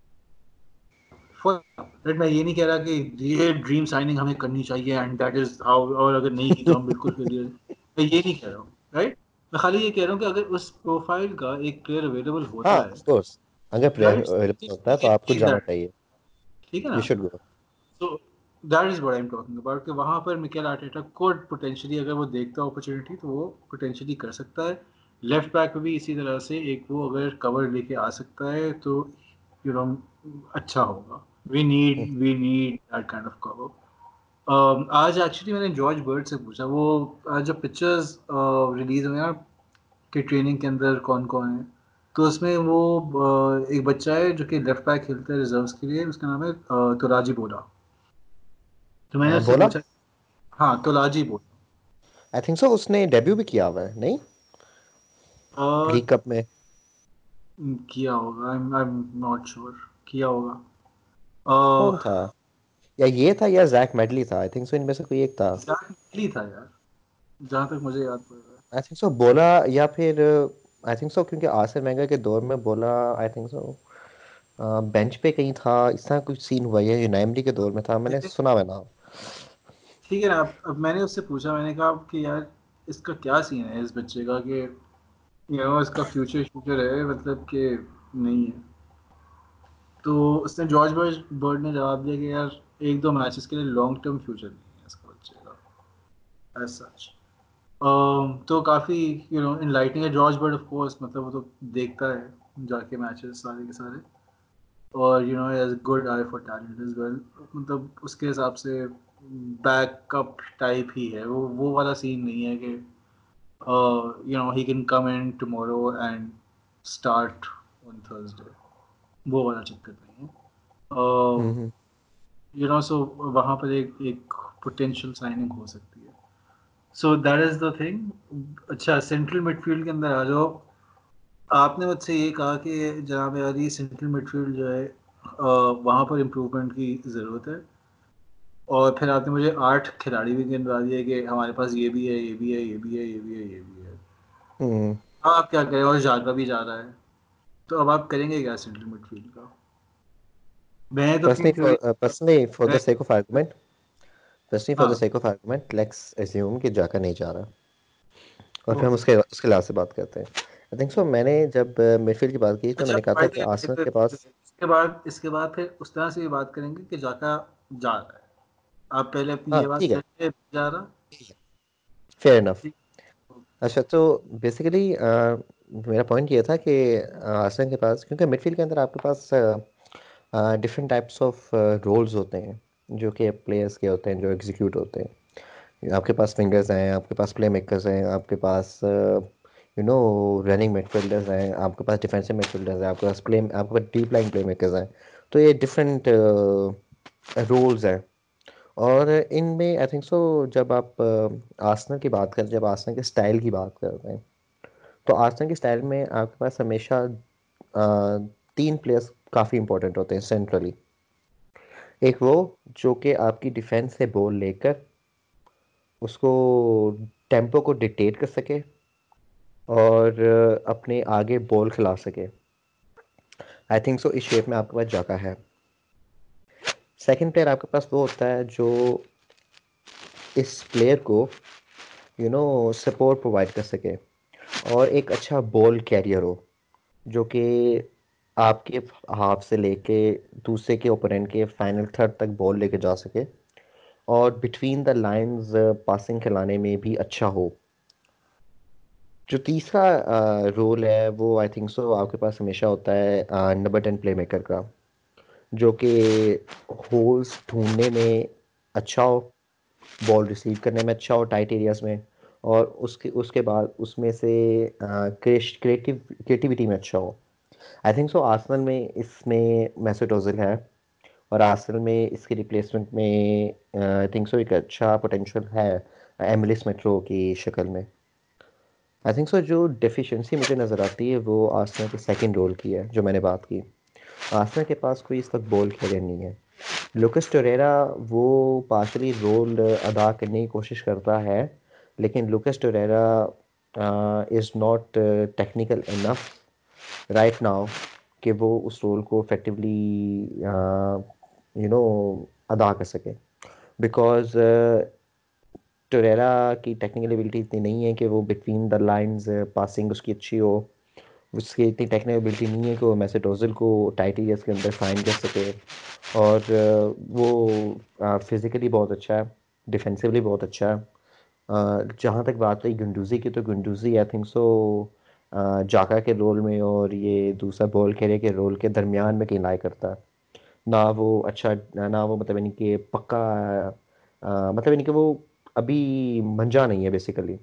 for میں یہ نہیں کہہ رہا کہ یہ ڈریم سائننگ ہمیں کرنی چاہیے اینڈ دیٹ از ہاؤ اور اگر نہیں کی تو ہم بالکل میں یہ نہیں کہہ رہا ہوں رائٹ میں خالی یہ کہہ رہا ہوں کہ اگر اس پروفائل کا ایک پلیئر اویلیبل ہوتا ہے اگر پلیئر اویلیبل ہوتا ہے تو آپ کو جانا چاہیے ٹھیک ہے نا so that is what I am talking about کہ وہاں پر مکیل آرٹیٹا کوڈ پوٹینشلی اگر وہ دیکھتا ہے اپرچونیٹی تو وہ پوٹینشلی کر سکتا ہے۔ لیفٹ بیک پہ بھی اسی طرح سے ایک وہ اگر کور لے کے آ سکتا ہے تو یو نو اچھا ہوگا۔ We need we need that kind of cover آج ایکچولی میں نے جارج برڈ سے پوچھا، وہ جب پکچرز ریلیز ہوئے نا کہ ٹریننگ کے اندر کون کون ہیں، تو اس میں وہ uh, ایک بچہ ہے جو کہ لیفٹ بیک کھیلتا ہے ریزروس کے لیے، اس کا نام ہے uh, تولاجی بولا۔ تو میں نے بولا؟ ہاں بولا آئی تھنک سو اس نے ڈیبیو بھی کیا ہوا ہے نہیں؟ لیگ کپ میں۔ کیا ہوگا؟ آئی ایم ناٹ شور کیا ہوگا؟ کون تھا؟ یا یہ تھا یا زیک میڈلی تھا؟ آئی تھنک سو ان میں سے کوئی ایک تھا۔ زیک میڈلی تھا یار۔ جہاں تک مجھے یاد پڑ رہا ہے۔ آئی تھنک سو بولا یا پھر آئی تھنک سو کیونکہ آسر مہنگا کے دور میں بولا آئی تھنک سو بینچ پہ کہیں تھا اس طرح کچھ سین ہوا ہے کے دور میں تھا میں نے سنا ہوا نام۔ ٹھیک ہے نا، اب میں نے اس سے پوچھا، میں نے کہا کہ یار اس کا کیا سین ہے اس بچے کا کہ یو نو اس کا فیوچر فیوچر ہے مطلب کہ نہیں ہے۔ تو اس نے جارج برڈ برڈ نے جواب دیا کہ یار ایک دو میچز کے لیے لانگ ٹرم فیوچر نہیں ہے اس کا بچے کا۔ ایز سچ um، تو کافی یو نو ان لائٹنگ ہے۔ جارج برڈ آف کورس مطلب وہ تو دیکھتا ہے جا کے میچز سارے کے سارے۔ اور you know has good eye for talent as well مطلب اس کے حساب سے بیک اپ ٹائپ ہی ہے. وہ وہ والا سین نہیں ہے کہ you know he can come in tomorrow and start on Thursday وہ والا چکر نہیں ہے. یو نو سو وہاں پر ایک ایک پوٹینشیل سائننگ ہو سکتی ہے. So that is the thing اچھا سینٹرل مڈ فیلڈ کے اندر آ جاؤ. آپ نے مجھ سے یہ کہا کہ جناب علی سینٹرل مڈ فیلڈ جو ہے وہاں پر امپروومنٹ کی ضرورت ہے۔ اور پھر آپ نے مجھے آٹھ کھلاڑی بھی گنوا دیے کہ ہمارے پاس یہ بھی ہے یہ بھی ہے یہ بھی ہے یہ بھی ہے یہ بھی ہے۔ ہاں آپ کیا کریں؟ اور جاگا بھی جا رہا ہے۔ تو اب آپ کریں گے کیا سینٹرل مڈ فیلڈ کا؟ میں تو personally for the sake of argument personally for the sake of argument let's assume کہ جاکا نہیں جا رہا۔ اور پھر ہم اس کے اس کے لحاظ سے بات کرتے ہیں۔ آئی تھنک سو میں نے جب مڈ فیلڈ کی بات کی تو میں نے کہا تھا کہ آرسنل کے پاس اس کے بعد اس کے بعد پھر اس طرح سے بھی بات کریں گے کہ جاکا جا رہا ہے آپ پہلے اپنی یہ بات کریں جا رہا فیئر انف اچھا تو بیسیکلی میرا پوائنٹ یہ تھا کہ آرسنل کے پاس کیونکہ مڈ فیلڈ کے اندر آپ کے پاس ڈفرینٹ ٹائپس آف رولز ہوتے ہیں جو کہ پلیئرس کے ہوتے ہیں جو ایگزیکیوٹ ہوتے ہیں آپ کے پاس فنگرز ہیں آپ کے پاس پلے میکرز ہیں آپ کے پاس you know running midfielders ہیں آپ کے پاس ڈیفینسو مڈ فیلڈرز ہیں آپ کے پاس پلے آپ کے پاس ڈیپ لائن پلے میکرز ہیں تو یہ ڈفرینٹ رولز ہیں اور ان میں آئی تھنک سو جب آپ آسنا کی بات کریں جب آسنا کے اسٹائل کی بات کرتے ہیں تو آسنا کے اسٹائل میں آپ کے پاس ہمیشہ تین پلیئرس کافی امپورٹنٹ ہوتے ہیں سینٹرلی ایک وہ جو کہ آپ کی ڈیفینس سے بول لے کر اس کو ٹیمپو کو ڈکٹیٹ کر سکے اور اپنے آگے بال کھلا سکے۔ آئی تھنک سو اس شیپ میں آپ کے پاس جاتا ہے۔ سیکنڈ پلیئر آپ کے پاس وہ ہوتا ہے جو اس پلیئر کو یو نو سپورٹ پرووائڈ کر سکے۔ اور ایک اچھا بال کیریئر ہو، جو کہ آپ کے ہاف سے لے کے دوسرے کے اوپرینٹ کے فائنل تھرڈ تک بال لے کے جا سکے۔ اور بٹوین دا لائنز پاسنگ کھلانے میں بھی اچھا ہو۔ جو تیسرا رول ہے وہ آئی تھنک سو آپ کے پاس ہمیشہ ہوتا ہے نمبر ٹین پلے میکر کا، جو کہ ہولس ڈھونڈنے میں اچھا ہو بال ریسیو کرنے میں اچھا ہو ٹائٹ ایریاز میں، اور اس کے اس کے بعد اس میں سے کریٹیو کریٹیوٹی میں اچھا ہو۔ آئی تھنک سو آسنل میں اس میں میسوٹوزل ہے، اور آسنل میں اس کی ریپلیسمنٹ میں آئی تھنک سو ایک اچھا پوٹینشیل ہے ایملس میٹرو کی شکل میں۔ آئی تھنک سو جو ڈیفیشنسی مجھے نظر آتی ہے وہ آسنل کے سیکنڈ رول کی ہے، جو میں نے بات کی۔ آسنل کے پاس کوئی اس وقت بول کھیلے نہیں ہے۔ لوکس ٹوریرا وہ پارشلی رول ادا کرنے کی کوشش کرتا ہے، لیکن Lucas Torreira is not technical enough right now کہ وہ اس رول کو افیکٹولی یو نو ادا کر سکے۔ بیکاز ٹوریرا کی ٹیکنیکل ایبلٹی اتنی نہیں ہے کہ وہ بٹوین دا لائنز پاسنگ اس کی اچھی ہو۔ اس کی اتنی ٹیکنیکل ایبلٹی نہیں ہے کہ وہ میسیڈوزل کو ٹائٹ ایریاز کے اندر فائن کر سکے۔ اور uh, وہ uh, فزیکلی بہت اچھا ہے ڈیفینسولی بہت اچھا ہے۔ جہاں تک بات رہی گنڈوزی کی تو گنڈوزی آئی تھنک سو جاکا کے رول میں اور یہ دوسرا بال کھیلے کے رول کے درمیان میں کہیں لائے کرتا ہے۔ نہ وہ اچھا نہ وہ مطلب یعنی کہ پکا مطلب یعنی کہ وہ ابھی منجا نہیں ہے بیسیکلی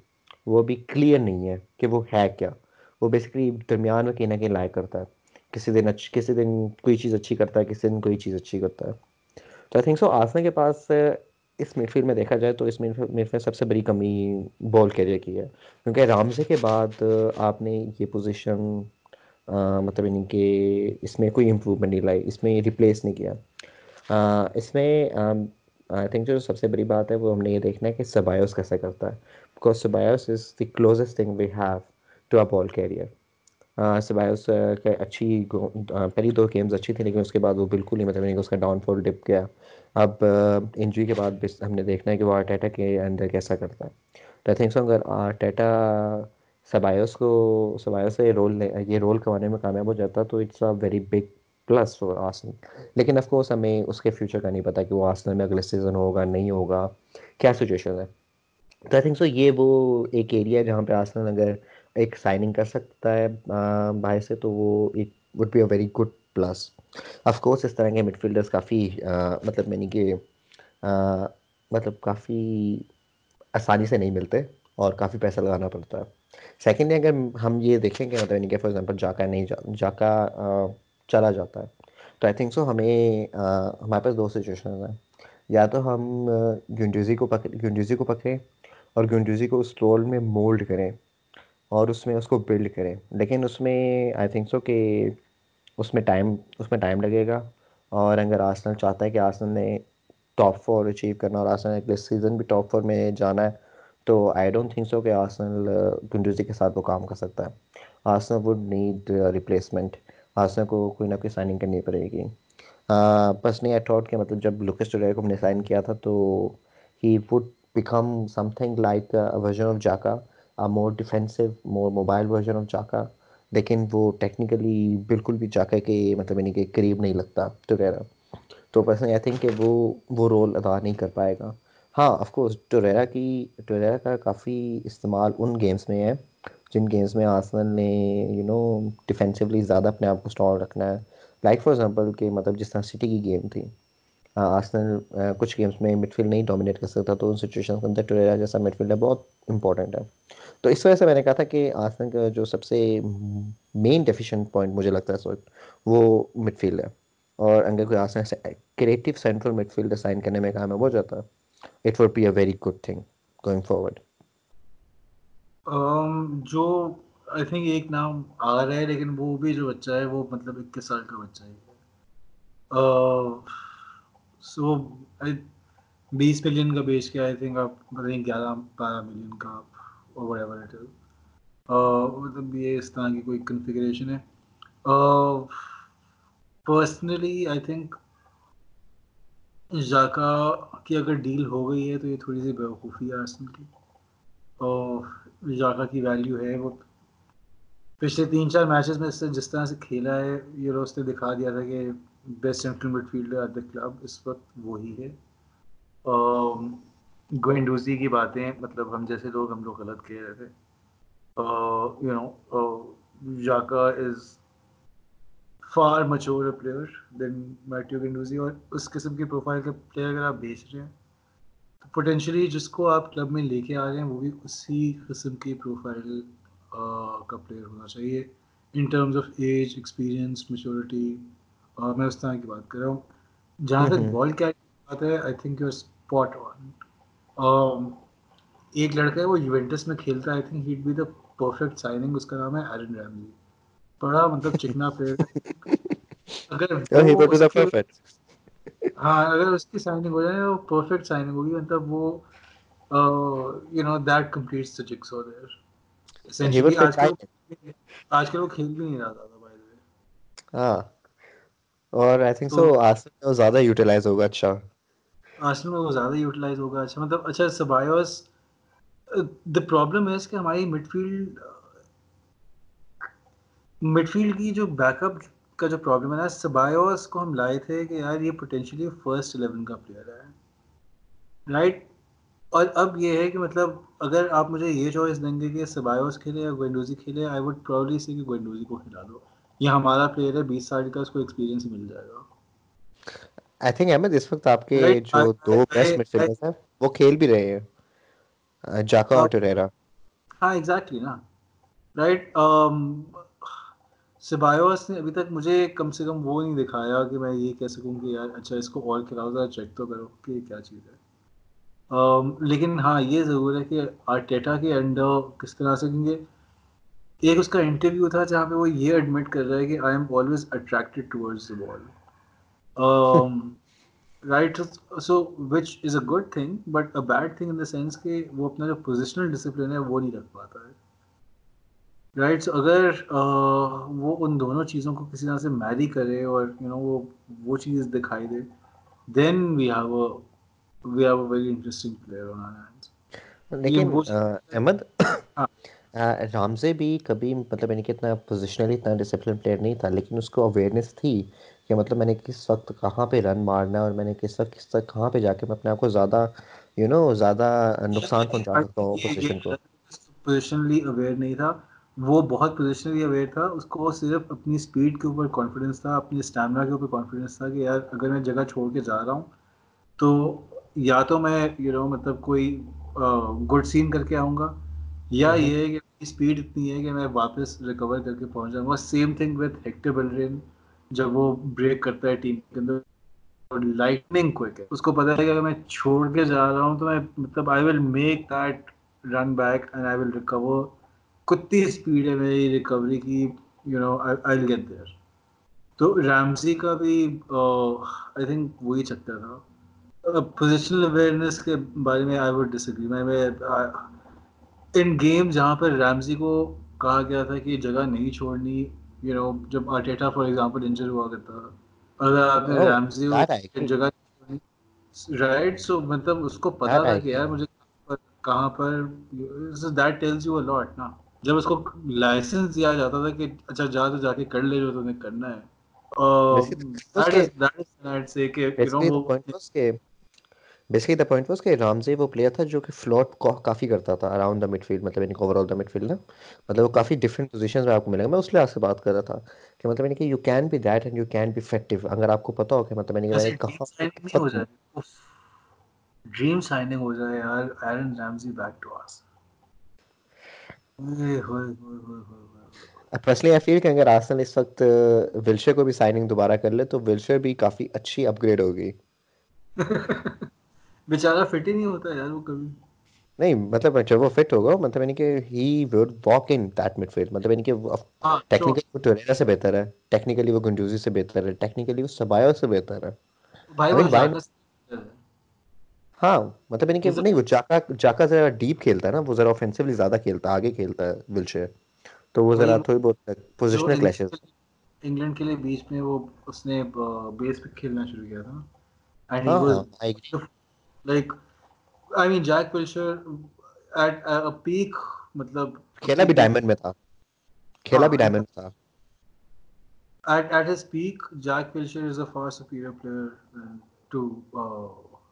وہ ابھی کلیئر نہیں ہے کہ وہ ہے کیا. وہ بیسکلی درمیان میں کہیں نہ کہیں لائق کرتا ہے. کسی دن اچھی کسی دن کوئی چیز اچھی کرتا ہے، کسی دن کوئی چیز اچھی کرتا ہے. تو آئی تھنک سو آسنا کے پاس اس مڈ فیلڈ میں دیکھا جائے تو اس مڈ فیلڈ سب سے بڑی کمی بال کیریئر کی ہے. کیونکہ رامزے کے بعد آپ نے یہ پوزیشن مطلب یعنی کہ اس میں کوئی امپروومنٹ نہیں لائی، اس میں ریپلیس نہیں کیا. اس میں آئی تھنک جو سب سے بڑی بات ہے وہ ہم نے یہ دیکھنا ہے کہ سبایوس کیسے کرتا ہے۔ Because Ceballos is the closest thing we have to a ball carrier Ceballos کے اچھی پہلی دو گیمز اچھی تھیں لیکن اس کے بعد وہ بالکل ہی مطلب نہیں کہ اس کا ڈاؤن فال ڈپ گیا۔ اب انجری کے بعد ہم نے دیکھنا ہے کہ وہ آرٹیٹا کے اندر کیسا کرتا ہے۔ تو آئی تھنک سو اگر آرٹیٹا سبایوس کو سبایوس سے یہ رول یہ رول کروانے میں کامیاب ہو جاتا تو it's a very big plus for Arsenal لیکن آف کورس ہمیں اس کے فیوچر کا نہیں پتا کہ وہ آسنل میں اگلے سیزن ہوگا، نہیں ہوگا۔ کیا سچویشن ہے؟ تو آئی تھنک سو یہ وہ ایک ایریا ہے جہاں پہ آسنل اگر ایک سائننگ کر سکتا ہے باہر سے تو وہ it would be a very good plus of course اس طرح کے مڈ فیلڈرس کافی مطلب میں نہیں کہ مطلب کافی آسانی سے نہیں ملتے اور کافی پیسہ لگانا پڑتا ہے۔ سیکنڈلی اگر ہم یہ دیکھیں کہ مطلب یعنی کہ فار ایگزامپل جاکا نہیں جا جاکا چلا جاتا ہے۔ تو آئی تھنک سو ہمیں ہمارے پاس دو سچویشن ہیں۔ یا تو ہم گنڈیوزی کو پکڑ گنڈیوزی کو پکڑیں اور گنڈیوزی کو اس رول میں مولڈ کریں اور اس میں اس کو بلڈ کریں۔ لیکن اس میں آئی تھنک سو کہ اس میں ٹائم اس میں ٹائم لگے گا اور اگر آسنل چاہتا ہے کہ آسنل نے ٹاپ فور اچیو کرنا اور آسنل اگلے سیزن بھی ٹاپ فور میں جانا ہے، تو آئی ڈونٹ تھنک سو کہ آسنل گنڈوزی کے ساتھ وہ کام کر سکتا ہے۔ Arsenal would need replacement Arsenal کو کوئی نہ کوئی سائننگ کرنی پڑے گی۔ بس نہیں ایٹ کہ مطلب جب لوکس ٹوڈے کو ہم نے سائن کیا تھا تو he would become something like version of Xhaka more defensive more mobile version of Xhaka لیکن وہ ٹیکنیکلی بالکل بھی جاکا کے مطلب یعنی کہ قریب نہیں لگتا ٹوریرا تو پرسنلی آئی تھنک کہ وہ وہ رول ادا نہیں کر پائے گا۔ ہاں آف کورس ٹوریرا کی ٹوریرا کا کافی استعمال ان گیمس میں ہے۔ جن گیمز میں آسنل نے یو نو ڈیفینسولی زیادہ اپنے آپ کو اسٹرانگ رکھنا ہے. لائک فار ایگزامپل کہ مطلب جس طرح سٹی کی گیم تھی. آسنل کچھ گیمس میں مڈ فیلڈ نہیں ڈومینیٹ کر سکتا تو ان سچویشن کے اندر ٹوریرا جیسا مڈ فیلڈ ہے بہت امپورٹنٹ ہے. تو اس وجہ سے میں نے کہا تھا کہ آسنل کا جو سب سے مین ڈیفیشنٹ پوائنٹ مجھے لگتا ہے اس وقت وہ مڈ فیلڈ ہے. اور اگر کوئی آسنل سے creative central midfield sign کرنے میں کامیاب ہو جاتا ہے it would be a very good thing going forward Um, جو آئی تھنک ایک نام آ رہا ہے، لیکن وہ بھی جو بچہ ہے، وہ مطلب اکیس سال کا بچہ ہے۔ uh, سو بیس ملین کا بیچ کے آئی تھنک آپ بتائیں گیارہ، بارہ ملین کا uh, مطلب یہ اس طرح کی کوئی کنفیگریشن ہے۔ پرسنلی آئی تھنک جاکا کی اگر ڈیل ہو گئی ہے تو یہ تھوڑی سی بیوقوفی ہے آسن کی۔ اور جاکا کی ویلیو ہے وہ۔ پچھلے تین چار میچز میں اس سے جس طرح سے کھیلا ہے، یہ روز نے دکھا دیا تھا کہ best central midfielder at the club اس وقت وہی ہے۔ گوئنڈوزی کی باتیں مطلب ہم جیسے لوگ ہم لوگ غلط کہہ رہے تھے۔ You know Xhaka is far mature player than Matteo Guendouzi اور اس قسم کی پروفائل کے پلیئر اگر آپ بیچ رہے ہیں پوٹینشلی جس کو آپ کلب میں لے کے آ رہے ہیں وہ بھی اسی قسم کی پروفائل کا پلیئر ہونا چاہیے۔ In terms of age experience maturity اور میں اس طرح کی بات کر رہا ہوں۔ جہاں تک بال کیا بات ہے I think you spot on ایک لڑکا ہے وہ یوینٹس میں کھیلتا ہے۔ I think he'd be the perfect signing اس کا نام ہے ایرن ریمزی بڑا مطلب چکنا پلیئر اگر ہاں اگر اس کی سائننگ ہو جائے پرفیکٹ سائننگ ہوگی مطلب وہ you know that completes the jigs اور آج کل وہ کھیل بھی نہیں رہا تھا بائی دا وے ہاں اور آئی تھنک سو آرسنل میں زیادہ یوٹیلائز ہوگا اچھا۔ آرسنل میں وہ زیادہ یوٹیلائز ہوگا اچھا۔ مطلب اچھا سبایوس دا پرابلم ہے کہ ہماری مڈ فیلڈ مڈ فیلڈ کی جو بیک اپ کا جو پرابلم ہے نا سبایوس کو ہم لائے تھے کہ یار یہ پوٹینشلی فرسٹ الیون کا پلیئر ہے۔ رائٹ اور اب یہ ہے کہ مطلب اگر آپ مجھے یہ چوائس دیں گے کہ سبایوس کھیلے یا گوئنڈوزی کھیلے آئی وڈ پراؤڈلی سی کہ گوئنڈوزی کو کھلا دو۔ یہ ہمارا پلیئر ہے بیس سال کا اس کو ایکسپیرینس مل جائے گا۔ آئی تھنک احمد اس وقت آپ کے جو دو بیسٹ مڈ فیلڈرز ہیں وہ کھیل بھی رہے ہیں۔ جاکا اور ٹوریرا ہاں ایگزیکٹلی نا۔ رائٹ سبایوس نے ابھی تک مجھے کم سے کم وہ نہیں دکھایا کہ میں یہ کہہ سکوں کہ یار اچھا اس کو اور کھلاؤ، ذرا چیک تو کرو کہ کیا چیز ہے۔ لیکن ہاں یہ ضرور ہے کہ آرٹیٹا کے انڈر کس طرح سے، کیونکہ ایک اس کا انٹرویو تھا جہاں پہ وہ یہ ایڈمٹ کر رہا ہے کہ I am always attracted towards the ball right so which is a good thing but a bad thing in the sense کہ وہ اپنا جو پوزیشنل ڈسپلن ہے وہ نہیں رکھ پاتا ہے۔ رائٹ سو اگر وہ ان دونوں چیزوں کو کسی طرح سے میری کرے اور یو نو وہ وہ چیز دکھائی دے then we have we have a very interesting player on our hands لیکن احمد رامزے بھی کبھی مطلب یعنی کہ اتنا پوزیشنلی اتنا ڈسپلن پلیئر نہیں تھا لیکن اس کو اویئرنیس تھی کہ مطلب میں نے کس وقت کہاں پہ رن مارنا ہے اور میں نے کس وقت کس وقت کہاں پہ جا کے میں اپنے آپ کو زیادہ یو نو زیادہ نقصان پہنچا سکتا ہوں پوزیشن کو۔ پوزیشنلی اویئر نہیں تھا۔ وہ بہت پوزیشنلی اویئر تھا۔ اس کو صرف اپنی اسپیڈ کے اوپر کانفیڈنس تھا اپنی اسٹیمنا کے اوپر کانفیڈنس تھا کہ یار اگر میں جگہ چھوڑ کے جا رہا ہوں تو یا تو میں یو نو مطلب کوئی گڈ سین کر کے آؤں گا یا یہ ہے کہ اسپیڈ اتنی ہے کہ میں واپس ریکور کر کے پہنچ جاؤں گا۔ Same thing with Hector Bellerin جب وہ بریک کرتا ہے ٹیم کے اندر۔ لائٹنگ کوئک ہے۔ اس کو پتا ہے کہ اگر میں چھوڑ کے جا رہا ہوں تو میں مطلب I will make that run back and I will recover کتی اسپیڈ ہے میری ریکوری کی you know I get there تو ریمزی کا بھی آئی تھنک وہی چکر تھا. پوزیشنل اویئرنیس کے بارے میں آئی وڈ ڈس ایگری میں ان گیم جہاں پر ریمزی کو کہا گیا تھا کہ جگہ نہیں چھوڑنی یو نو جب آرٹیٹا فار ایگزامپل انجر ہوا کرتا اگر آپ نے ریمزی جگہ رائٹ سو مطلب اس کو پتا تھا کہ یار مجھے کہاں پر that tells you a lot نا. جب اس کو لائسنس دیا جاتا تھا کہ اچھا جا تو جا کے کر لے جو تمہیں کرنا ہے۔ بیسکلی دا پوائنٹ واز کہ رامزے وہ پلیئر تھا جو کہ فلوٹ کافی کرتا تھا اراؤنڈ دا مڈ فیلڈ مطلب یعنی overall the midfield نا۔ مطلب وہ کافی ڈفرینٹ پوزیشن میں آپ کو ملے گا۔ میں اس لحاظ سے بات کر رہا تھا کہ مطلب یعنی کہ you can be that and you can be effective اگر آپ کو پتا ہو کہ مطلب یعنی کہاں ڈریم سائننگ ہو جائے۔ یار Aaron Ramsey back to us personally I feel کہ اگر آرسنل اس وقت ولشر کو بھی سائننگ دوبارہ کر لے تو ولشر بھی کافی اچھی اپ گریڈ ہوگی۔ بیچارہ فٹ ہی نہیں ہوتا یار وہ کبھی۔ نہیں مطلب جب وہ فٹ ہوگا مطلب یعنی کہ he would walk in that midfield مطلب یعنی کہ ٹیکنیکلی وہ ٹوریرا سے بہتر ہے۔ ٹیکنیکلی وہ گنجوزی سے بہتر ہے۔ ٹیکنیکلی وہ سبایو سے بہتر ہے۔ بھائی وہ ہاں مطلب یعنی کہ نہیں وہ جاکا جاکا ذرا ڈیپ کھیلتا ہے نا وہ ذرا آفینسولی زیادہ کھیلتا ہے آگے کھیلتا ہے ولشر تو وہ ذرا تھوڑی بہت پوزیشنل کلیشز انگلینڈ کے لیے بیچ میں وہ اس نے بیس پہ کھیلنا شروع کیا تھا۔ Like I mean Jack Wilshere at a peak مطلب کھیلا بھی ڈائمنڈ میں تھا۔ کھیلا بھی ڈائمنڈ میں تھا۔ At at his peak Jack Wilshere is a far superior player to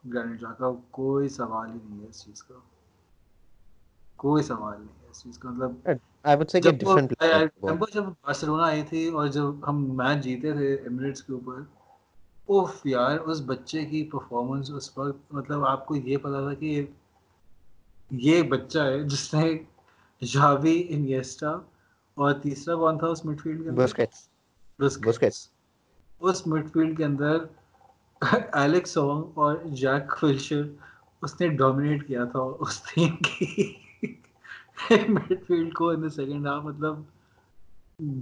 Granit Xhaka کوئی سوال ہی نہیں ہے اس چیز کا۔ کوئی سوال نہیں ہے اس چیز کا۔ مطلب جب بارسلونا آئی تھی اور جب ہم میچ جیتے تھے ایمریٹس کے اوپر اوف یار اس بچے کی پرفارمنس اس وقت مطلب آپ کو یہ پتا تھا کہ یہ بچہ ہے جس نے جاوی انیسٹا اور تیسرا کون تھا اس مڈ فیلڈ کے اندر؟ اس مڈ فیلڈ کے اندر ایلیکس سونگ اور جیک فلشر اس نے ڈومینیٹ کیا تھا اس ٹیم کی. مڈ فیلڈ کو ان سیکنڈ ہاف مطلب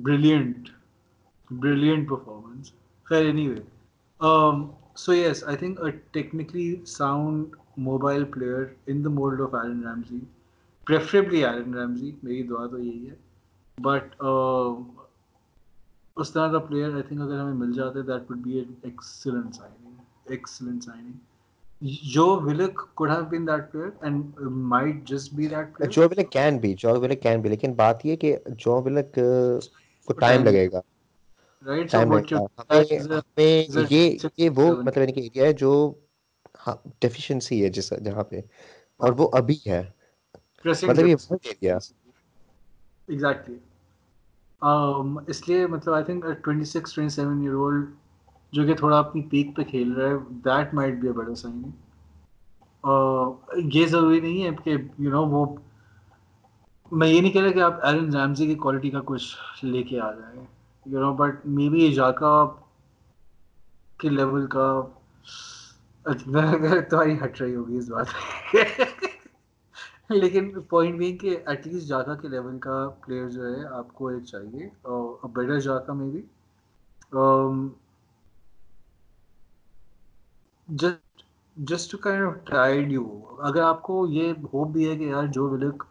بریلینٹ بریلینٹ پرفارمنس خیر anyway so yes I think a technically sound mobile player in the mould of Aaron Ramsey preferably Aaron Ramsey میری دعا تو یہی ہے. بٹ um, اس طرح کا پلیئر آئی تھنک اگر ہمیں مل جاتے that would be an excellent signing جو لیکن بات یہ کہ کو ٹائم لگے گا ہمیں یہ یہ وہ مطلب ایریا ہے ڈیفیشنسی ہے جس جہاں پہ اور وہ ابھی ہے مطلب یہ بہت ایریا ایگزیکٹلی اس لیے مطلب I think twenty six twenty seven year old جو کہ تھوڑا اپنی پیک پہ کھیل رہا ہے that might be a better sign یہ ضروری نہیں ہے کہ یو نو وہ، میں یہ نہیں کہہ رہا کہ آپ ایرن ریمزی کی کوالٹی کا کچھ لے کے آ جائیں you know but maybe Xhaka کے لیول کا تمہاری ہٹ رہی ہوگی اس بات لیکن پوائنٹ بھی کہ ایٹ لیسٹ جاکا کے لیول کا پلیئر جو ہے، آپ کو ایک چاہیے اور بیٹر جاکا میں بھی just to kind of tried you اگر آپ کو یہ ہوپ بھی ہے کہ یار جو ولک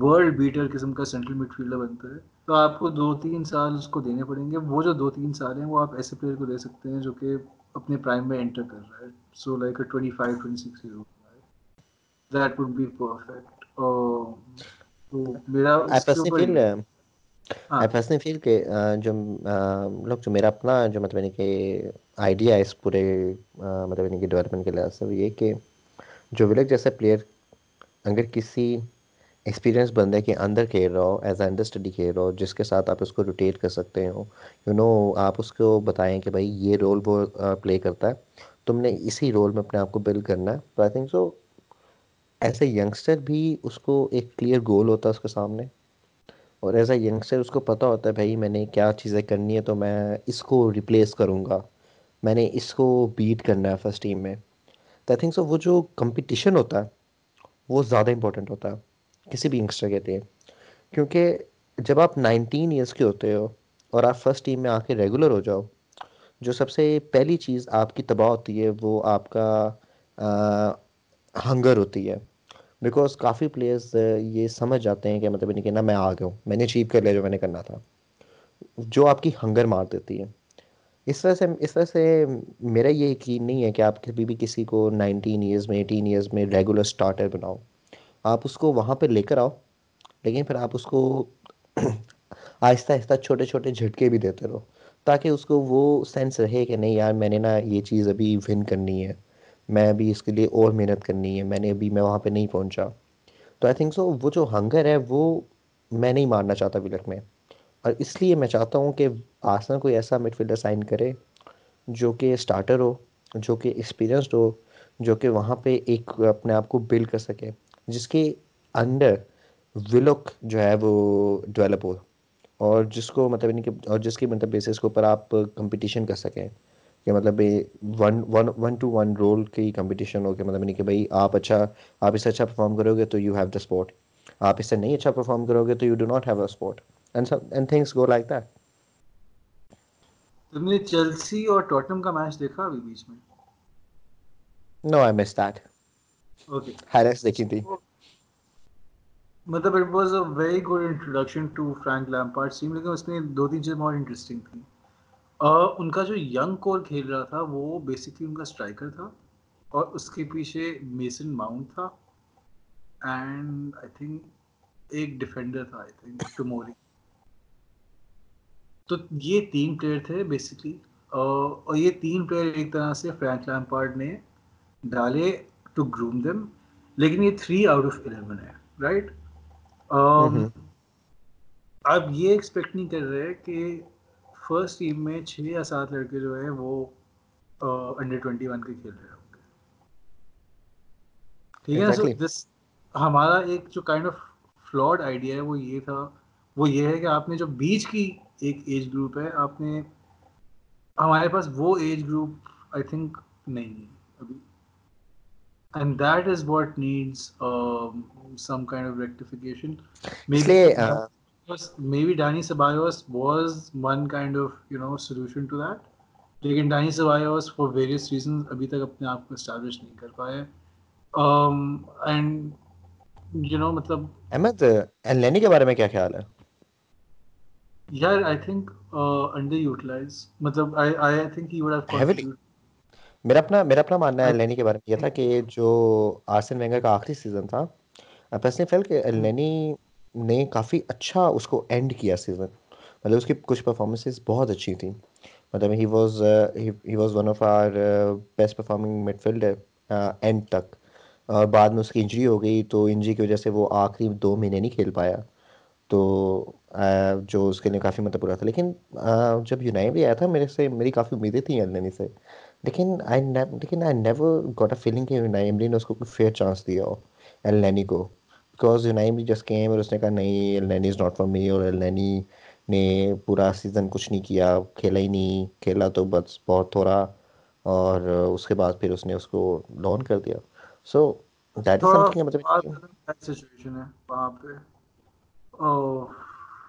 ورلڈ بیٹر قسم کا سینٹرل مڈ فیلڈر بنتا ہے تو آپ کو دو تین سال اس کو دینے پڑیں گے۔ وہ جو دو تین سال ہیں وہ آپ ایسے پلیئر کو دے سکتے ہیں جو کہ اپنے پرائم میں انٹر کر رہا ہے۔ So like twenty five twenty six year that would be perfect میرا ہاں۔ فیل کہ جو لوگ جو میرا اپنا جو مطلب یعنی کہ آئیڈیا ہے اس پورے مطلب یعنی کہ ڈیولپمنٹ کے لحاظ سے، وہ یہ کہ جو ولک جیسا پلیئر اگر کسی ایکسپیرینس بندے کے اندر کھیل رہا ہو ایز اے انڈر اسٹڈی کھیل رہا ہو، جس کے ساتھ آپ اس کو روٹیٹ کر سکتے ہو یو نو آپ اس کو بتائیں کہ بھائی یہ رول وہ پلے کرتا ہے، تم نے اسی رول میں اپنے آپ کو بلڈ کرنا ہے۔ تو I think so as a youngster بھی اس کو ایک کلیئر گول ہوتا ہے اس کے سامنے۔ اور ایز اے ینگسٹر اس کو پتہ ہوتا ہے بھائی میں نے کیا چیزیں کرنی ہے تو میں اس کو ریپلیس کروں گا۔ میں نے اس کو بیٹ کرنا ہے فرسٹ ٹیم میں۔ تو آئی تھنک سو وہ جو کمپٹیشن ہوتا ہے، وہ زیادہ امپورٹنٹ ہوتا ہے کسی بھی ینگسٹر کے لیے۔ کیونکہ جب آپ نائنٹین ایئرس کے ہوتے ہو اور آپ فرسٹ ٹیم میں آ کے ریگولر ہو جاؤ، جو سب سے پہلی چیز آپ کی تباہ ہوتی ہے وہ آپ کا ہنگر ہوتی ہے۔ بیکاز کافی پلیئرز یہ سمجھ جاتے ہیں کہ مطلب نہیں کہ نا میں آ گیا ہوں، میں نے اچیو کر لیا جو میں نے کرنا تھا۔ جو آپ کی ہنگر مار دیتی ہے۔ اس طرح سے، اس طرح سے میرا یہ یقین نہیں ہے کہ آپ کبھی بھی کسی کو نائنٹین ایئرز میں ایٹین ایئرز میں ریگولر اسٹارٹر بناؤ۔ آپ اس کو وہاں پہ لے کر آؤ، لیکن پھر آپ اس کو آہستہ آہستہ چھوٹے چھوٹے جھٹکے بھی دیتے رہو، تاکہ اس کو وہ سینس رہے کہ نہیں یار میں نے نا یہ چیز ابھی ون کرنی ہے۔ میں ابھی اس کے لیے اور محنت کرنی ہے، میں نے ابھی میں وہاں پہ نہیں پہنچا۔ تو آئی تھنک سو وہ جو ہنگر ہے وہ میں نہیں مارنا چاہتا ولک میں۔ اور اس لیے میں چاہتا ہوں کہ آسنا کوئی ایسا مڈ فیلڈر سائن کرے جو کہ اسٹارٹر ہو، جو کہ ایکسپیرئنسڈ ہو، جو کہ وہاں پہ ایک اپنے آپ کو بلڈ کر سکے، جس کے انڈر ولک جو ہے وہ ڈیولپ ہو۔ اور جس کو مطلب یعنی کہ اور جس کی مطلب بیسس کے اوپر آپ کمپٹیشن کر سکیں۔ کہ مطلب one one one to one role کی کمپٹیشن ہو کہ مطلب نہیں کہ بھائی آپ اچھا آپ اس سے اچھا پرفارم کرو گے تو یو ہیو دا اسپورٹ آپ اس سے نہیں اچھا پرفارم کرو گے تو you do not have a support and things go like that تم نے چیلسی اور ٹوٹنم کا میچ دیکھا ابھی بیچ میں؟ نو آئی مس دیٹ اوکے ہائلائٹس دیکھی تھی. مطلب it was a very good introduction to Frank Lampard team لیکن اس میں دو تین چیزیں بہت انٹرسٹنگ تھیں. ان کا جو ینگ کور کھیل رہا تھا وہ بیسکلی ان کا اسٹرائکر تھا اور اس کے پیچھے میسن ماؤنٹ تھا اینڈ آئی تھنک ایک ڈیفینڈر تھا آئی تھنک ٹموری تو یہ تین پلیئر تھے بیسکلی اور یہ تین پلیئر ایک طرح سے فرینک لیمپارڈ نے ڈالے ٹو گروم دم لیکن یہ تھری آؤٹ آف الیون ہے رائٹ اب یہ ایکسپیکٹ نہیں کر رہے کہ فرسٹ ٹیم میں چھ یا سات لڑکے جو ہیں وہ انڈر ٹوینٹی ون کے کھیل رہے ہوں گے۔ ٹھیک ہے؟ سو دس ہمارا ایک جو کائنڈ آف فلاڈ آئیڈیا ہے وہ یہ تھا۔ وہ یہ ہے کہ آپ نے جو بیچ کی ایک ایج گروپ ہے آپ نے ہمارے پاس وہ ایج گروپ آئی تھنک نہیں ہے ابھی۔ And that is what needs some kind of rectification by Dani Ceballos was one kind of you know solution to that لیکن Dani Ceballos for various reason ابھی تک اپنے آپ کو اسٹیبلش نہیں کر پائے اینڈ یو نو مطلب احمد لینی کے بارے میں کیا خیال ہے یار آئی تھنک انڈر یوٹیلائز مطلب I I think he would have. میرا اپنا میرا اپنا ماننا ہے النینی کے بارے میں یہ تھا کہ جو آرسن وینگر کا آخری سیزن تھا پرسنلی فیل کہ النینی نے کافی اچھا اس کو اینڈ کیا سیزن مطلب اس کی کچھ پرفارمنسز بہت اچھی تھیں. مطلب he was he was one of our best performing midfielder end تک. اور بعد میں اس کی انجری ہو گئی تو انجری کی وجہ سے وہ آخری دو مہینے نہیں کھیل پایا. تو uh, جو اس کے لیے کافی مطلب برا تھا. لیکن uh, جب یونائی بھی آیا تھا میرے سے، میری کافی امیدیں تھیں النینی سے. لیکن آئی لیکن I never got a feeling کہ یونائی ایمری نے اس کو کوئی فیئر چانس دیا ہو النینی کو. بیکاز یونائی بھی جسٹ کیم اور اس نے کہا نہیں النینی از ناٹ فار می اور النینی نے پورا سیزن کچھ نہیں کیا کھیلا ہی نہیں کھیلا تو بس بہت تھوڑا اور اس کے بعد پھر اس نے اس کو لون کر دیا۔ سو دیٹ از سم مطلب سچویشن ہے وہاں پہ۔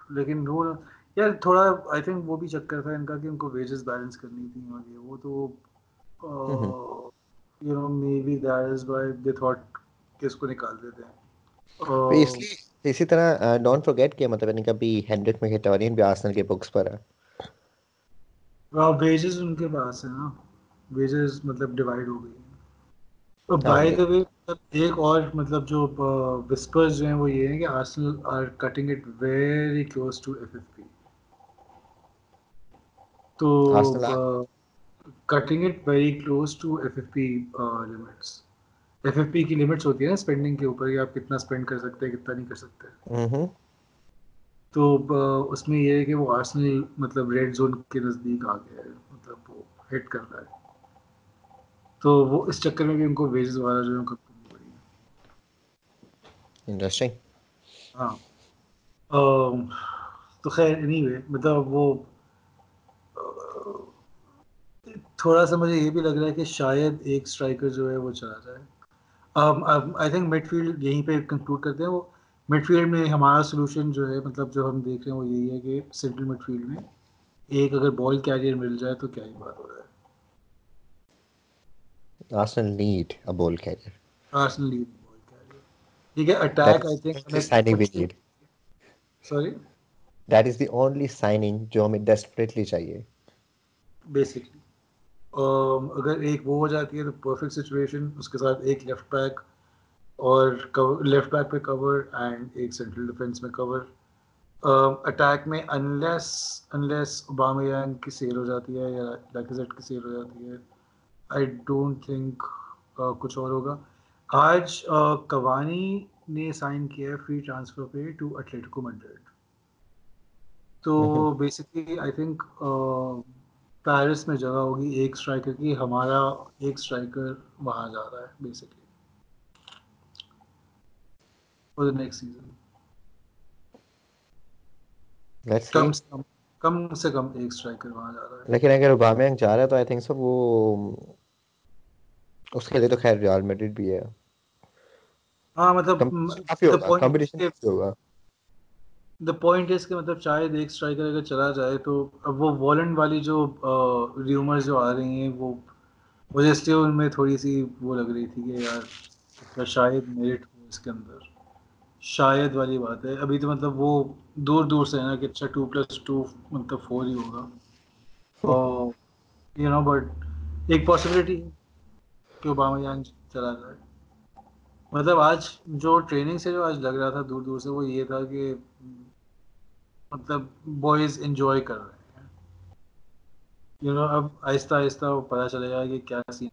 لیکن وہ یار تھوڑا آئی تھنک وہ بھی چکر تھا ان کا کہ ان کو ویجز بیلنس کرنی تھی اور یہ وہ تو you know maybe that is why they thought کہ اس کو نکال دیتے ہیں۔ اس لیے اسی طرح ڈونٹ فرگیٹ کہ مطلب ان کا بھی ہینڈرک میں کھیٹورین بھی آرسنل کے بکس پر ہے۔ ویجز ان کے پاس ہے نا۔ ویجز مطلب ڈیوائیڈ ہو گئی۔ بائی دا وے ایک اور مطلب جو وسپرز جو ہیں وہ یہ ہیں کہ Arsenal are cutting it very close to F F P تو cutting it very close to F F P limits F F P کی لمٹس ہوتی ہیں نا اسپینڈنگ کے اوپر کہ آپ کتنا اسپینڈ کر سکتے ہیں کتنا نہیں کر سکتے۔ تو اس میں یہ ہے کہ وہ آرسنل مطلب ریڈ زون کے نزدیک آ گیا ہے مطلب وہ ہٹ کر رہا ہے۔ تو وہ اس چکر میں بھی ان کو ویجز والا جو ہے کرنی پڑی انٹرسٹنگ ہاں۔ تو خیر اینی وے مطلب وہ تھوڑا سا مجھے یہ بھی لگ رہا ہے کہ شاید ایک اسٹرائکر جو ہے وہ چلا جائے۔ آئی تھنک مڈ فیلڈ یہیں پہ کنکلوڈ کرتے ہیں۔ وہ مڈ فیلڈ میں ہمارا سولوشن جو ہے مطلب جو ہم دیکھ رہے ہیں وہ یہی ہے کہ سنٹرل مڈ فیلڈ میں ایک اگر بال کیریئر مل جائے تو کیا ہی بات ہو رہا ہے۔ Arsenal need a ball carrier. Arsenal need a ball carrier. ٹھیک ہے attack I think signing we need sorry that is the only signing جو ہمیں ڈیسپریٹلی چاہیے۔ بیسکلی اگر ایک وہ ہو جاتی ہے تو پرفیکٹ سچویشن اس کے ساتھ ایک لیفٹ بیک اور لیفٹ بیک پہ کور اینڈ ایک سینٹرل ڈیفینس میں کور اٹیک میں انلیس انلیس اوباما یانگ کی سیل ہو جاتی ہے یا لیکزٹ کی سیل ہو جاتی ہے آئی ڈونٹ تھنک کچھ اور ہوگا. آج کوانی نے سائن کیا ہے فری ٹرانسفر پہ ٹو اٹلیٹکو مڈرڈ تو بیسکلی آئی تھنک پیرس میں جگہ ہوگی ایک اسٹرائکر کی ہمارا ایک اسٹرائکر وہاں جا رہا ہے basically for the next season کم سے کم کم سے کم ایک اسٹرائکر وہاں جا رہا ہے۔ لیکن اگر اوبامیانگ جا رہا ہے تو آئی تھنک سو وہ اس کے لیے تو خیر ریال میڈرڈ بھی ہے۔ ہاں مطلب کمپٹیشن ہوگا۔ دا پوائنٹ اس کہ مطلب شاید ایک اسٹرائکر اگر چلا جائے تو اب وہ والنٹ والی جو ریومر جو آ رہی ہیں، وہ، مجھے اس لیے ان میں تھوڑی سی وہ لگ رہی تھی کہ یار مطلب شاید میرٹ ہو اس کے اندر۔ شاید والی بات ہے۔ ابھی تو مطلب وہ دور دور سے ہے نا کہ اچھا ٹو پلس ٹو مطلب فور ہی ہوگا۔ یو نو بٹ ایک پاسبلٹی ہے کہ اوباما یانگ چلا جائے۔ مطلب آج جو ٹریننگ سے جو آج لگ رہا تھا دور دور سے، وہ یہ تھا کہ مطلب بوائز انجوائے کر رہے ہیں۔ یو نو اب آہستہ آہستہ وہ پتہ چلے گا کہ کیا سین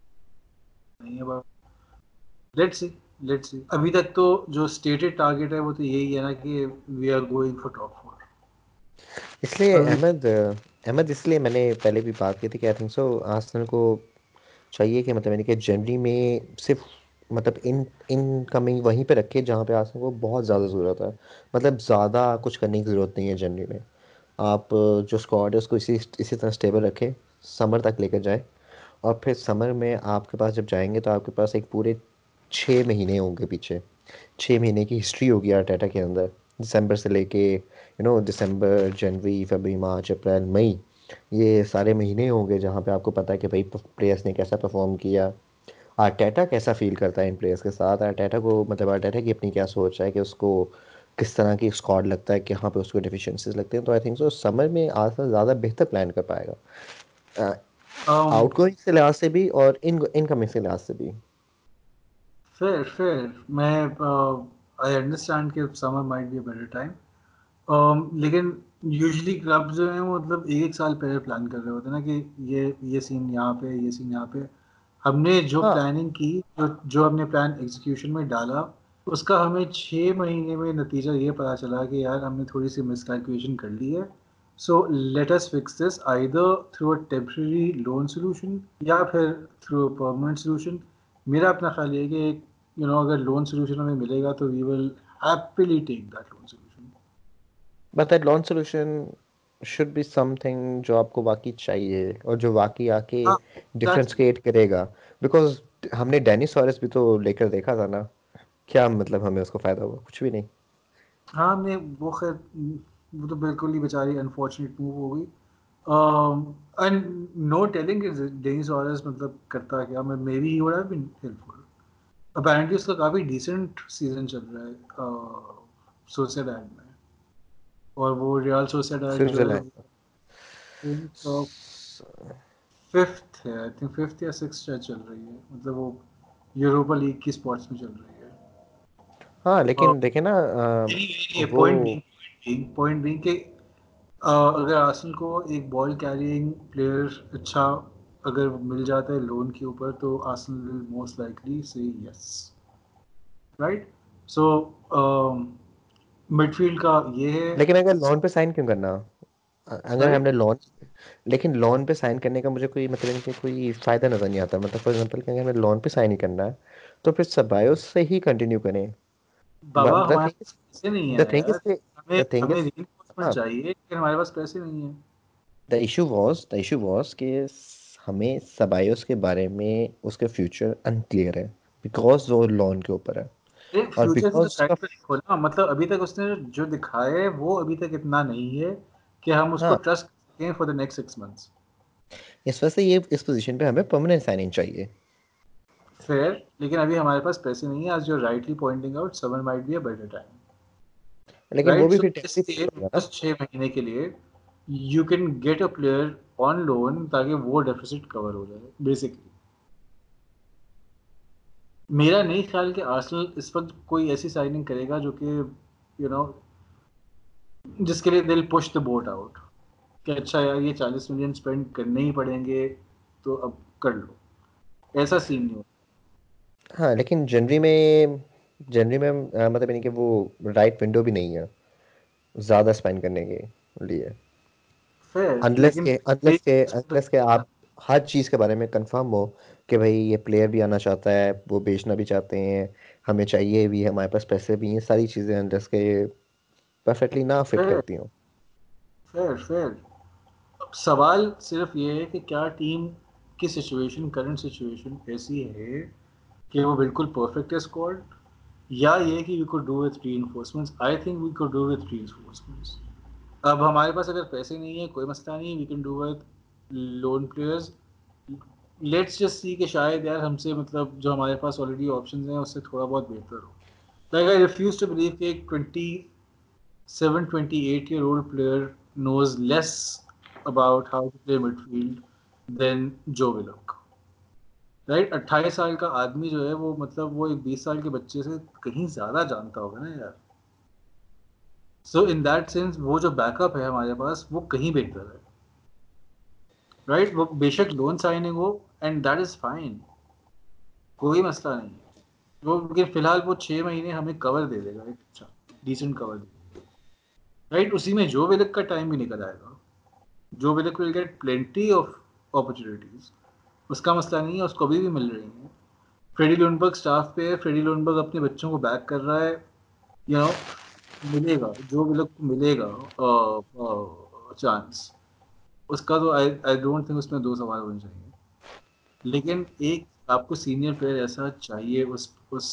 نہیں ہے۔ لیٹ سی لیٹ سی ابھی تک تو جو اسٹیٹڈ ٹارگیٹ ہے وہ تو یہی ہے نا کہ we are going for top four اس لیے احمد احمد اس لیے میں نے پہلے بھی بات کی تھی کہ آئی تھنک سو آسنل کو چاہیے کہ مطلب یعنی کہ جنوری میں صرف مطلب ان ان کمنگ وہیں پہ رکھے جہاں پہ آسن کو بہت زیادہ ضرورت ہے۔ مطلب زیادہ کچھ کرنے کی ضرورت نہیں ہے جنوری میں۔ آپ جو اسکواڈ ہے اس کو اسی اسی طرح اسٹیبل رکھیں سمر تک لے کر جائیں۔ اور پھر سمر میں آپ کے پاس جب جائیں گے تو آپ کے پاس ایک پورے چھ مہینے ہوں گے پیچھے۔ چھ مہینے کی ہسٹری ہوگی آرٹیٹا کے اندر۔ دسمبر سے لے کے یو نو دسمبر جنوری فیبری مارچ اپریل مئی یہ سارے مہینے ہوں گے جہاں پہ آپ کو پتا ہے کہ بھائی پلیئرس نے کیسا پرفارم کیا۔ آرٹیٹا کیسا فیل کرتا ہے ان پلیئرس کے ساتھ؟ آرٹیٹا کو مطلب آرٹیٹا کی اپنی کیا سوچ ہے کہ اس کو کس طرح کی اسکواڈ لگتا ہے کہاں پہ اس کو ڈیفیشنسیز لگتے ہیں؟ تو آئی تھنک سو سمر میں آج زیادہ بہتر پلان کر پائے گا۔ آؤٹ گوئنگ سے لحاظ سے بھی اور ان کمنگ سے لحاظ سے بھی۔ فیر فیر میں آئی انڈرسٹینڈ کہ summer might be better time لیکن یوزلی کلب جو ہیں مطلب ایک ایک سال پہلے پلان کر رہے ہوتے ہیں نا کہ یہ یہ سین یہاں پہ یہ سین یہاں پہ۔ ہم نے جو پلاننگ کی جو ہم نے پلان ایگزیکیوشن میں ڈالا اس کا ہمیں چھ مہینے میں نتیجہ یہ پتا چلا کہ یار ہم نے تھوڑی سی مس کیلکولیشن کر لی ہے۔ So let's fix this either through a temporary loan solution یا پھر تھرو اے پرماننٹ سولوشن میرا اپنا خیال یہ کہ یو نو اگر لون سولوشن ہمیں ملے گا تو we will happily take that loan solution but that loan solution should be something جو آپ کو واقعی چاہیے اور جو واقعی آ کے ڈفرینس کریٹ کرے گا. بیکاز ہم نے ڈینی سورس بھی تو لے کر دیکھا تھا نا کیا مطلب ہمیں اس کو فائدہ ہوا؟ کچھ بھی نہیں۔ ہاں میں وہ خیر وہ تو بالکل ہی بیچاری انفارچونیٹ موو ہو گئی۔ And no telling Dani Ceballos مطلب کرتا کیا۔ میں maybe he would have been helpful apparently اس کا کافی ڈیسنٹ سیزن چل رہا ہے۔ سوسیڈ میں۔ اور وہ ریال ففتھ ہے آئی تھنک ففتھ یا سکس چل رہی ہے. مطلب وہ یوروپا لیگ کی اسپورٹس میں چل رہی ہے. ہاں لیکن دیکھیں نا پوائنٹ بینگ کہ اگر کو ایک بال کیرینگ پلیئر اچھا اگر مل جاتا ہے لون کے اوپر تو آسن ول موسٹ لائکلی سے yes right so midfield کا یہ ہے۔ لیکن اگر لون پہ سائن کیوں کرنا؟ اگر ہم نے لون لیکن لون پہ سائن کرنے کا مجھے کوئی مطلب کہ کوئی فائدہ نظر نہیں آتا۔ مطلب فار ایگزامپل کہ اگر ہمیں لون پہ سائن ہی کرنا ہے تو پھر سبایوس سے ہی کنٹینیو کریں۔ بابا ہمارے پاس پیسے نہیں ہے چاہیے کہ ہمارے پاس پیسے نہیں ہیں۔ The issue was the issue was کہ ہمیں سبایوس کے بارے میں اس کے فیوچر انکلیئر ہے۔ بیکاز وہ لون کے اوپر ہے۔ مطلب ابھی تک اس نے جو دکھایا ہے وہ ابھی تک اتنا نہیں ہے کہ ہم اس کو ٹرسٹ کریں for the next six months اس وجہ سے یہ اس پوزیشن پہ ہمیں پرماننٹ سائننگ چاہیے فیئر لیکن ابھی ہمارے پاس پیسے نہیں ہیں آج جو rightly pointing out summer might be a better time لیکن وہ بھی پھر چھ مہینے کے لیے you can get a player on loan تاکہ وہ ڈیفیسٹ کور ہو جائے بیسکلی میرا نہیں خیال کہ آرسنل اس وقت کوئی ایسی سائننگ کرے گا جو کہ یو نو جس کے لیے دل پش دا بوٹ آؤٹ کہ اچھا یار یہ چالیس ملین اسپینڈ کرنے ہی پڑیں گے تو اب کر لو۔ ایسا سین نہیں ہوتا۔ ہاں لیکن جنوری میں جنوری میں مطلب یعنی کہ وہ رائٹ ونڈو بھی نہیں ہے زیادہ اسپینڈ کرنے کے لیے۔ انلیس کے انلیس کے انلیس کے آپ ہر چیز کے بارے میں کنفرم ہو۔ کہ بھائی یہ پلیئر بھی آنا چاہتا ہے وہ بیچنا بھی چاہتے ہیں ہمیں چاہیے بھی ہمارے پاس پیسے بھی ہیں ساری چیزیں انلیس کے پرفیکٹلی نہ فٹ کرتی ہوں۔ فیر فیر سوال صرف یہ ہے کہ کیا ٹیم کی سچویشن کرنٹ سچویشن ایسی ہے کہ وہ بالکل پرفیکٹ ہے اسکواڈ یا یہ کہ we could do with reinforcement I think we could do with re enforcement اب ہمارے پاس اگر پیسے نہیں ہیں کوئی مسئلہ نہیں we can do with loan players let's just see کہ شاید یار ہم سے مطلب جو ہمارے پاس آلریڈی آپشنز ہیں، اس سے تھوڑا بہت بہتر ہو۔ Like I refuse to believe کہ ایک twenty seven twenty eight year old player knows less about how to play midfield than Joe Willock right اٹھائیس سال کا آدمی جو ہے، وہ مطلب وہ ایک بیس سال کے بچے سے کہیں زیادہ جانتا ہوگا نا یار۔ سو ان دیٹ سینس وہ جو بیک اپ ہے ہمارے پاس، وہ کہیں بہتر ہے۔ رائٹ وہ بے شک لون سائننگ ہو اینڈ دیٹ از فائن کوئی مسئلہ نہیں. وہ فی الحال وہ چھ مہینے ہمیں کور دے دے گا. ایک اچھا ڈیسنٹ کور دے رائٹ اسی میں جو ولک کا ٹائم بھی نکل آئے گا، جو will get plenty of opportunities اس کا مسئلہ نہیں ہے، اس کو ابھی بھی مل رہی ہیں. فریڈی لونبرگ اسٹاف پہ ہے فریڈی لونبرگ اپنے بچوں کو بیک کر رہا ہے. یو نو ملے گا، جو ولک کو ملے گا چانس اس کا تو آئی ڈونٹ تھنک اس میں دو سوال ہونے چاہیے۔ لیکن ایک آپ کو سینئر پلیئر ایسا چاہیے اس اس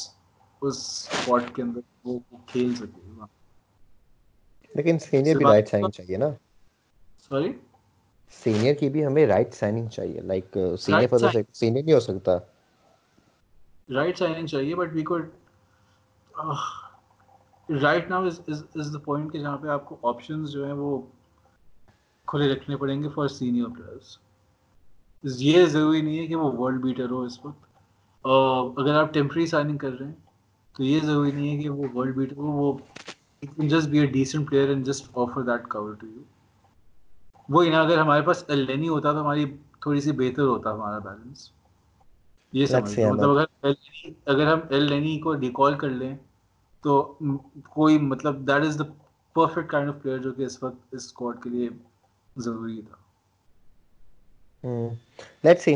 اس اسپاٹ کے اندر وہ کھیل سکے۔ لیکن سینئر بھی رائٹ سائننگ چاہیے نا۔ سوری سینئر کی بھی ہمیں رائٹ سائننگ چاہیے۔ لائک سینئر پر سینئر نہیں ہو سکتا۔ رائٹ سائننگ چاہیے but we could right now is the point کہ جہاں پہ آپ کو آپشنز جو ہیں وہ کھلے رکھنے پڑیں گے فار سینئر پلیئرس یہ ضروری نہیں ہے کہ وہ ورلڈ بیٹر ہو اس وقت. اگر آپ ٹیمپری سائننگ کر رہے ہیں تو یہ ضروری نہیں ہے کہ وہ ورلڈ بیٹر ہو وہ just be a decent player and just offer that cover to you وہی نا اگر ہمارے پاس ایل لینی ہوتا تو ہماری تھوڑی سی بہتر ہوتا ہمارا بیلنس یہ سمجھ مطلب اگر اگر ہم ایل لینی کو ریکال کر لیں تو کوئی مطلب that is the perfect kind of player جو کہ اس وقت اس اسکواڈ کے لیے ضروری تھا۔ لیٹس سی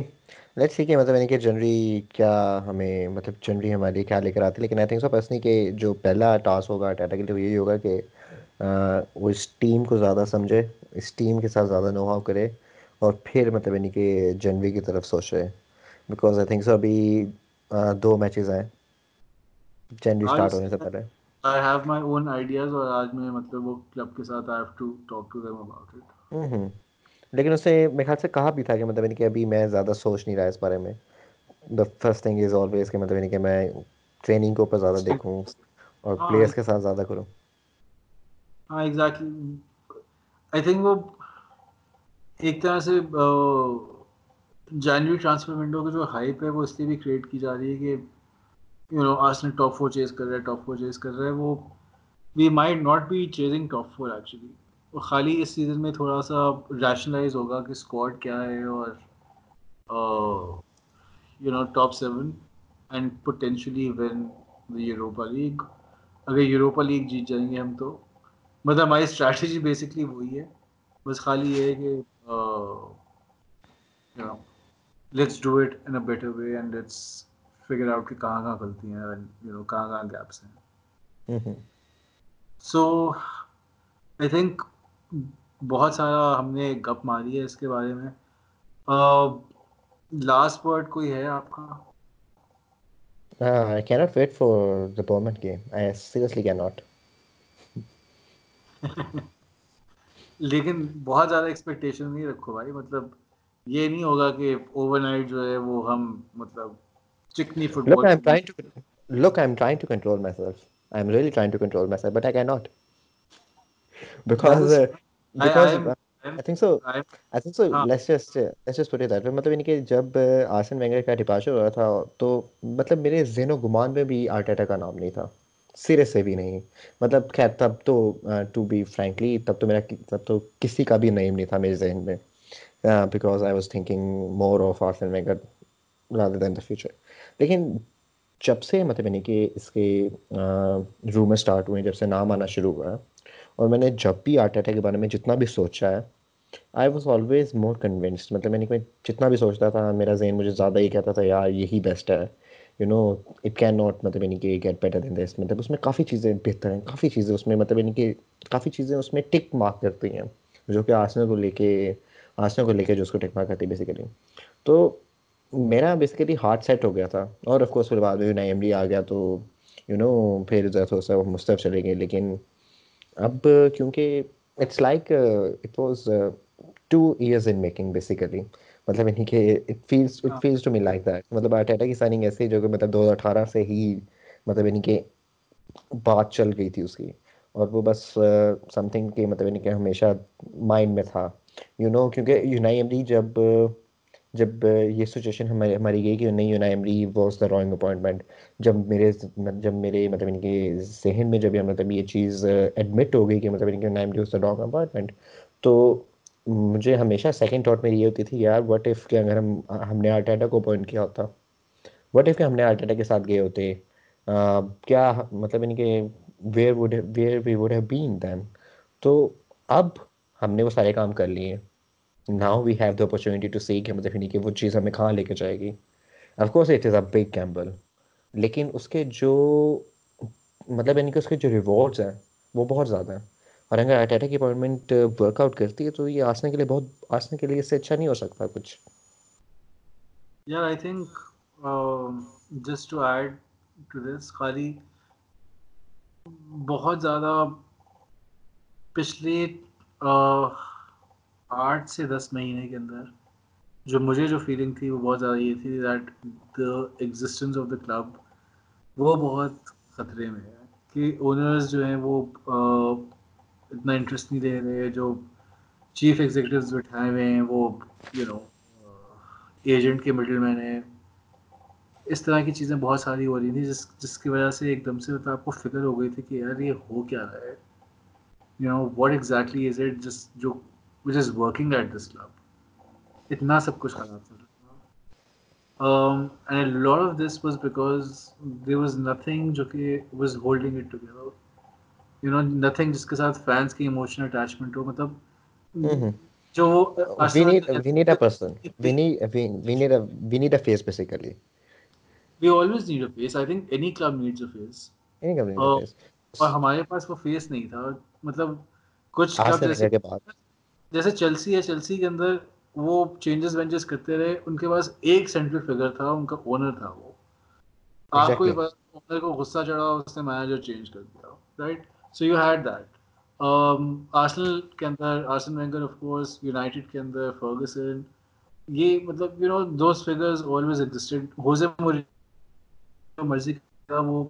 لیٹس سی کہ مطلب یعنی کہ جنری کیا ہمیں مطلب جنری ہمارے لیے کیا لے کر آتی لیکن آئی تھنک سو پرسنلی کہ جو پہلا ٹاسک ہوگا ٹاٹا کے لیے وہ یہی ہوگا کہ وہ اس ٹیم کو زیادہ سمجھے اس ٹیم کے ساتھ زیادہ نو ہاؤ کرے اور پھر مطلب یعنی کہ جنوری کی طرف سوچے۔ بیکاز آئی تھنک سو ابھی دو میچز ہیں۔ جنوری اسٹارٹ ہونے سے پہلے۔ I have my own ideas اور آج میں مطلب وہ کلب کے ساتھ I have to talk to them about it. لیکن اس نے میرے خیال سے کہا بھی تھا کہ مطلب یعنی کہ ابھی میں زیادہ سوچ نہیں رہا اس بارے میں۔ The first thing is always کہ مطلب یعنی کہ میں ٹریننگ کے اوپر زیادہ دیکھوں اور پلیئرس کے ساتھ زیادہ کروں۔ ہاں ایگزیکٹلی آئی تھنک وہ ایک طرح سے جانوری ٹرانسفر ونڈو کی جو ہائپ ہے وہ اس لیے بھی کریٹ کی جا رہی ہے کہ یو نو آج نے ٹاپ فور چیز کر رہا ہے ٹاپ فور چیز کر رہا ہے وہ we might not be chasing top four actually وہ خالی اس سیزن میں تھوڑا سا ریشنلائز ہوگا کہ اسکواڈ کیا ہے اور you know top seven and potentially win Europa League اگر یوروپا لیگ جیت جائیں گے ہم تو. مطلب ہماری اسٹریٹجی بیسکلی وہی ہے. بس خالی یہ ہے کہ let's do it in a better way and let's figure out کہ کہاں کہاں غلطی ہیں یو نو کہاں کہاں گیپس ہیں. سو آئی تھنک بہت سارا ہم نے گپ ماری ہے اس کے بارے میں لاسٹ ورڈ کوئی ہے آپ کا I cannot wait for the Bowman game. I seriously cannot. لیکن بہت زیادہ ایکسپیکٹیشن نہیں رکھو بھائی مطلب یہ نہیں ہوگا کہ اوور نائٹ جو ہے وہ ہم مطلب چکنی football Look, I'm trying to look. I'm trying to control myself. I'm really trying to control myself, but I cannot because uh, because I, I, I think so. I, I think so. ہاں. Let's just uh, let's just put it that way. مطلب کہ جب arson وینگر کا departure ہو رہا تھا تو مطلب میرے ذہن و گمان میں بھی آرٹیٹا کا نام نہیں تھا سیریس سے بھی نہیں مطلب خیر تب تو ٹو بی فرینکلی تب تو میرا تب تو کسی کا بھی نیم نہیں تھا میرے ذہن میں because I was thinking more of Arsene Wenger rather than the future لیکن جب سے مطلب یعنی کہ اس کے رومر اسٹارٹ ہوئے جب سے نام آنا شروع ہوا اور میں نے جب بھی آرٹیٹا کے بارے میں جتنا بھی سوچا ہے I was always more convinced مطلب یعنی کہ جتنا بھی سوچتا تھا، میرا ذہن مجھے زیادہ یہ کہتا تھا، یار، یہی بیسٹ ہے. You know it can not مطلب یعنی کہ گیٹ بیٹر دین دس مطلب اس میں کافی چیزیں بہتر ہیں، کافی چیزیں اس میں مطلب یعنی کہ کافی چیزیں اس میں ٹک مارک کرتی ہیں، جو کہ آسنے کو لے کے آسنے کو لے کے جو اس کو ٹک مارک کرتی ہے بیسیکلی تو میرا بیسیکلی ہارٹ سیٹ ہو گیا تھا، اور آف کورس پھر بعد میں نئی ایم ڈی آ گیا تو یو نو پھر تھوڑا سا مستف چلے گئے، لیکن اب کیونکہ it's like it was two years in making basically مطلب یعنی کہ it feels it feels to me like that مطلب آرٹیٹا کی سائننگ ایسی جو کہ مطلب دو ہزار اٹھارہ سے ہی مطلب یعنی کہ بات چل گئی تھی اس کی. اور وہ بس سم تھنگ کہ مطلب یعنی کہ ہمیشہ مائنڈ میں تھا. یو نو کیونکہ یونائی ایمری جب جب یہ سچویشن ہماری ہماری گئی کہ نہیں Unai Emery was the wrong appointment جب میرے جب میرے مطلب ان کے ذہن میں جب مطلب یہ چیز ایڈمٹ ہو گئی کہ مطلب ان کے Emery was the wrong appointment تو مجھے ہمیشہ سیکنڈ تھاٹ میں یہ ہوتی تھی، یار وٹ ایف کہ اگر ہم ہم نے آرٹیٹا کو اپوائنٹ کیا ہوتا؟ وٹ ایف کہ ہم نے آرٹیٹا کے ساتھ گئے ہوتے؟ کیا مطلب ان کے where would where we would have been then تو اب ہم نے وہ سارے کام کر لیے۔ Now we have the opportunity to see کہ مطلب یعنی کہ وہ چیز ہمیں کہاں لے کے جائے گی۔ Of course it is a big gamble لیکن اس کے جو مطلب یعنی کہ اس کے جو ریوارڈز ہیں وہ بہت زیادہ ہیں۔ اور اگر آرٹیٹا کی اپوائنٹمنٹ ورک آؤٹ کرتی ہے تو یہ آسنے کے لیے بہت، آسنے کے لیے اس سے اچھا نہیں ہو سکتا کچھ۔ یار I think just to add to this خالی بہت زیادہ پچھلے آٹھ سے دس مہینے کے اندر جو مجھے جو فیلنگ تھی وہ بہت زیادہ یہ تھی that the existence of the club وہ بہت خطرے میں ہے کہ اونرز جو ہیں وہ اتنا انٹرسٹ نہیں لے رہے، جو چیف ایگزیکٹوز بٹھائے ہوئے ہیں، وہ یو نو ایجنٹ کے مڈل مین ہیں۔ اس طرح کی چیزیں بہت ساری ہو رہی تھیں جس جس کی وجہ سے ایک دم سے مطلب آپ کو فکر ہو گئی تھی کہ یار یہ ہو کیا رہا ہے۔ You know what exactly is it جس، جو which is working at this club اتنا سب کچھ خراب چل رہا تھا and lot of this was because there was nothing جو کہ was holding it together you know nothing جس کے ساتھ فینس کی ایموشنل اٹیچمنٹ ہو مطلب جو we need we need a person. We need we, we need a we need a face basically. We always need a face. I think any club needs a face. Any company اور needs a face. اور ہمارے پاس وہ face نہیں تھا. مطلب کچھ سے جیسے کے بعد. جیسے چیلسی ہے چیلسی کے اندر وہ چینجز وینجز کرتے رہے۔ ان کے پاس ایک سینٹرل فگر تھا ان کا اونر تھا وہ۔ آپ کو. اونر کو غصہ چڑھا اس نے مینیجر چینج کر دیا right so you had that Arsenal کے اندر Arsene Wenger of course United کے اندر فرگسن یہ مطلب you know those figures always Jose مرضی کا وہ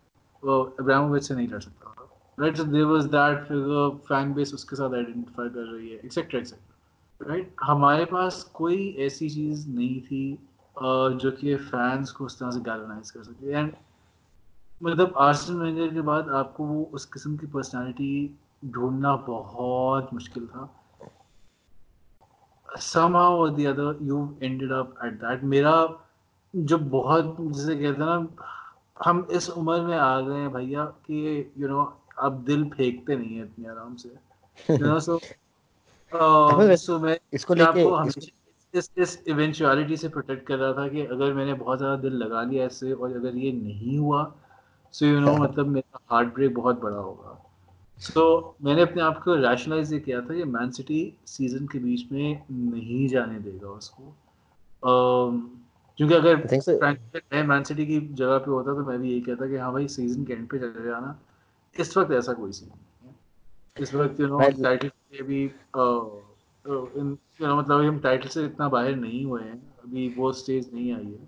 ابراہیمووچ سے نہیں لڑ سکتا۔ Right so there was that figure fan base اس کے ساتھ آئیڈینٹیفائی کر رہی ہے ایکسیکٹرا ایکسیکٹرا رائٹ ہمارے پاس کوئی ایسی چیز نہیں تھی جو کہ فینس کو اس طرح سے گیلونائز کر سکے اینڈ مطلب آرسن وینگر کے بعد آپ کو وہ اس قسم کی پرسنالٹی ڈھونڈنا بہت مشکل تھا somehow or the other you ended up at that میرا جو بہت جسے کہتے ہیں نا ہم اس عمر میں آ گئے ہیں بھیا کہ یو نو اب دل پھینکتے نہیں ہیں اتنی آرام سے۔ So میں اس کو لے کے اس اس ایونچوالٹی سے پروٹیکٹ کر رہا تھا کہ اگر میں نے بہت زیادہ دل لگا لیا اس سے اور اگر یہ نہیں ہوا سو یو نو مطلب میرا ہارٹ بریک بہت بڑا ہوگا۔ سو میں نے اپنے آپ کو ریشنلائز یہ کیا تھا کہ مین سٹی سیزن کے بیچ میں نہیں جانے دے گا اس کو۔ کیونکہ اگر میں مین سٹی کی جگہ پہ ہوتا تو میں بھی یہی کہتا کہ ہاں بھائی سیزن کے اینڈ پہ چلے جانا۔ اس وقت ایسا کوئی سین اس وقت یو نو. ٹائٹل کے بھی مطلب ہم ٹائٹل سے اتنا باہر نہیں ہوئے ہیں۔ ابھی وہ اسٹیج نہیں آئی ہے۔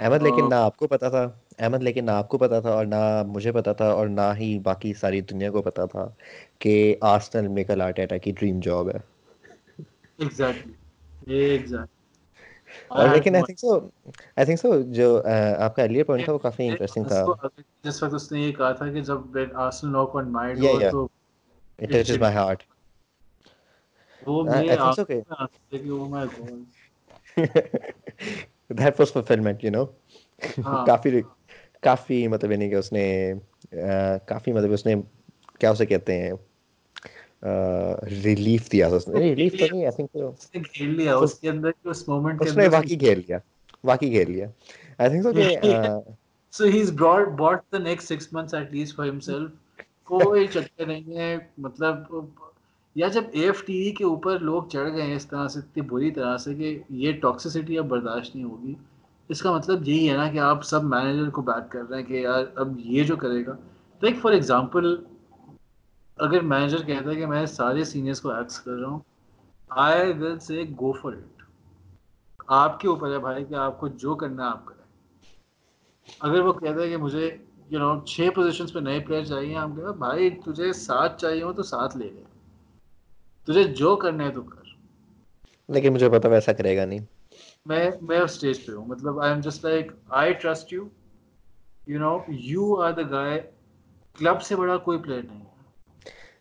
احمد لیکن نہ آپ کو پتا تھا۔ احمد لیکن نہ آپ کو پتا تھا اور نہ مجھے پتا تھا اور نہ ہی باقی ساری دنیا کو پتا تھا کہ آرسنل میکل آرٹیٹا کی ڈریم جاب ہے۔ ایگزیکٹلی ایگزیکٹلی اور لیکن I think so I think so جو آپ کا ارلیئر پوائنٹ تھا وہ کافی انٹرسٹنگ تھا جس وقت اس نے یہ کہا تھا کہ جب آرسنل ناک آن ہو yeah. تو اٹ ٹچز مائی ہارٹ وہ کہ- میں آنسو تھے کہ oh my God. That was fulfillment you know. کافی کافی مطلب یعنی کہ اس نے کافی مطلب اس نے کیا اسے کہتے ہیں ریلیف دیا تھا اس نے۔ ریلیف تو نہیں آئی تھنک اس نے گھیر لیا اس کے اندر کہ اس مومنٹ اس نے واقعی گھیر لیا واقعی گھیر لیا۔ آئی تھنک سو کہ آ، so he is brought back the next six months at least for himself کوئی چکر نہیں ہے مطلب یا جب اے ایف ٹی کے اوپر لوگ چڑھ گئے ہیں اس طرح سے اتنی بری طرح سے کہ یہ ٹاکسیسٹی اب برداشت نہیں ہوگی۔ اس کا مطلب یہی ہے نا کہ آپ سب مینیجر کو بیک کر رہے ہیں کہ یار اب یہ جو کرے گا۔ لائک فار ایگزامپل اگر مینیجر کہتا ہے کہ میں سارے سینئرس کو ایکس کر رہا ہوں آئی ول سے گو فار اٹ آپ کے اوپر ہے بھائی کہ آپ کو جو کرنا ہے آپ کریں۔ اگر وہ کہتا ہے کہ مجھے یو نو چھ پوزیشنس پہ نئے پلیئر چاہیے ہم کہتے ہیں بھائی تجھے سات چاہیے ہو تو سات لے لے۔ تجھے جو کرنا ہے تو کر۔ لیکن مجھے پتا ویسا کرے گا نہیں۔ میں میں اس اسٹیج پہ ہوں۔ مطلب I am just like I trust you you know you are the guy club سے بڑا کوئی پلیئر نہیں۔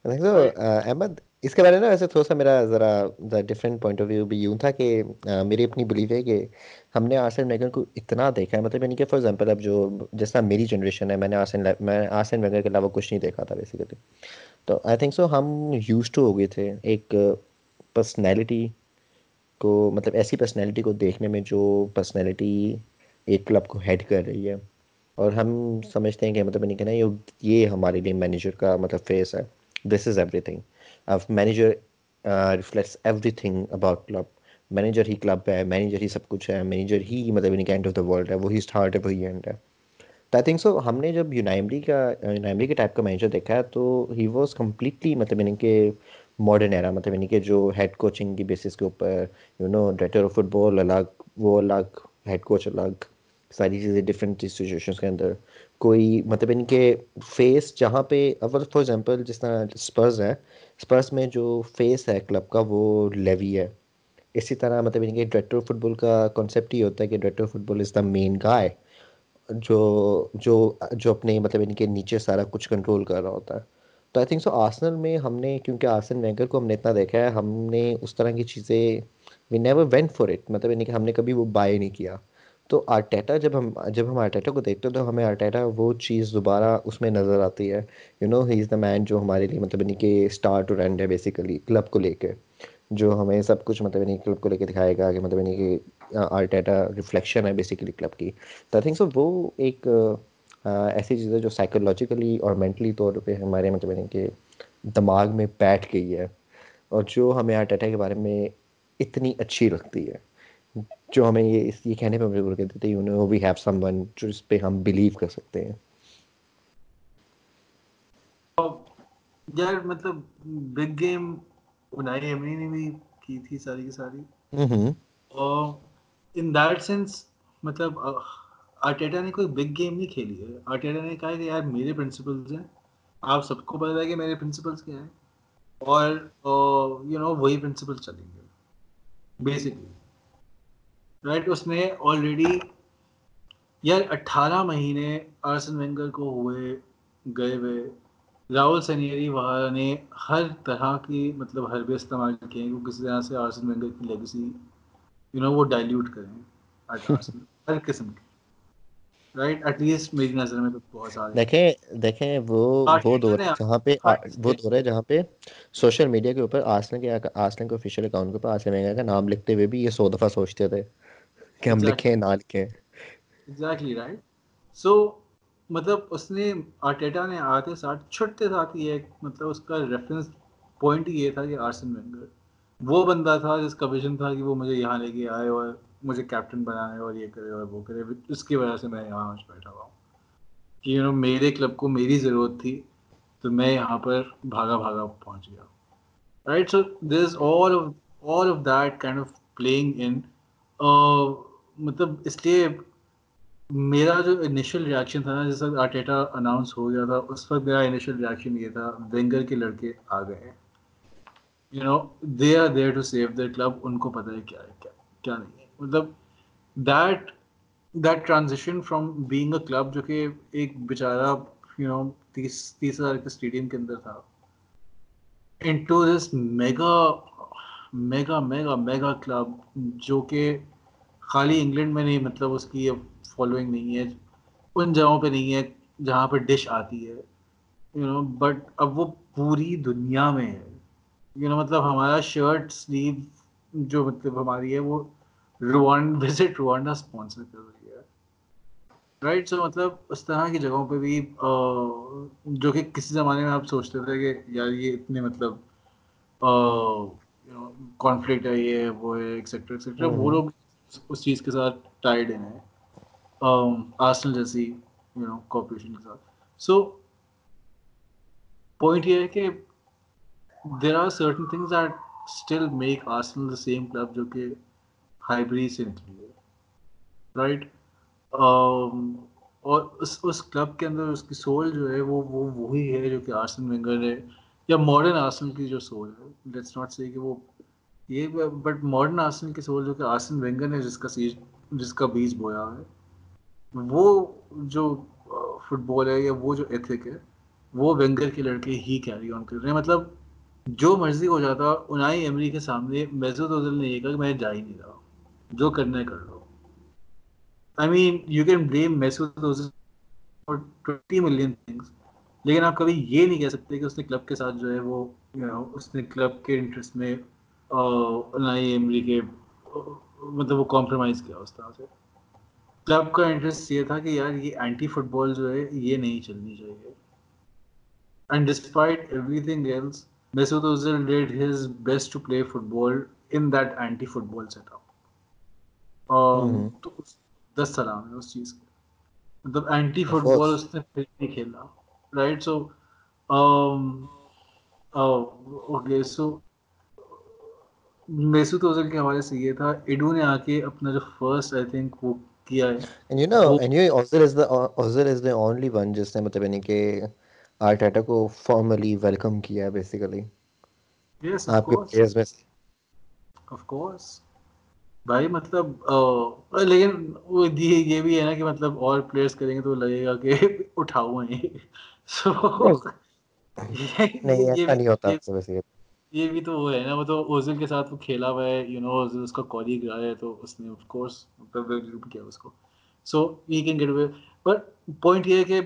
ہے I think so, احمد اس کے بارے میں نا ویسے تھوڑا سا میرا ذرا ڈفرینٹ پوائنٹ آف ویو بھی یوں تھا کہ میری اپنی بلیف ہے کہ ہم نے آرسن ویگن کو اتنا دیکھا ہے مطلب یعنی کہ فار ایگزامپل اب جو جس طرح میری جنریشن ہے میں نے آرسن میں آرسن ویگن کے علاوہ کچھ نہیں دیکھا تھا بیسیکلی تو آئی تھنک سو ہم یوز ٹو ہو گئے تھے ایک پرسنالٹی کو مطلب ایسی پرسنالٹی کو دیکھنے میں جو پرسنالٹی ایک کلب کو ہیڈ کر رہی ہے اور ہم سمجھتے ہیں کہ مطلب یعنی کہ نا یہ ہمارے لیے مینیجر کا مطلب فیس ہے this is everything manager reflects everything about club manager he club ہے مینیجر ہی سب کچھ ہے مینیجر ہی مطلب یعنی کہ اینڈ آف دا ورلڈ ہے وہی اسٹارٹ ہے وہی اینڈ ہے تو آئی تھنک سو ہم نے جب یونائمری کا یونائمری کے ٹائپ کا مینیجر دیکھا ہے تو ہی واز کمپلیٹلی مطلب یعنی کہ ماڈرن ایرا مطلب یعنی کہ جو ہیڈ کوچنگ کی بیسس کے اوپر you know director of football الگ وہ الگ ہیڈ کوچ الگ ساری چیزیں ڈفرینٹ سچویشنس کے اندر کوئی مطلب ان کے فیس جہاں پہ اول فار ایگزامپل جس طرح اسپرز ہے اسپرس میں جو فیس ہے کلب کا وہ لیوی ہے۔ اسی طرح مطلب ان کے ڈائریکٹر فٹ بال کا کانسیپٹ یہ ہوتا ہے کہ ڈائریکٹر فٹ بال از دا مین گائے جو جو جو اپنے مطلب ان کے نیچے سارا کچھ کنٹرول کر رہا ہوتا ہے۔ تو آئی تھنک سو آسنل میں ہم نے، کیونکہ آسن وینگر کو ہم نے اتنا دیکھا ہے، ہم نے اس طرح کی چیزیں we never went for it مطلب یعنی کہ ہم نے کبھی وہ بائی نہیں کیا۔ تو آرٹیٹا جب ہم جب ہم آرٹیٹا کو دیکھتے ہیں تو ہمیں آرٹیٹا وہ چیز دوبارہ اس میں نظر آتی ہے۔ یو نو ہی از دا مین جو ہمارے لیے مطلب یعنی کہ اسٹار ٹو رینڈ ہے بیسیکلی کلب کو لے کے، جو ہمیں سب کچھ مطلب یعنی کلب کو لے کے دکھائے گا کہ مطلب یعنی کہ آرٹیٹا ریفلیکشن ہے بیسیکلی کلب کی۔ تو آئی تھنک سو وہ ایک ایسی چیز ہے جو سائیکولوجیکلی اور مینٹلی طور پہ ہمارے مطلب یعنی کہ دماغ میں بیٹھ گئی ہے اور جو ہمیں آرٹیٹا کے بارے میں اتنی اچھی لگتی ہے۔ جو ہمیں یہ اس یہ کہنے پہ مجبور کر دیتے you know we have someone جو اس پہ ہم بلیو کر سکتے ہیں۔ یار مطلب بگ گیم انائی ایمری نے بھی کی تھی ساری کی ساری۔ اور ان دیٹ سینس مطلب آرٹیٹا نے کوئی بگ گیم نہیں کھیلی ہے۔ آرٹیٹا نے کہا کہ یار میرے پرنسپلز ہیں آپ سب کو پتا ہے کہ میرے پرنسپلز کیا ہیں۔ اور یو نو وہی پرنسپل چلیں گے۔ بیسکلی رائٹ اس نے آلریڈی یار اٹھارہ مہینے آرسن وینگر کو ہوئے گئے ہوئے راہل سنیری وغیرہ نے ہر طرح کی مطلب حربے استعمال کیے ہیں کسی طرح سے آرسن وینگر کی لیگسی یو نو وہ ڈائلیوٹ کریں ہر قسم کی دیکھیں دیکھیں وہ وہ دور جہاں پہ وہ دور ہے جہاں پہ سوشل میڈیا کے اوپر آسلن کے آسلن کے آفیشیل اکاؤنٹ کے اوپر آسلن وینگر کا نام لکھتے ہوئے بھی یہ سو دفعہ سوچتے تھے کہ ہم لکھیں نہ لکھیں۔ ایگزیکٹلی رائٹ سو مطلب اس نے آرٹیٹا نے آتے ساتھ چھٹتے ساتھ ہی ایک مطلب اس کا ریفرنس پوائنٹ یہ تھا کہ آرسن وینگر۔ وہ بندہ تھا جس کا ویژن تھا کہ وہ مجھے یہاں لے کے آئے اور مجھے کیپٹن بنائے اور یہ کرے اور وہ کرے، اس کی وجہ سے میں یہاں آج بیٹھا ہوا ہوں۔ کہ یو نو میرے کلب کو میری ضرورت تھی، تو میں یہاں پر بھاگا بھاگا پہنچ گیا right so there is all all of that kind of playing in مطلب اس لیے میرا جو انیشیل ریئیکشن تھا نا جس وقت آرٹیٹا اناؤنس ہو گیا تھا، اس وقت میرا انیشیل ریئیکشن یہ تھا وینگر کے لڑکے آ گئے you know they are there to save the club ان کو پتہ ہے کیا ہے، کیا کیا نہیں۔ ہے مطلب that that transition from being a club جو کہ ایک بیچارہ یو نو تیس تیس ہزار کے اسٹیڈیم کے اندر تھا into this mega mega mega mega club جو کہ خالی انگلینڈ میں نہیں مطلب اس کی فالوئنگ نہیں ہے، ان جگہوں پہ نہیں ہے جہاں پہ ڈش آتی ہے یو نو بٹ اب وہ پوری دنیا میں ہے یو نو مطلب ہمارا شرٹ سلیو جو مطلب ہماری ہے وہ روانڈ وزٹ روانڈا اسپانسر کر رہی ہے۔ رائٹ سو مطلب اس طرح کی جگہوں پہ بھی جو کہ کسی زمانے میں آپ سوچتے تھے کہ یار یہ اتنے مطلب کانفلکٹ ہے یہ وہ ہے ایکسیکٹرا ایکسیکٹرا وہ لوگ اس چیز کے ساتھ ٹائڈ ہے آرسنل جیسی یو نو کوپریشن کے ساتھ۔ سو پوائنٹ یہ ہے کہ there are certain things that still make Arsenal the same club جو کہ ہائیبری سے نکلی ہے۔ رائٹ um, اور اس اس کلب کے اندر اس کی سول جو ہے وہ وہ وہی ہے جو کہ آرسن وینگر ہے، یا ماڈرن آرسنل کی جو سول ہے۔ لیٹس ناٹ سے کہ وہ یہ بٹ ماڈرن آرسنل کی سول جو کہ آرسن وینگر نے جس کا سیج جس کا بیج بویا ہے۔ وہ جو فٹ بال ہے یا وہ جو ایتھک ہے، وہ وینگر کے لڑکے ہی کیری آن کر رہے ہیں یعنی مطلب جو مرضی ہو جاتا، انائی ایمری کے سامنے میزود نے یہ کہا کہ میں جا ہی نہیں رہا۔ جو کرنا ہے کر لو۔ I mean you can blame Mesut for twenty million things لیکن آپ کبھی یہ نہیں کہہ سکتے کہ اس نے کلب کے ساتھ جو ہے وہ اس نے کلب کے انٹرسٹ میں انائی ایمری کے مطلب وہ کمپرومائز کیا اس طرح سے۔ کلب کا انٹرسٹ یہ تھا کہ یار یہ اینٹی فٹ بال جو ہے یہ نہیں چلنی چاہیے۔ And despite everything else Mesut Ozil did his best to play football in that anti football set up تو دس سلام ہے اس چیز کے مطلب اینٹی فٹ بال اس نے پھر نہیں کھیلا رائٹ سو اوکے سو میسود اوزل کے حوالے سے یہ تھا ایڈو نے آ کے اپنا جو فرسٹ آئی تھنک وہ کیا ہے۔ And you know and you Ozil is the Ozil is the only one جس نے مطلب یعنی کہ آرٹیٹا کو فارملی ویلکم کیا ہے بیسیکلی یس آپ کے پلیئرز میں سے۔ آف کورس بھائی مطلب لیکن وہ یہ بھی ہے نا کہ مطلب اور پلیئرس کریں گے تو لگے گا کہ اٹھاؤ ہیں سو نہیں ایسا نہیں ہوتا یہ بھی تو وہ ہے نا وہ تو اوزل کے ساتھ وہ کھیلا ہوا ہے یو نو اس کا کولیگ رہا ہے تو اس نے آف کورس کیا اس کو۔ So he can get away but point یہ ہے کہ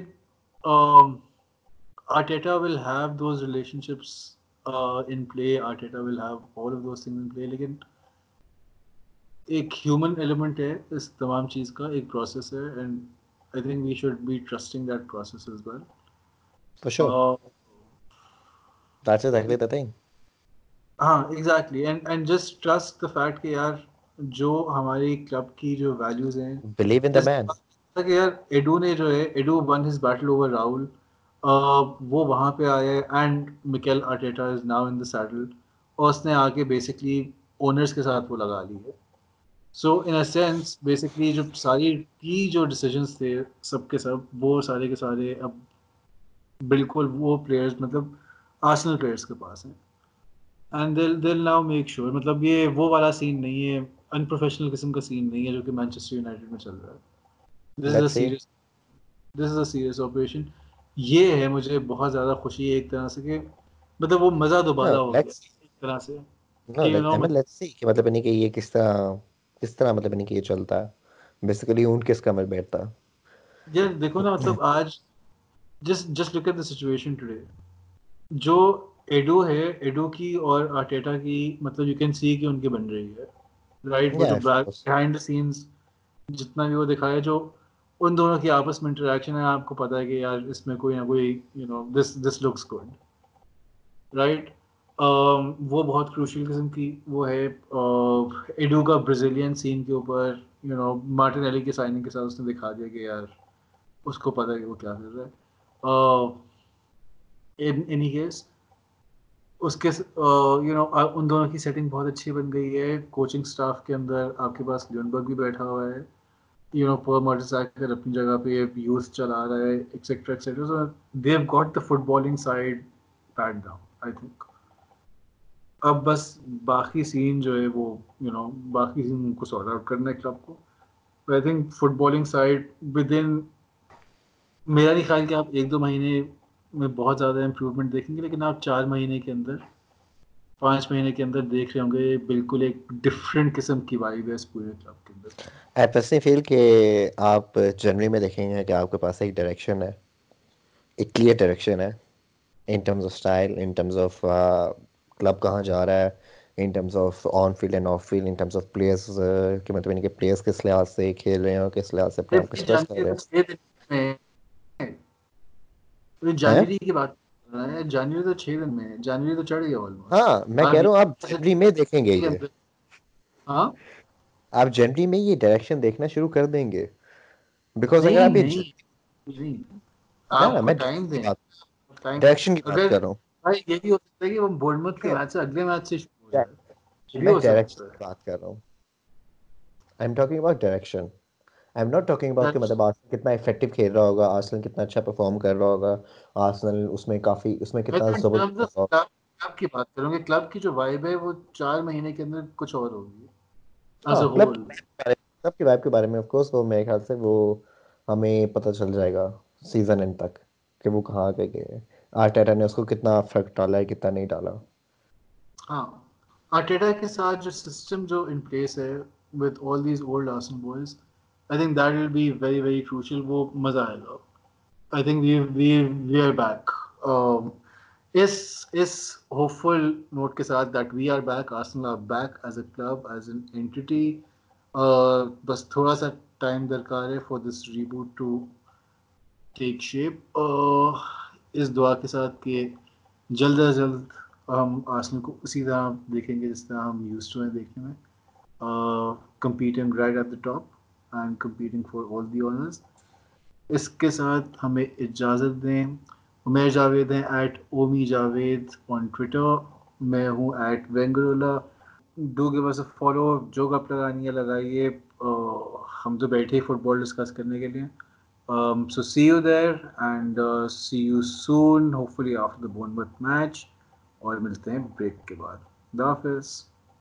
Arteta will have those relationships in play Arteta will have all of those thing in play لیکن ایک ہیومن ایلیمنٹ ہے اس تمام چیز کا ایک پروسیس ہے and I think we should be trusting that process as well For sure. That's exactly the thing. ہاں exactly and and just trust the fact کہ یار جو ہماری کلب کی جو ویلیوز ہیں بلیو ان دا مین کہ یار ایڈو نے جو ہے Edu won his battle over Raul وہ وہاں پہ آیا and Mikel Arteta is now in the saddle اور اس نے آ کے بیسکلی اونرس کے ساتھ وہ لگا لی ہے۔ So in a sense basically جو ساری کی جو ڈیسیجنس تھے سب کے سب وہ سارے کے سارے اب بالکل وہ پلیئرز مطلب آرسنل پلیئرس کے پاس ہیں۔ اینڈ دل دل ناؤ میک شیور مطلب یہ وہ والا سین نہیں ہے ان پروفیشنل قسم کا سین نہیں ہے جو کہ مانچسٹر یونائٹیڈ میں چل رہا ہے۔ This is a serious this is a serious operation یہ ہے مجھے بہت زیادہ خوشی ہے ایک طرح سے کہ مطلب وہ مزہ دوبارہ ہو گیا ایک طرح سے۔ مطلب نہیں کہ یہ کس طرح کس طرح مطلب نہیں کہ یہ چلتا بیسیکلی اون کس کا مل بیٹھتا یار دیکھو نا مطلب آج just just look at the situation today جو ایڈو ہے ایڈو کی اور آرٹیٹا کی مطلب یو کین سی کہ ان کی بن رہی ہے رائٹ بہائنڈ سینس جتنا بھی وہ دکھایا جو ان دونوں کی آپس میں انٹریکشن ہے آپ کو پتا ہے کہ یار اس میں کوئی نہ کوئی you know this this looks good right وہ بہت کروشل قسم کی وہ ہے ایڈو کا برازیلین سین کے اوپر یو نو مارٹن ایلی کی سائننگ کے ساتھ اس نے دکھا دیا کہ یار، اس کو پتا ہے کہ وہ کیا کر رہا ہے۔ اینی کیس اس کے یو نو ان دونوں کی سیٹنگ بہت اچھی بن گئی ہے۔ کوچنگ اسٹاف کے اندر آپ کے پاس لیونبرگ بھی بیٹھا ہوا ہے۔ یو نو پر موٹر سائیکل اپنی جگہ پہ یوز چلا رہا ہے etcetera etcetera they have got the footballing side pat down I think اب بس باقی سین جو ہے وہ یو نو باقی سین کو سارٹ آؤٹ کرنا ہے کلب کو. I think footballing side within میرا نہیں خیال کہ آپ ایک دو مہینے میں بہت زیادہ امپروومنٹ دیکھیں گے، لیکن آپ چار مہینے کے اندر، پانچ مہینے کے اندر دیکھ رہے ہوں گے بالکل ایک ڈفرینٹ قسم کی وائب ہے اس پورے کلب کے اندر. آپ ایسے فیل کہ آپ جنوری میں دیکھیں گے کہ آپ کے پاس ایک ڈائریکشن ہے، ایک کلیئر ڈائریکشن ہے in terms of style in terms of club کہاں جا رہا ہے in terms of on field and off field in terms of players کہ مطلب ان کے پلیئرس کس لحاظ سے کھیل رہے ہیں اور کس لحاظ سے اپنے آپ کو اسٹریس کر رہے ہیں؟ جنوری کی بات جنوری تو چھ دن میں جنوری تو چڑھ گیا ہاں میں کہہ رہا ہوں آپ جنوری میں دیکھیں گے یہ۔ ہاں؟ آپ جنوری میں یہ ڈائریکشن دیکھنا شروع کر دیں گے۔ بیکاز اگر آپ ڈائریکشن کی بات کر رہا ہوں۔ یہ بھی ہو سکتا ہے کہ وہ بورڈموتھ کے میچ سے اگلے میچ سے شروع ہو جائے۔ میں ڈائریکشن کی بات کر رہا ہوں۔ I am talking about direction I am not talking about کہ مطلب آرسنل کتنا افیکٹو کھیل رہا ہوگا آرسنل کتنا اچھا پرفارم کر رہا ہوگا آرسنل اس میں کافی اس میں کتنا زبردست کلب کی بات کروں گے کلب کی جو وائب ہے وہ چار مہینے کے اندر کچھ اور ہوگی۔ کلب کی وائب کے بارے میں آف کورس وہ میرے خیال سے وہ ہمیں پتہ چل جائے گا سیزن اینڈ تک کہ وہ کہاں گئے۔ آرٹیٹا نے اس کو کتنا افیکٹ ڈالا ہے، کتنا نہیں ڈالا۔ ہاں آرٹیٹا کے ساتھ جو سسٹم جو ان پلیس ہے with all these old Arsenal boys I think that will be very very crucial. وہ مزہ آئے گا۔ I think we we we are back. Um, اس اس ہوپ فل نوٹ کے ساتھ that we are back Arsenal are back as a club as an entity بس تھوڑا سا ٹائم درکار ہے for this reboot to take shape اس دعا کے ساتھ کہ جلد از جلد ہم آرسنل کو اسی طرح دیکھیں گے جس طرح ہم یوز ٹو ہیں دیکھنے میں۔ Competing right at the top and competing for all the honours اس کے ساتھ ہمیں اجازت دیں۔ عمیر جاوید ہیں at Omi Javed on Twitter میں ہوں at Wengerola do give us a follow جو گپ لگانی ہے لگائیے۔ ہم تو بیٹھے فٹ بال ڈسکس کرنے کے لیے۔ So see you there and see you soon hopefully after the bone مت میچ اور ملتے ہیں بریک کے بعد خدا حافظ